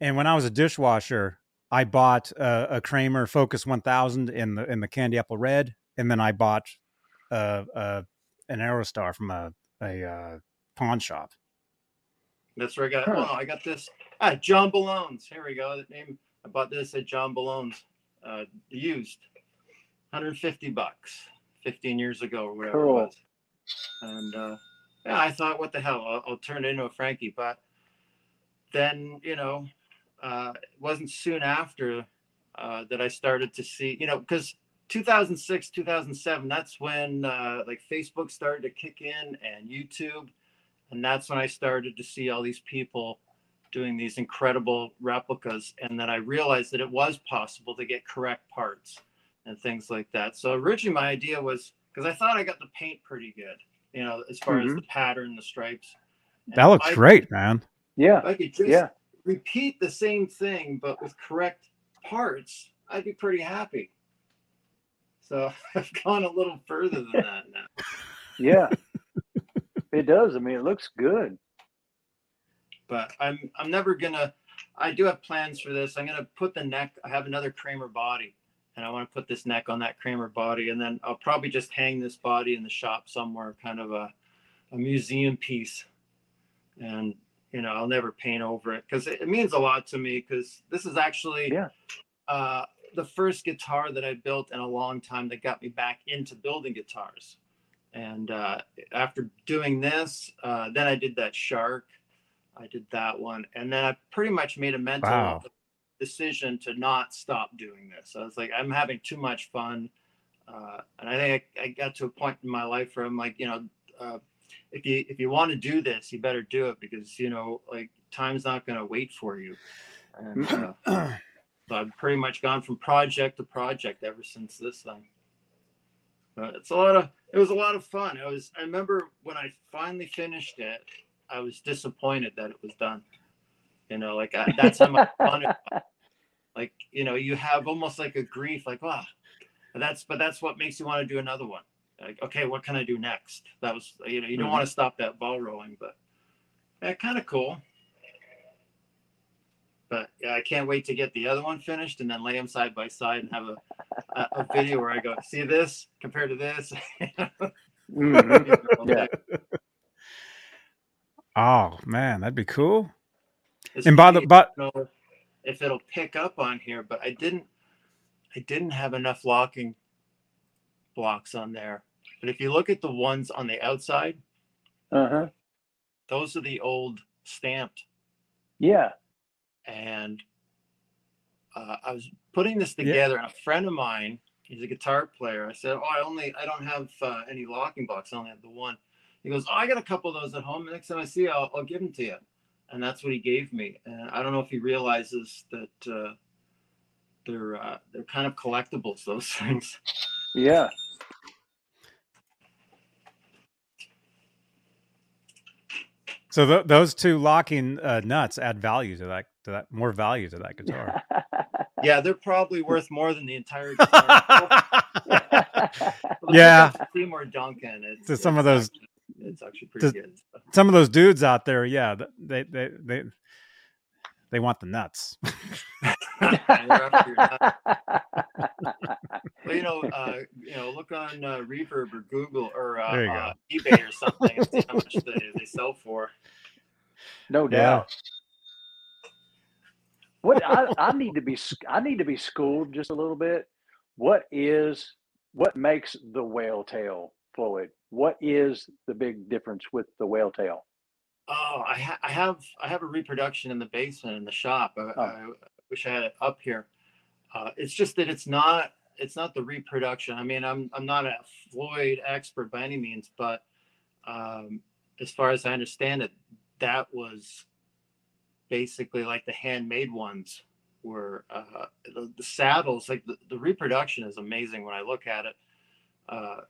and when I was a dishwasher, I bought a, a Kramer Focus 1000 in the in the candy apple red, and then I bought uh, uh, an Aerostar from a a uh, pawn shop. That's where I got. Huh. Oh, I got this. Ah, John Balones. Here we go. The name. I bought this at John Balones, uh, used, 150 bucks, 15 years ago or whatever Cool. it was. And uh, yeah, I thought, what the hell? I'll, I'll turn it into a Frankie. But then, you know, uh, it wasn't soon after uh, that I started to see, you know, because 2006, 2007, that's when uh, like Facebook started to kick in and YouTube. And that's when I started to see all these people doing these incredible replicas. And then I realized that it was possible to get correct parts and things like that. So originally my idea was because I thought I got the paint pretty good, you know, as far as Mhm. the pattern, the stripes. And That looks I- great, man. Yeah. I could just Yeah. repeat the same thing but with correct parts, I'd be pretty happy. So I've gone a little further than that now. Yeah. it does. I mean, it looks good. but I'm I'm never gonna. I do have plans for this. I'm gonna put the neck. I have another Kramer body, and I want to put this neck on that Kramer body, and then I'll probably just hang this body in the shop somewhere, kind of a a museum piece, and you know I'll never paint over it because it, it means a lot to me. Because this is actually Yeah. uh, the first guitar that I built in a long time that got me back into building guitars. And uh, after doing this, uh, then I did that Shark. I did that one, and then I pretty much made a mental Wow. decision to not stop doing this. I was like, I'm having too much fun, uh, and I think I, I got to a point in my life where I'm like, you know, uh, if you if you want to do this, you better do it because you know, like time's not going to wait for you. And uh, I've pretty much gone from project to project ever since this thing. But it's a lot of it was a lot of fun. It was I remember when I finally finished it, I was disappointed that it was done. You know, like I, that's how much fun. It, like you know, you have almost like a grief, like wow, that's but that's what makes you want to do another one. Like okay, what can I do next? That was you know you don't Mhm. want to stop that ball rolling, but yeah, kind of cool. But yeah, I can't wait to get the other one finished and then lay them side by side and have a, a, a video where I go, see this compared to this. Mhm. Yeah. Oh man, that'd be cool. it's And by the but I don't know if it'll pick up on here, but I didn't I didn't have enough locking blocks on there. But if you look at the ones on the outside, Uh-huh. those are the old stamped. Yeah. And uh, I was putting this Yeah. together, and a friend of mine, he's a guitar player. I said, "Oh, I only I don't have uh, any locking box. I only have the one." He goes, "Oh, I got a couple of those at home. The next time I see you, I'll, I'll give them to you." And that's what he gave me. And I don't know if he realizes that uh, they're uh, they're kind of collectibles. Those things. Yeah. So th- those two locking uh, nuts add value to that to that more value to that guitar. Yeah, they're probably worth more than the entire guitar. Yeah. Seymour Duncan. It's, To some it's of those- Actually, it's actually pretty good. Some of those dudes out there, yeah, they they they they want the nuts. They're after your nut. Well, you know, uh, you know, look on uh, Reverb or Google or uh, There go. uh, eBay or something and see how much they, they sell for. no Yeah. doubt. What I, I need to be I need to be schooled just a little bit. What is what makes the whale tail Floyd? What is the big difference with the whale tail? Oh, I, ha- I have I have a reproduction in the basement in the shop. I, Oh. Wish I had it up here. Uh, it's just that it's not it's not the reproduction. I mean, I'm I'm not a Floyd expert by any means, but um, as far as I understand it, that was basically like the handmade ones were uh, the, the saddles. Like the, the reproduction is amazing when I look at it. Uh,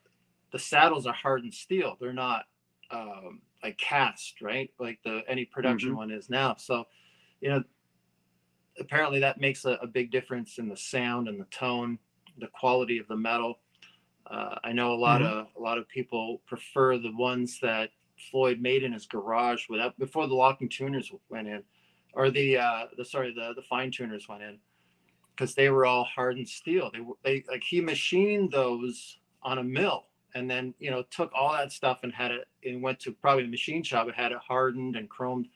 the saddles are hardened steel. They're not um, like cast, right? Like the any production Mhm. one is now. So, you know, apparently that makes a, a big difference in the sound and the tone, the quality of the metal. Uh, I know a lot Mhm. of a lot of people prefer the ones that Floyd made in his garage without before the locking tuners went in, or the uh, the sorry the the fine tuners went in, because they were all hardened steel. They were they like he machined those on a mill and then you know took all that stuff and had it and went to probably a machine shop and had it hardened and chromed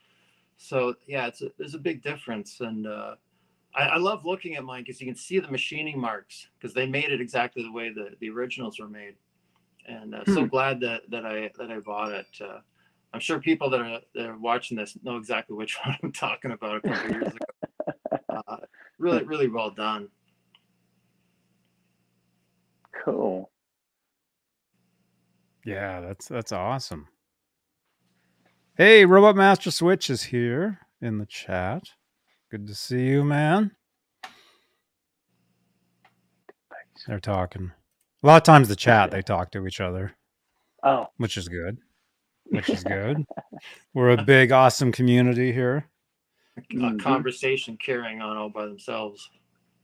so yeah it's a, there's a big difference and uh I, I love looking at mine because you can see the machining marks because they made it exactly the way the, the originals were made and uh, so Hmm. glad that that i that i bought it uh i'm sure people that are that are watching this know exactly which one i'm talking about a couple years ago uh, really really well done Cool. Yeah, that's that's awesome. Hey, Robot Master Switch is here in the chat. Good to see you, man. They're talking. A lot of times the chat they talk to each other, Oh, which is good. Which is good. We're a big awesome community here. a Mhm. conversation carrying on all by themselves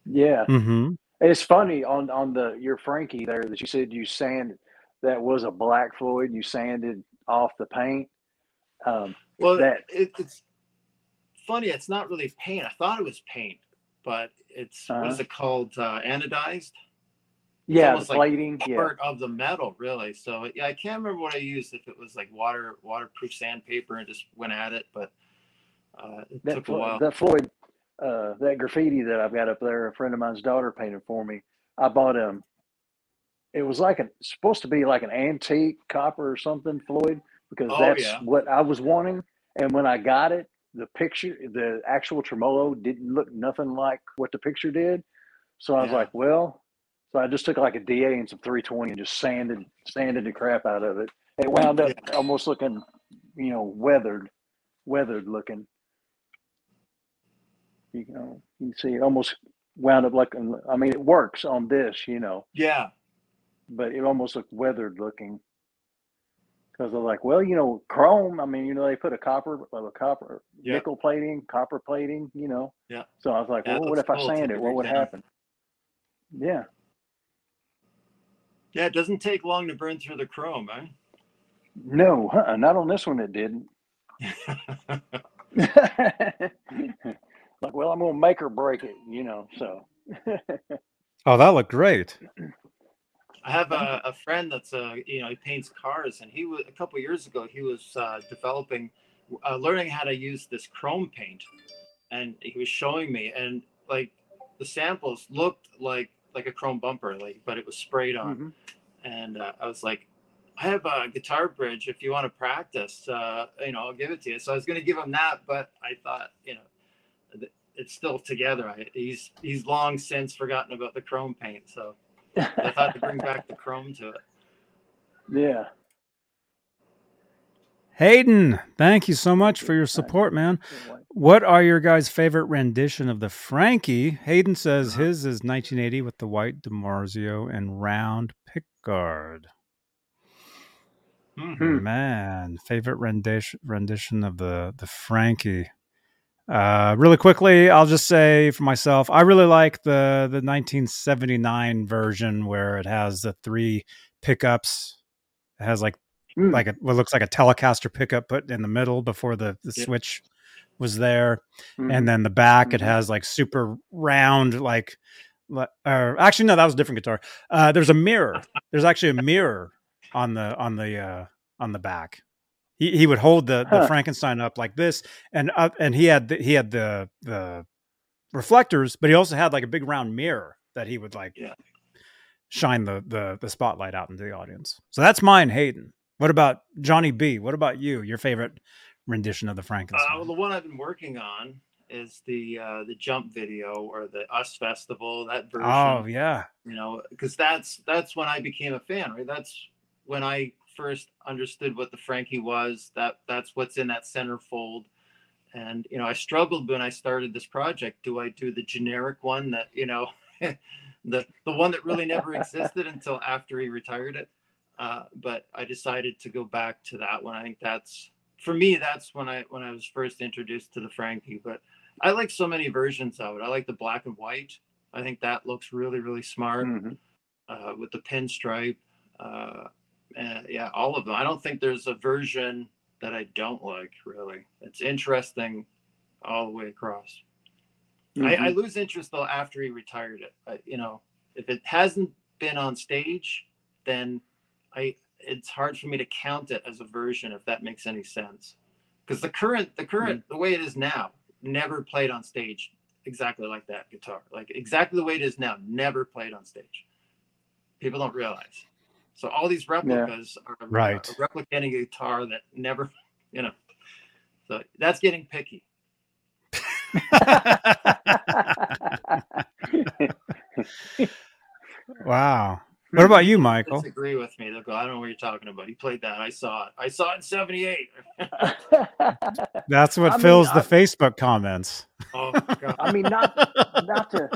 yeah. Mhm. It's funny on on the your Frankie there that you said you sanded that was a black Floyd. You sanded off the paint. Um, Well, that- it, it's funny. It's not really paint. I thought it was paint, but it's what is Uh-huh. it called? Uh, anodized yeah, the almost like plating. yeah. part of the metal, really. So yeah, I can't remember what I used. If it was like water waterproof sandpaper and just went at it, but uh, it that, took a while. that Floyd, uh, that graffiti that I've got up there, a friend of mine's daughter painted for me. I bought him. It was like a supposed to be like an antique copper or something, Floyd, because Oh, that's yeah. what I was wanting. And when I got it, the picture, the actual tremolo didn't look nothing like what the picture did. So I was Yeah. like, well, so I just took like a DA and some 320 and just sanded, sanded the crap out of it. It wound up almost looking, you know, weathered, weathered looking you know, you can see it almost wound up like, I mean, it works on this, you know, yeah, but it almost looked weathered looking. Because they're like, well, you know, chrome. I mean, you know, they put a copper, a copper Yeah. nickel plating, copper plating. You know. Yeah. So I was like, Yeah, well, what if I cool. It's sand a it? What would down. happen? Yeah. Yeah, it doesn't take long to burn through the chrome, eh? No, uh not on this one. It didn't. like, well, I'm gonna make or break it. You know. So. Oh, that looked great. I have a, a friend that's a you know he paints cars and he was a couple years ago he was uh, developing uh, learning how to use this chrome paint. And he was showing me and like the samples looked like like a chrome bumper like but it was sprayed on. Mhm. and uh, I was like I have a guitar bridge if you want to practice uh you know I'll give it to you. So I was gonna give him that but I thought you know it's still together. I, he's he's long since forgotten about the chrome paint so I thought to bring back the chrome to it. Yeah. Hayden, thank you so much for your support, man. What are your guys' favorite rendition of the Frankie? Hayden says Uh-huh. his is 1980 with the white DiMarzio and round pickguard. Hmm. Man, favorite rendition rendition of the the Frankie. Uh, really quickly, I'll just say for myself, I really like the the 1979 version where it has the three pickups. It has like Mm. like a, what looks like a Telecaster pickup put in the middle before the the Yeah. switch was there, Mhm. and then the back it Mhm. has like super round like. Or actually, no, that was a different guitar. Uh, there's a mirror. There's actually a mirror on the on the uh, on the back. He he would hold the, the Frankenstein up like this, and up, and he had the, he had the the reflectors, but he also had like a big round mirror that he would like Yeah. shine the the the spotlight out into the audience. So that's mine, Hayden. What about Johnny B? What about you? Your favorite rendition of the Uh, Frankenstein? well, the one I've been working on is the uh, the jump video or the Us Festival that version. oh yeah, You know, because that's that's when I became a fan. Right, that's when I first understood what the Frankie was. That that's what's in that centerfold. And you know, I struggled when I started this project. Do I do the generic one that you know, the the one that really never existed until after he retired it? Uh, but I decided to go back to that one. I think that's for me. That's when I when I was first introduced to the Frankie. But I like so many versions of it. I like the black and white. I think that looks really really smart Mhm. uh, with the pinstripe. Uh, and yeah, all of them. I don't think there's a version that I don't like. Really, it's interesting all the way across. I, I Mhm. lose interest though after he retired it. I, you know, if it hasn't been on stage, then I it's hard for me to count it as a version if that makes any sense. Because the current the current the way it is now never played on stage exactly like that guitar. Like exactly the way it is now, never played on stage. People don't realize. So all these replicas are, are Right. replicating a guitar that never, you know. So that's getting picky. wow. What about you, Michael? Disagree with me. They'll go, I don't know what you're talking about. He played that. I saw it. I saw it in '78. That's what I mean, fills the I- Facebook comments. Oh God. I mean, not not to.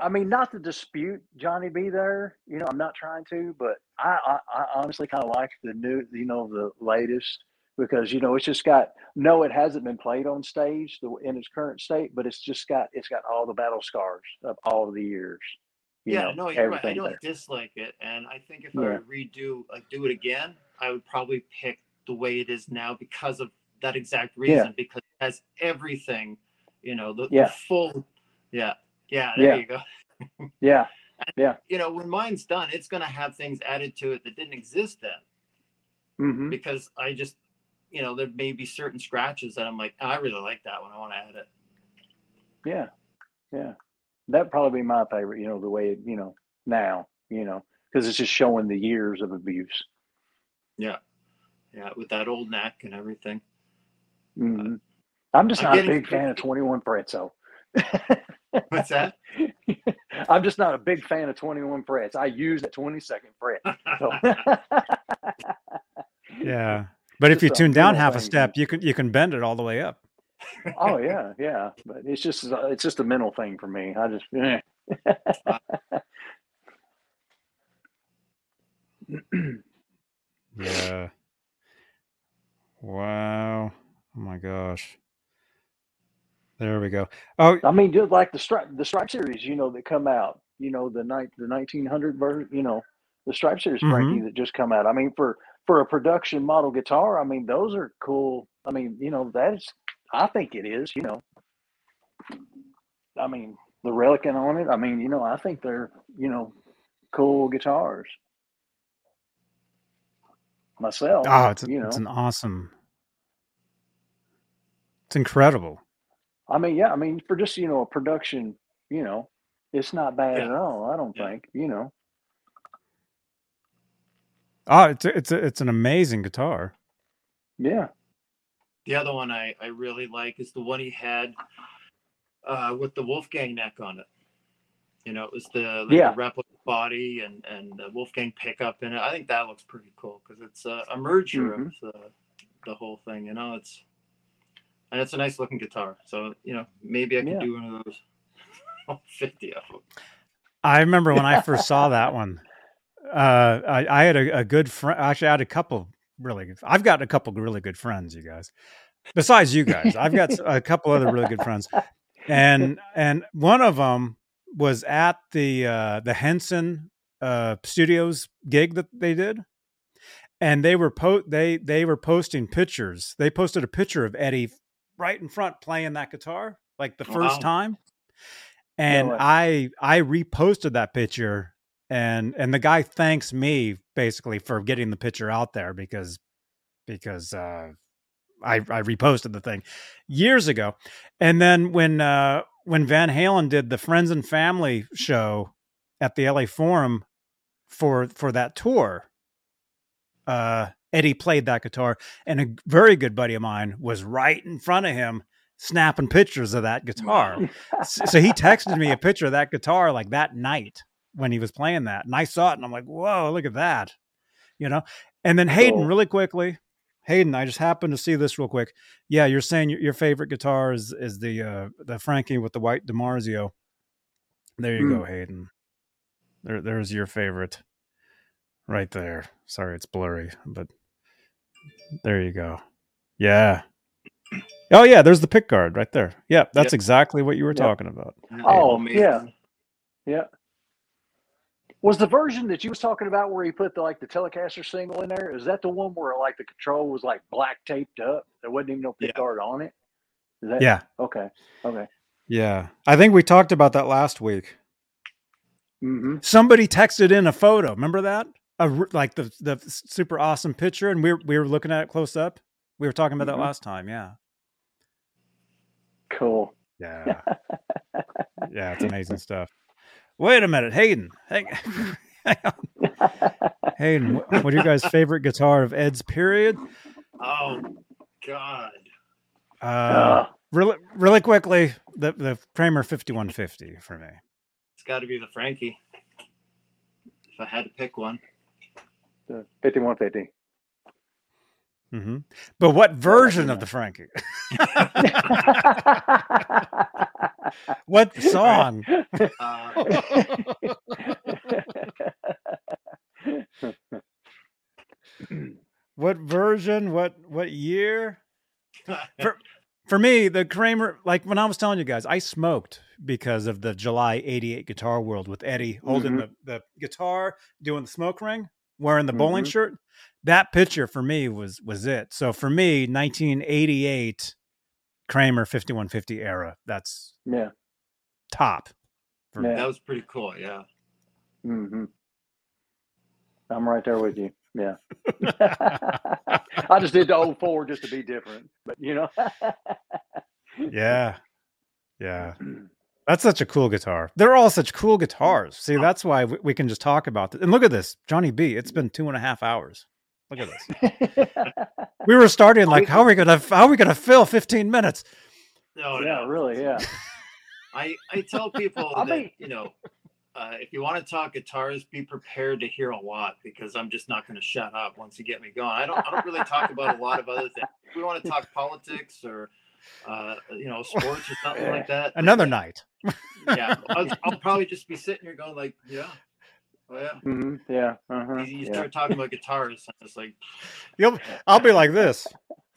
I mean, not to dispute Johnny B. There, you know, I'm not trying to, but I, I, I honestly kind of like the new, you know, the latest because you know it's just got no, it hasn't been played on stage the, in its current state, but it's just got it's got all the battle scars of all of the years. you yeah, know, no, you're right. I don't there. dislike it, and I think if I Yeah. to redo, like, do it again, I would probably pick the way it is now because of that exact reason. Because it has everything, you know, the, the full. Yeah, yeah. There Yeah. you go. Yeah, Yeah. You know, when mine's done, it's going to have things added to it that didn't exist then. hmm because I just, you know, there may be certain scratches that I'm like, "Oh, I really like that one. I want to add it. yeah, yeah. That'd probably be my favorite. You know, the way it, you know now, you know, because it's just showing the years of abuse. Yeah, Yeah. with that old neck and everything. hmm I'm just I'm not a big fan of 21 frets, though. What's that? I'm just not a big fan of 21 frets. I use that 22nd fret. So. Yeah. But if you Just a tune down little half a step, you can you can bend it all the way up. oh yeah, yeah. But it's just it's just a mental thing for me. I just eh. Yeah. Wow. Oh my gosh. There we go. Oh, I mean, just like the stripe, the stripe series, you know, that come out, you know, the night, the nineteen hundred version, you know, the stripe series. Frankie mm-hmm. that just come out. I mean, for for a production model guitar, I mean, those are cool. I mean, you know, that is, I think it is. You know, I mean, the Relican on it. I mean, you know, I think they're, you know, cool guitars. Myself, oh it's, you know, it's an awesome. It's incredible. I mean, yeah, I mean, for just you know a production, you know, it's not bad Yeah. at all. I don't Yeah. think, you know. Oh, it's a, it's a, it's an amazing guitar. Yeah. The other one I, I really like is the one he had uh, with the Wolfgang neck on it. You know, it was the, like Yeah. the replica body and, and the Wolfgang pickup in it. I think that looks pretty cool because it's a, a merger of the, the whole thing. You know, it's and it's a nice looking guitar. So you know, maybe I could Yeah. do one of those. Fifty of them. I remember when I first saw that one. Uh, I, I had a, a good friend. Actually, I had a couple really good. I've got a couple really good friends, you guys. Besides you guys, I've got a couple other really good friends, and and one of them was at the uh, the Henson uh, Studios gig that they did, and they were po- they they were posting pictures. They posted a picture of Eddie right in front playing that guitar, like the first Wow. time. And way. I I reposted that picture and and the guy thanks me basically for getting the picture out there because because uh I I reposted the thing years ago. And then when uh when Van Halen did the Friends and Family show at the LA Forum for for that tour, uh Eddie played that guitar and a very good buddy of mine was right in front of him snapping pictures of that guitar. so so he texted me a picture of that guitar like that night when he was playing that. And I saw it and I'm like, whoa, look at that. You know? And then Hayden, really quickly, Hayden, I just happened to see this real quick. Yeah, you're saying your, your favorite guitar is is the uh the Frankie with the white DiMarzio. There you go, Hayden. There there's your favorite. Right there. Sorry, it's blurry, but there you go. Yeah. Oh yeah, there's the pick guard right there. Yeah, that's Yep. exactly what you were Yep. talking about. Oh, Amazing. yeah. Yeah. Was the version that you was talking about where he put the like the Telecaster single in there? Is that the one where like the control was like black taped up? There wasn't even no pick Yeah. guard on it. Is that Yeah. okay? Okay. Yeah. I think we talked about that last week. Mm-hmm. Somebody texted in a photo. Remember that? A, r- like the the super awesome picture and we were, we were looking at it close up. We were talking about Mhm. that last time. Yeah. Cool. Yeah. yeah, it's amazing stuff. Wait a minute, Hayden. Hang, hang on. Hayden, what, what are your guys' favorite guitar of Ed's period? Oh God. Uh, Uh, really, really quickly, the the Kramer fifty one fifty for me. It's got to be the Frankie. If I had to pick one. The 5150. hmm But what version of the Frankie? what song? Uh, What version? What what year? For- For me, the Kramer, like when I was telling you guys, I smoked because of the July '88 Guitar World with Eddie holding the, the guitar, doing the smoke ring, wearing the bowling Mhm. shirt. That picture for me was was it. So for me, 1988 Kramer 5150 era. That's yeah. top. For me. Yeah. that was pretty cool. Yeah. Mm-hmm. I'm right there with you. Yeah. I just did the old four just to be different, but you know. Yeah. Yeah. That's such a cool guitar. They're all such cool guitars. See, that's why we, we can just talk about it. And look at this, Johnny B. It's been two and a half hours. Look at this. We were starting like, how are we gonna how are we gonna fill 15 minutes? No, yeah, no. really, yeah. I I tell people I that mean- you know, uh, if you want to talk guitars, be prepared to hear a lot because I'm just not going to shut up once you get me going. I don't I don't really talk about a lot of other things. If we want to talk politics or uh, you know sports or something like that, Another night. yeah, I'll, I'll probably just be sitting here going like, yeah, Oh yeah. hmm Yeah. Uh-huh. You, you yeah. start talking about guitars, and it's like, You'll, I'll be like this.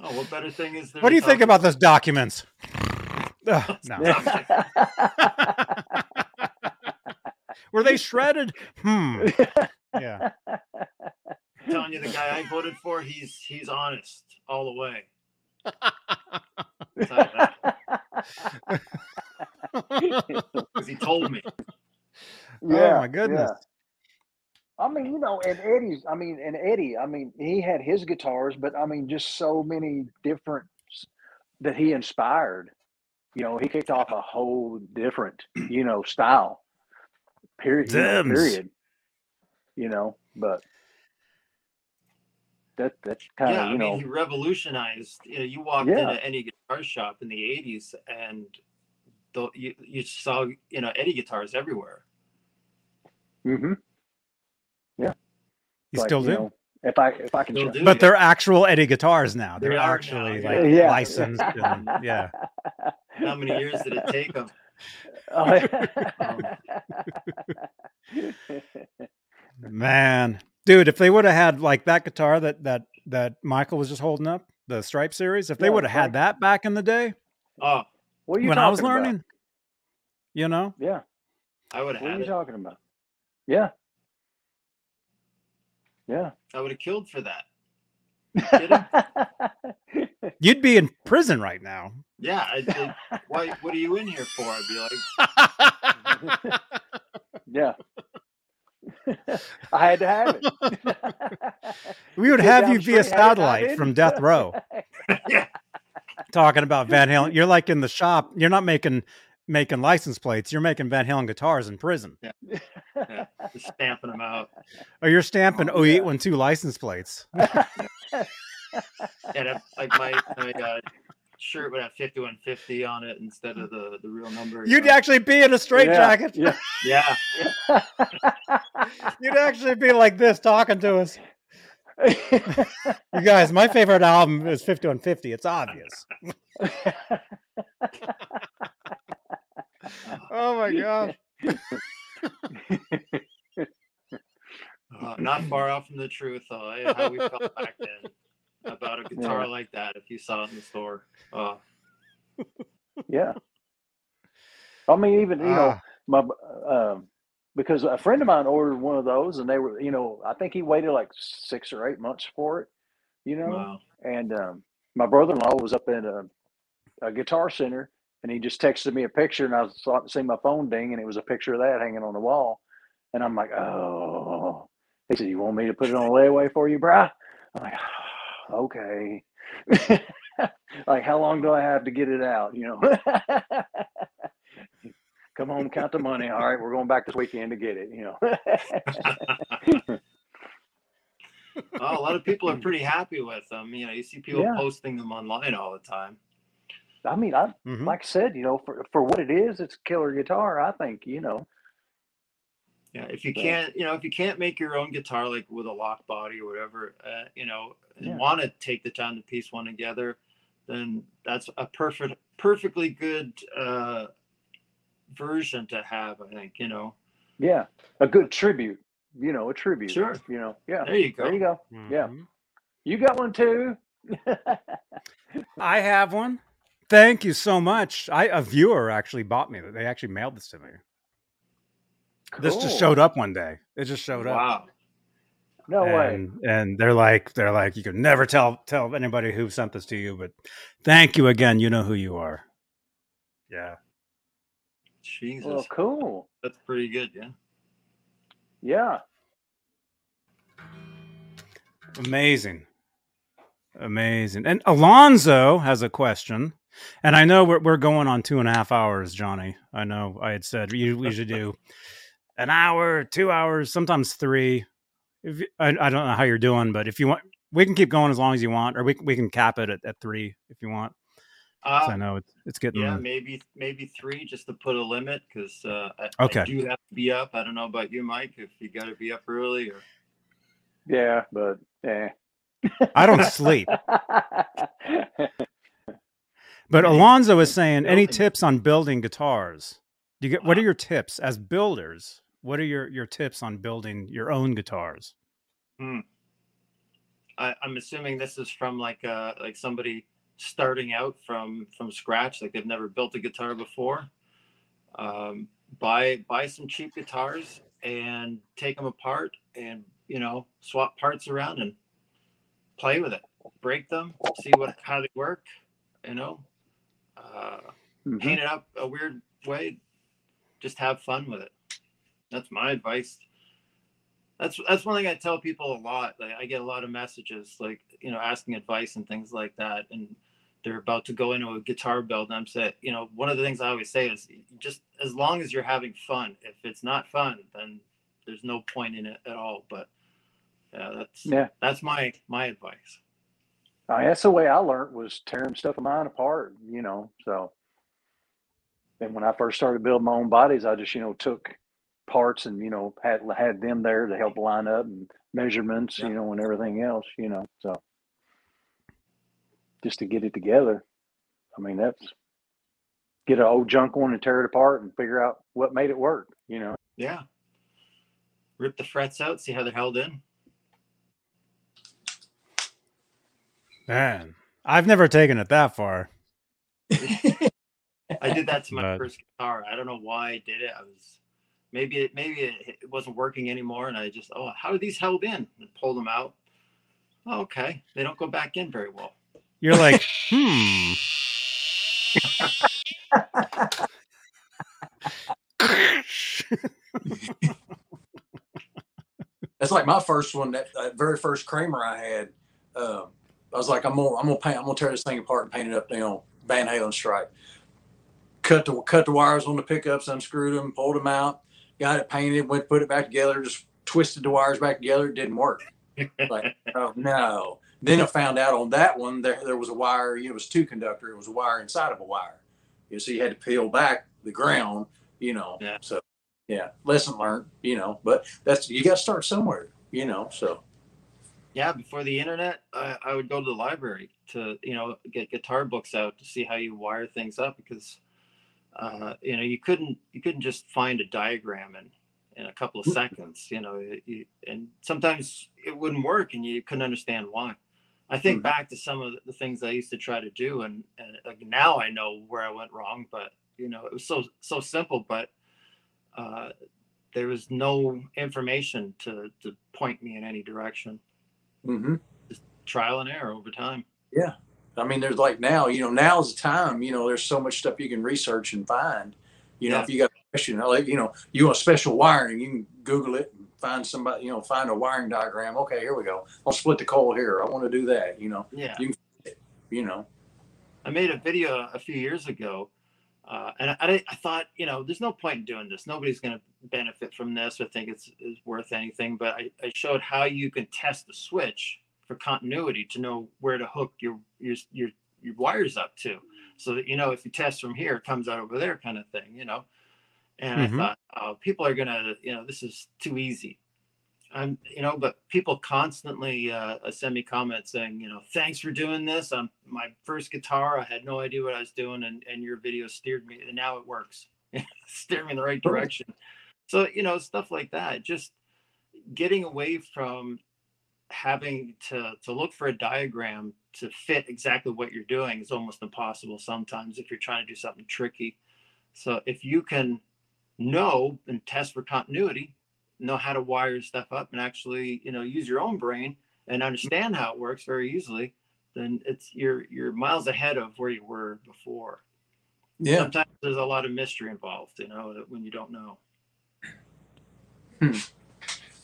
oh, what better thing is there? What do you think about those documents? Ugh, no. Were they shredded? Hmm. Yeah. I'm telling you, the guy I voted for, he's he's honest all the way. I'll tell you that, 'cause he told me. oh my goodness. I mean, you know, and Eddie's, I mean, and Eddie, I mean, he had his guitars, but I mean, just so many different that he inspired. You know, he kicked off a whole different, you know, style. Period. you know, period. You know, but that that's kind of yeah, I you mean, he revolutionized. You know, you walked Yeah. into any guitar shop in the '80s, and the, you you saw you know Eddie guitars everywhere. Mm-hmm. Yeah. You still do? know, if I if I can, do. but they're actual Eddie guitars now. They're They are actually yeah. like Yeah. licensed. And, yeah. How many years did it take him? Oh, Man, dude, if they would have had like that guitar that that that Michael was just holding up, the Stripe series, if they Yeah, would have had that back in the day Oh, what are you when I was talking about? learning, you know, Yeah. I would have What are you it. talking about? Yeah. Yeah. I would have killed for that. you'd be in prison right now. Yeah, I'd say, why? What are you in here for? I'd be like, yeah. I had to have it. we would Get have you via straight, had it, I satellite from death row yeah, talking about Van Halen. You're like in the shop. You're not making making license plates. You're making Van Halen guitars in prison. yeah, just stamping them out. Or you're stamping Oh, oh yeah. OU812 license plates. And have, like my my uh, shirt would have 5150 on it instead of the the real number. you You'd know? actually be in a straight Yeah, jacket. Yeah. yeah, You'd actually be like this talking to us. You guys, my favorite album is 5150. It's obvious. Oh my gosh. uh, not far off from the truth though. eh, How we felt back then about a guitar Yeah. like that if you saw it in the store. Uh, yeah. I mean, even, you know, Ah, my um because a friend of mine ordered one of those and they were you know i think he waited like six or eight months for it you know wow. and um, my brother-in-law was up at a, a guitar center and he just texted me a picture and i saw see my phone ding and it was a picture of that hanging on the wall and i'm like oh he said you want me to put it on layaway for you brah i'm like okay like how long do i have to get it out you know come home count the money all right we're going back this weekend to get it you know Oh, a lot of people are pretty happy with them. You know, you see people Yeah. posting them online all the time. i mean i mhm. like i said you know for, for what it is it's a killer guitar i think you know Yeah, if you can't, you know, if you can't make your own guitar like with a lock body or whatever, uh, you know, and Yeah. want to take the time to piece one together, then that's a perfect, perfectly good uh, version to have. I think, you know. Yeah, a good tribute. You know, a tribute. Sure. You know, yeah. There you go. There you go. Yeah. Mhm. You got one too. I have one. Thank you so much. I a viewer actually bought me. They actually mailed this to me. This just showed up one day. It just showed up. Wow. No way. and, and they're like they're like you can never tell tell anybody who sent this to you but thank you again you know who you are yeah Jesus, Well, cool. that's pretty good. Yeah. Yeah. amazing amazing and alonzo has a question and i know we're, we're going on two and a half hours johnny i know i had said you we should do an hour two hours sometimes three if you- I, I don't know how you're doing but if you want we can keep going as long as you want or we, we can cap it at, at three if you want 'Cause I Uh, know it's, it's getting yeah, maybe maybe three just to put a limit because uh, I, Okay. I do have to be up. I don't know about you, Mike, if you got to be up early or Yeah. But eh. I don't sleep. But Alonzo is saying, any tips on building guitars? Do you get what are your tips as builders? What are your your tips on building your own guitars? Hmm. I, I'm assuming this is from like uh like somebody starting out from from scratch, like they've never built a guitar before. Um, buy buy some cheap guitars and take them apart, and you know swap parts around and play with it. Break them, see what how they work. You know, uh, Mhm. paint it up a weird way. Just have fun with it. That's my advice. That's that's one thing I tell people a lot. Like I get a lot of messages, like you know, asking advice and things like that, and they're about to go into a guitar build. And I'm saying, you know, one of the things I always say is just as long as you're having fun. If it's not fun, then there's no point in it at all. But yeah, that's Yeah. that's my my advice. Mean, that's the way I learned was tearing stuff of mine apart, you know. So, and when I first started building my own bodies, I just, you know, took parts and, you know, had had them there to help line up and measurements, Yeah. you know, and everything else, you know. So, just to get it together, I mean, that's get an old junk one and tear it apart and figure out what made it work, you know. Yeah. Rip the frets out, see how they're held in. Man, I've never taken it that far. I did that to my But- first guitar. I don't know why I did it. I was maybe it maybe it, it wasn't working anymore, and I just oh how are these held in? And pulled them out. Oh, okay, they don't go back in very well. You're like, hmm. That's like my first one. That, that very first Kramer I had. Uh, I was like, I'm gonna, I'm gonna paint, I'm gonna tear this thing apart and paint it up, you know, Van Halen stripe. Cut the cut the wires on the pickups, unscrewed them, pulled them out, got it painted, went put it back together, just twisted the wires back together. It didn't work. Like, oh no. Then I found out on that one there there was a wire. It was two conductor. It was a wire inside of a wire. You see, you had to peel back the ground. You know. Yeah. So yeah, lesson learned. You know, but that's you got to start somewhere. You know. So Yeah, before the internet, I, I would go to the library to you know get guitar books out to see how you wire things up because uh, you know you couldn't you couldn't just find a diagram in in a couple of seconds. You know, you, and sometimes it wouldn't work, and you couldn't understand why. I think Mhm. back to some of the things I used to try to do, and, and like now I know where I went wrong. But you know, it was so so simple, but uh, there was no information to to point me in any direction hmm trial and error over time. I mean, there's like now. You know, now's the time. You know, there's so much stuff you can research and find. You know, Yeah. if you got a question, like you know, you want special wiring, you can Google it and find somebody. You know, find a wiring diagram. Okay, here we go. I'll split the coil here. I want to do that. You know. Yeah, You can, you know. I made a video a few years ago, uh, and I, I, thought, you know, there's no point in doing this. Nobody's going to benefit from this or think it's is worth anything. But I, I showed how you can test the switch for continuity to know where to hook your your your, your wires up to, so that you know if you test from here, it comes out over there, kind of thing. You know. And Mhm. I thought, oh, people are gonna, you know, this is too easy. I'm, you know, but people constantly uh, send me comments saying, you know, thanks for doing this. On my first guitar, I had no idea what I was doing, and and your video steered me, and now it works. steered me in the right direction. So you know, stuff like that. Just getting away from having to to look for a diagram to fit exactly what you're doing is almost impossible sometimes if you're trying to do something tricky. So if you can know and test for continuity, know how to wire stuff up and actually, you know, use your own brain and mm-hmm. understand how it works very easily, then it's you're you're miles ahead of where you were before. Yeah. Sometimes there's a lot of mystery involved, you know, when you don't know. Hmm.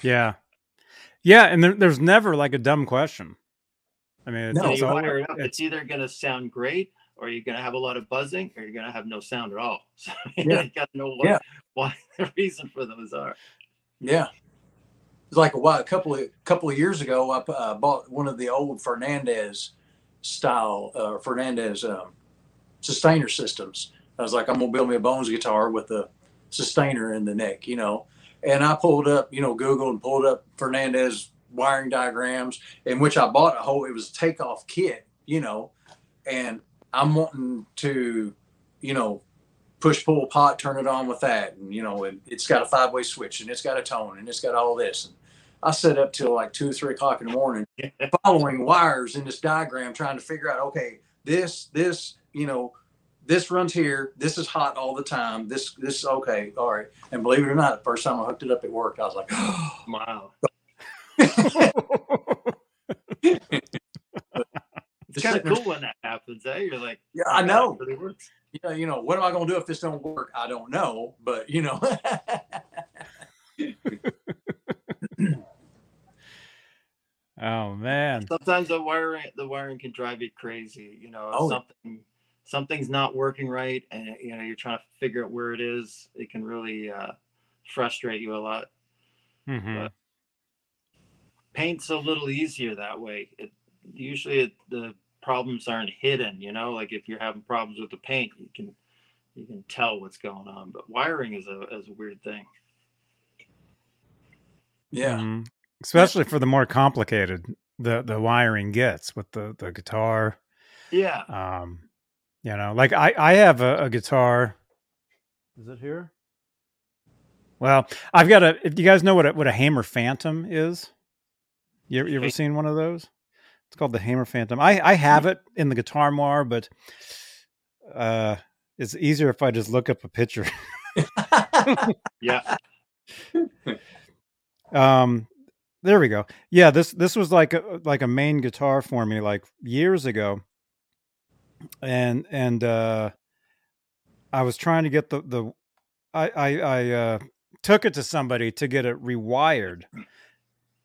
Yeah. Yeah, and there, there's never like a dumb question. I mean, it's, No. It's you all, it up, it's- it's either going to sound great or you're going to have a lot of buzzing or you're going to have no sound at all. So Yeah. you got to know what, Yeah. why the reason for those are. Yeah. It's like a while, a couple of couple of years ago, I uh, bought one of the old Fernandes style uh, Fernandes um, sustainer systems. I was like, I'm gonna build me a Bones guitar with a sustainer in the neck, you know. And I pulled up, you know, Google and pulled up Fernandes wiring diagrams in which I bought a whole. It was a takeoff kit, you know, and I'm wanting to, you know, push pull pot, turn it on with that, and you know, it, it's got a five way switch and it's got a tone and it's got all this. And I set up till like two or three o'clock in the morning, following wires in this diagram, trying to figure out, okay, this, this, you know, this runs here. This is hot all the time. This, this, okay, all right. And believe it or not, the first time I hooked it up it worked. I was like, Wow. It's The kind of cool when that happens, eh? You're like, Yeah, "Oh, I that know. really works. you know, you know, what am I going to do if this don't work? I don't know, but you know, oh man. Sometimes the wiring the wiring can drive you crazy. You know, Oh. something something's not working right, and you know you're trying to figure out where it is. It can really uh, frustrate you a lot. Mhm. Paint's a little easier that way. It usually it, the problems aren't hidden. You know, like if you're having problems with the paint, you can you can tell what's going on. But wiring is a is a weird thing. yeah, Mhm. Especially for the more complicated the the wiring gets with the the guitar. Yeah. Um, you know, like I I have a, a guitar. Is it here? Well, I've got a. If you guys know what a, what a Hamer Phantom is, you, you ever Okay. seen one of those? It's called the Hamer Phantom. I I have it in the guitar more, but uh, it's easier if I just look up a picture. Yeah. um there we go yeah this this was like a like a main guitar for me like years ago and and uh i was trying to get the the i i i uh took it to somebody to get it rewired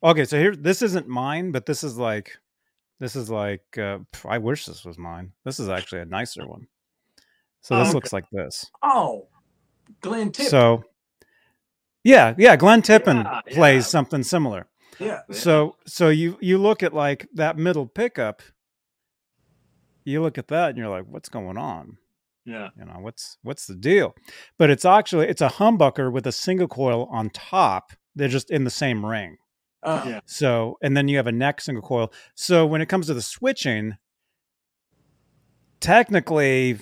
okay so here this isn't mine but this is like this is like uh i wish this was mine this is actually a nicer one so this okay. looks like this oh, Glenn Tip, so yeah yeah Glenn Tipton Yeah, plays yeah. something similar yeah, Yeah. so so you you look at like that middle pickup you look at that and you're like what's going on? Yeah. you know what's what's the deal? But it's actually it's a humbucker with a single coil on top. They're just in the same ring. Uh, Yeah. so and then you have a neck single coil. So when it comes to the switching technically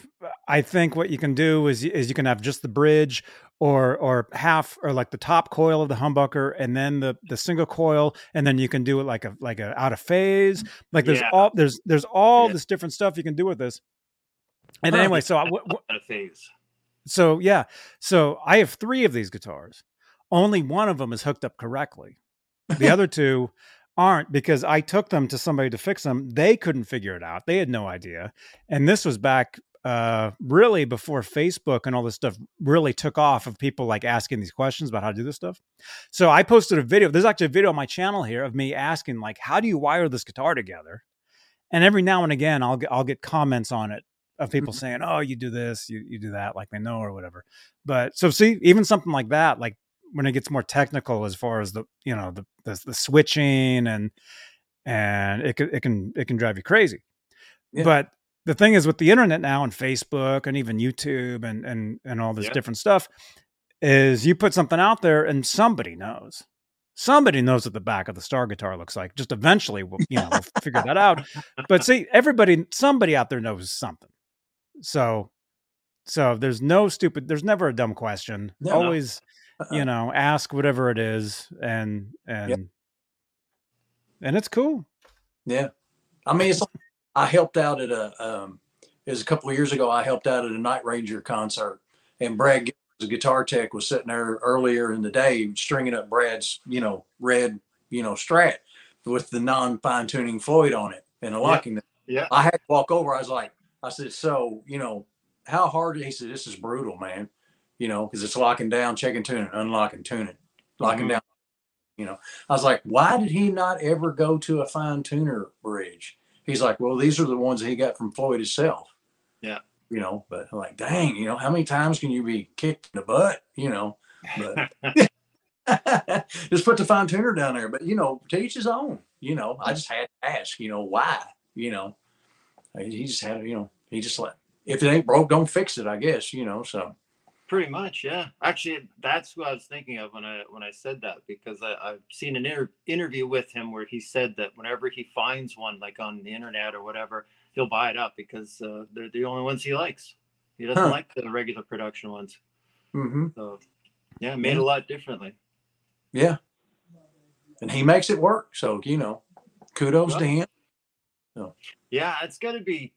i think what you can do is is you can have just the bridge or or half or like the top coil of the humbucker and then the the single coil and then you can do it like a like a out of phase mm, like there's Yeah. all there's there's all Yeah. this different stuff you can do with this and Huh. anyway so I, wh- wh- Out of phase. so yeah so i have three of these guitars only one of them is hooked up correctly the other two aren't because i took them to somebody to fix them they couldn't figure it out they had no idea and this was back uh really before facebook and all this stuff really took off of people like asking these questions about how to do this stuff so i posted a video there's actually a video on my channel here of me asking like how do you wire this guitar together and every now and again i'll get i'll get comments on it of people Mhm. saying oh you do this you, you do that like they know or whatever but so see even something like that like when it gets more technical as far as the you know the the, the switching and and it can it can it can drive you crazy Yeah. but the thing is with the internet now and facebook and even youtube and and and all this Yeah. different stuff is you put something out there and somebody knows somebody knows what the back of the star guitar looks like just eventually we'll you know we'll figure that out but see everybody somebody out there knows something so so there's no stupid there's never a dumb question No, no. always uh-uh. you know ask whatever it is and and and it's cool Yeah. I mean, it's like I helped out at a, um, it was a couple of years ago, I helped out at a Night Ranger concert and Brad, the guitar tech, was sitting there earlier in the day stringing up Brad's, you know, red, you know, strat with the non fine tuning Floyd on it and a locking. Yeah. I had to walk over. I was like, I said, so, you know, how hard? He said, this is brutal, man. You know, because it's locking down, checking tuning, unlocking tuning, locking Mhm. down. You know, I was like, why did he not ever go to a fine tuner bridge? He's like, well, these are the ones that he got from Floyd himself. Yeah. You know, but I'm like, dang, you know, how many times can you be kicked in the butt? You know, but just put the fine tuner down there. But you know, to each his own. You know, I just had to ask. You know, why? You know, he just had. You know, he just let. if it ain't broke, don't fix it. I guess. You know, so Pretty much, yeah. Actually, that's who I was thinking of when I when I said that because I, I've seen an inter- interview with him where he said that whenever he finds one, like on the internet or whatever, he'll buy it up because uh, they're the only ones he likes. He doesn't Huh. like the regular production ones. hmm So, yeah, made a lot differently. Yeah. And he makes it work. So, you know, kudos to him. Yeah, it's got to be.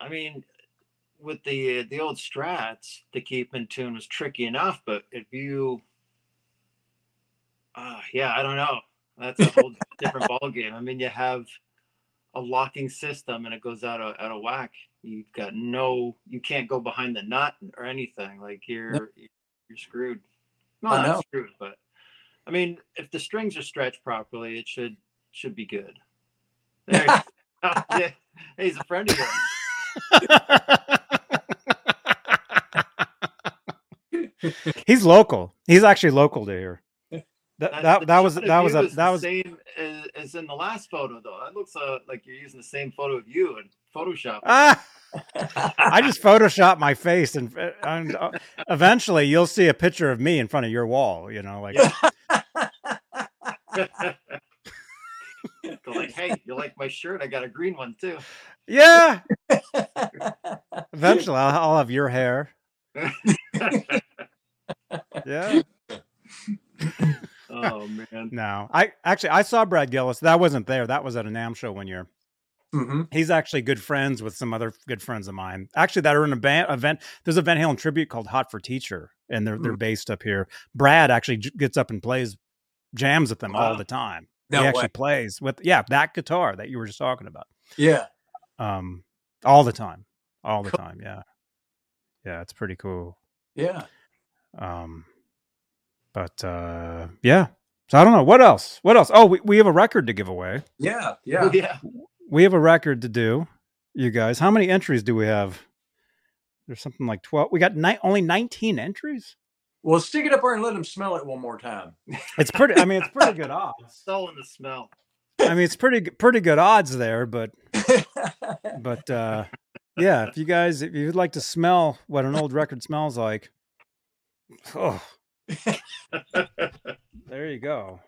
I mean, with the the old strats, to keep in tune was tricky enough. But if you, uh, yeah, I don't know. That's a whole different ball game. I mean, you have a locking system, and it goes out of out of whack. You've got no, you can't go behind the nut or anything. Like you're you're screwed. No, I not screwed, but I mean, if the strings are stretched properly, it should should be good. There you go. Hey, he's a friend of yours. He's local. He's actually local to here. That That, that, that was that was a that the was same as, as in the last photo though. That looks uh, like you're using the same photo of you in Photoshop. ah. I just Photoshop my face, and, and uh, eventually you'll see a picture of me in front of your wall. You know, like They're like, hey, you like my shirt? I got a green one too. yeah. Eventually, I'll, I'll have your hair. Yeah. oh man. No, I actually I saw Brad Gillis. That wasn't there. That was at a NAMM show one year. hmm He's actually good friends with some other good friends of mine. Actually, that are in a band event. There's a Van Halen tribute called Hot for Teacher, and they're they're based up here. Brad actually j- gets up and plays jams with them all the time. No he actually way. plays with yeah that guitar that you were just talking about. Yeah. Um, all the time, all the Cool. time. Yeah, yeah, it's pretty cool. Yeah. Um, but uh, yeah. So I don't know what else. What else? Oh, we, we have a record to give away. Yeah. Yeah. yeah. We have a record to do. You guys, how many entries do we have? There's something like twelve. We got ni- only nineteen entries. Well, stick it up there and let them smell it one more time. It's pretty. I mean, it's pretty good odds. Still in the smell. I mean, it's pretty pretty good odds there. But but uh, yeah, if you guys if you'd like to smell what an old record smells like, oh, there you go.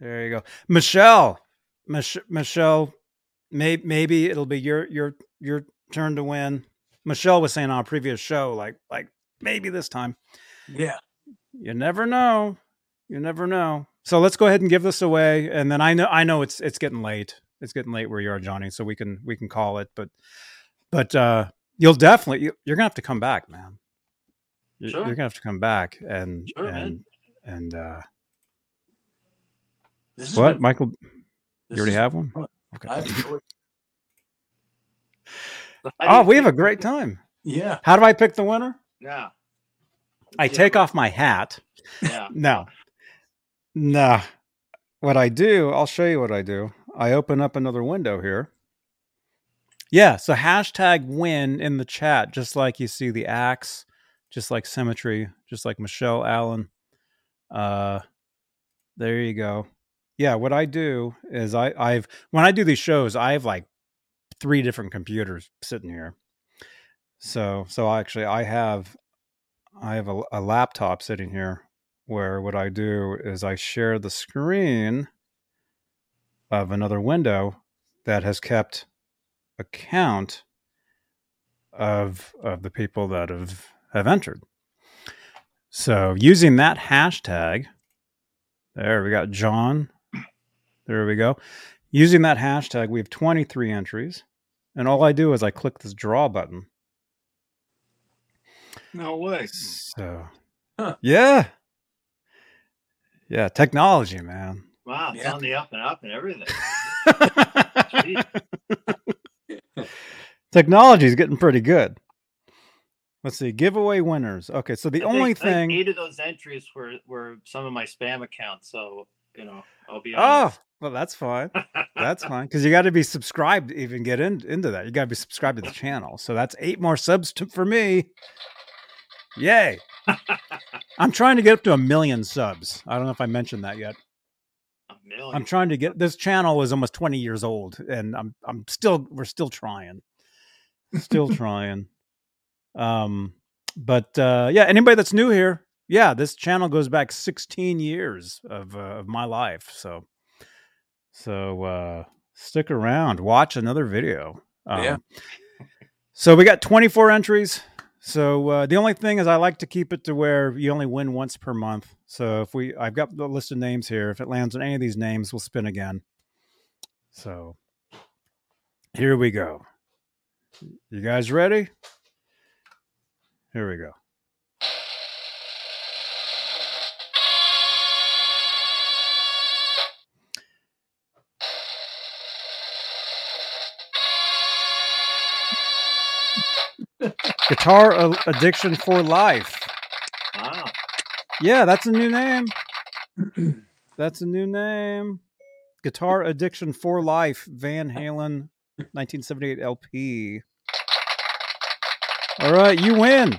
There you go, Michelle. Mich- Michelle, may- maybe it'll be your your your turn to win. Michelle was saying on a previous show, like like maybe this time. yeah. You never know. You never know. So let's go ahead and give this away, and then I know I know it's it's getting late. It's getting late where you are, Johnny. So we can we can call it, but but uh you'll definitely you, you're gonna have to come back, man. You- Sure. You're gonna have to come back and Sure, and man. and uh This what, been- Michael? You already have one. Okay. I've enjoyed- So how do Oh, we have a great time. Yeah. How do I pick the winner? Yeah. I Yeah, take off my hat. Yeah. No. No. What I do, I'll show you what I do. I open up another window here. Yeah, so hashtag win in the chat, just like you see the axe, just like symmetry, just like Michelle Allen. Uh there you go. Yeah, what I do is I, I've when I do these shows, I have like three different computers sitting here. So so actually I have I have a, a laptop sitting here where what I do is I share the screen of another window that has kept account of of the people that have have entered. So using that hashtag, there we got John. There we go. Using that hashtag, we have 23 entries. And all I do is I click this draw button. No way. So, Huh. yeah. Yeah, technology, man. Wow. It's Yeah. on the up and up and everything. Technology is getting pretty good. Let's see, giveaway winners. Okay, so the I only think thing. eight of those entries were were some of my spam accounts. So you know, I'll be Oh, well, that's fine. That's fine because you got to be subscribed to even get in, into that. You got to be subscribed to the channel. So that's eight more subs to, for me. Yay! I'm trying to get up to a million subs. I don't know if I mentioned that yet. A million. I'm trying to get this channel is almost 20 years old, and I'm I'm still we're still trying, still trying. Um, but uh, yeah, anybody that's new here, yeah, this channel goes back 16 years of uh, of my life. So, so uh, stick around, watch another video. Um, Yeah. So we got 24 entries. So uh, the only thing is, I like to keep it to where you only win once per month. So if we, I've got the list of names here. If it lands on any of these names, we'll spin again. So here we go. You guys ready? Here we go. Guitar Addiction for Life. Wow. Yeah, that's a new name. That's a new name. Guitar Addiction for Life, Van Halen, 1978 LP. All right, you win.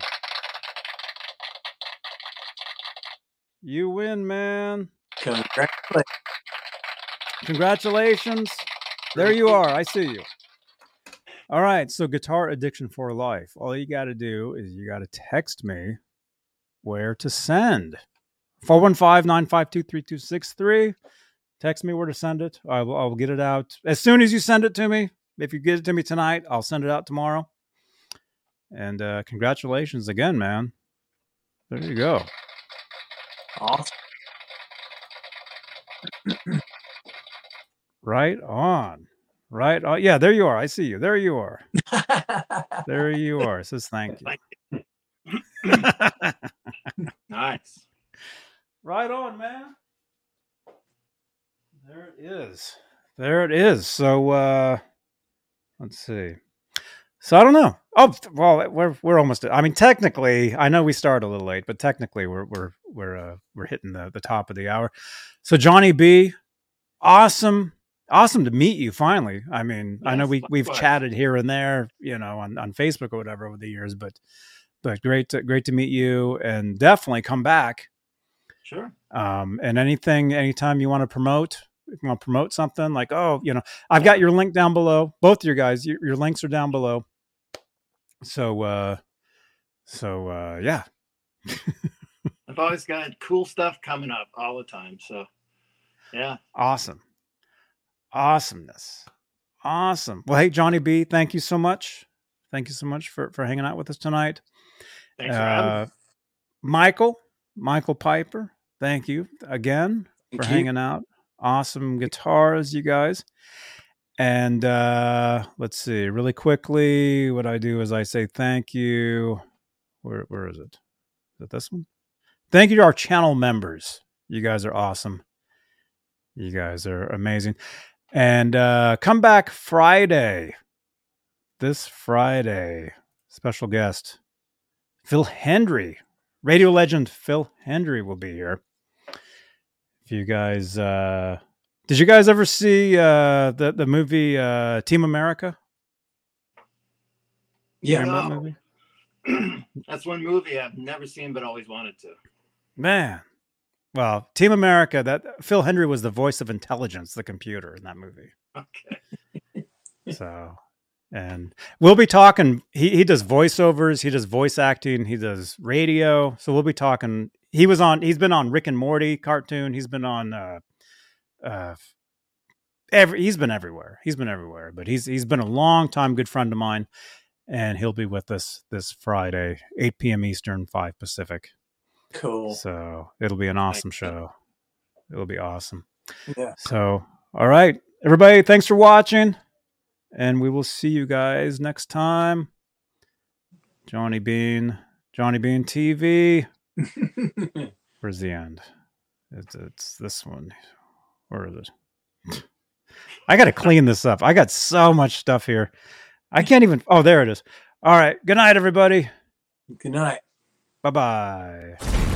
You win, man. Congratulations. Congratulations. There you are. I see you. All right. So, Guitar Addiction for Life. All you got to do is you got to text me where to send. 415 952 3263. Text me where to send it. I will, I will get it out as soon as you send it to me. If you get it to me tonight, I'll send it out tomorrow. And uh, congratulations again, man. There you go. Awesome. Right on. Right on. Yeah, there you are. I see you. There you are. There you are. It says thank you. Nice. right on, man. There it is. There it is. So uh let's see. So I don't know. Oh well, we're we're almost. I mean, technically, I know we started a little late, but technically, we're we're we're uh, we're hitting the the top of the hour. So Johnny B, awesome, awesome to meet you finally. I mean, I know Yes, we we've likewise. chatted here and there, you know, on on Facebook or whatever over the years, but but great to great to meet you, and definitely come back. Sure. Um, and anything, anytime you want to promote, if you want to promote something like, oh, you know, I've got your link down below. Both of your guys, your, your links are down below. So, uh, so, uh, yeah, I've always got cool stuff coming up all the time. So, yeah. awesome. Awesomeness. Awesome. Well, hey, Johnny B, thank you so much. Thank you so much for, for hanging out with us tonight. Thanks for Uh. Michael, Michael Piper, thank you again Thank for you. hanging out. Awesome guitars, you guys. And uh, let's see, really quickly, what I do is I say thank you. Where where is it? Is it this one? Thank you to our channel members. You guys are awesome. You guys are amazing. And uh, come back Friday. This Friday, special guest Phil Hendrie, radio legend Phil Hendrie will be here. If you guys, uh, did you guys ever see uh, the the movie uh, Team America? Yeah. Remember that movie? That's one movie I've never seen but always wanted to. Man, well, Team America. That Phil Hendrie was the voice of intelligence, the computer in that movie. Okay. So, and we'll be talking. He he does voiceovers. He does voice acting. He does radio. So we'll be talking. He was on. He's been on Rick and Morty cartoon. He's been on. uh uh Every he's been everywhere. He's been everywhere. But he's he's been a long time good friend of mine, and he'll be with us this Friday, eight p.m. Eastern, five Pacific. Cool. So it'll be an awesome show. It'll be awesome. Yeah. So, all right, everybody, thanks for watching, and we will see you guys next time. Johnny Bean, Johnny Bean TV. Where's the end? It's, it's this one. Where is it? I got to clean this up. I got so much stuff here. I can't even. Oh, there it is. All right. Good night, everybody. Good night. Bye bye.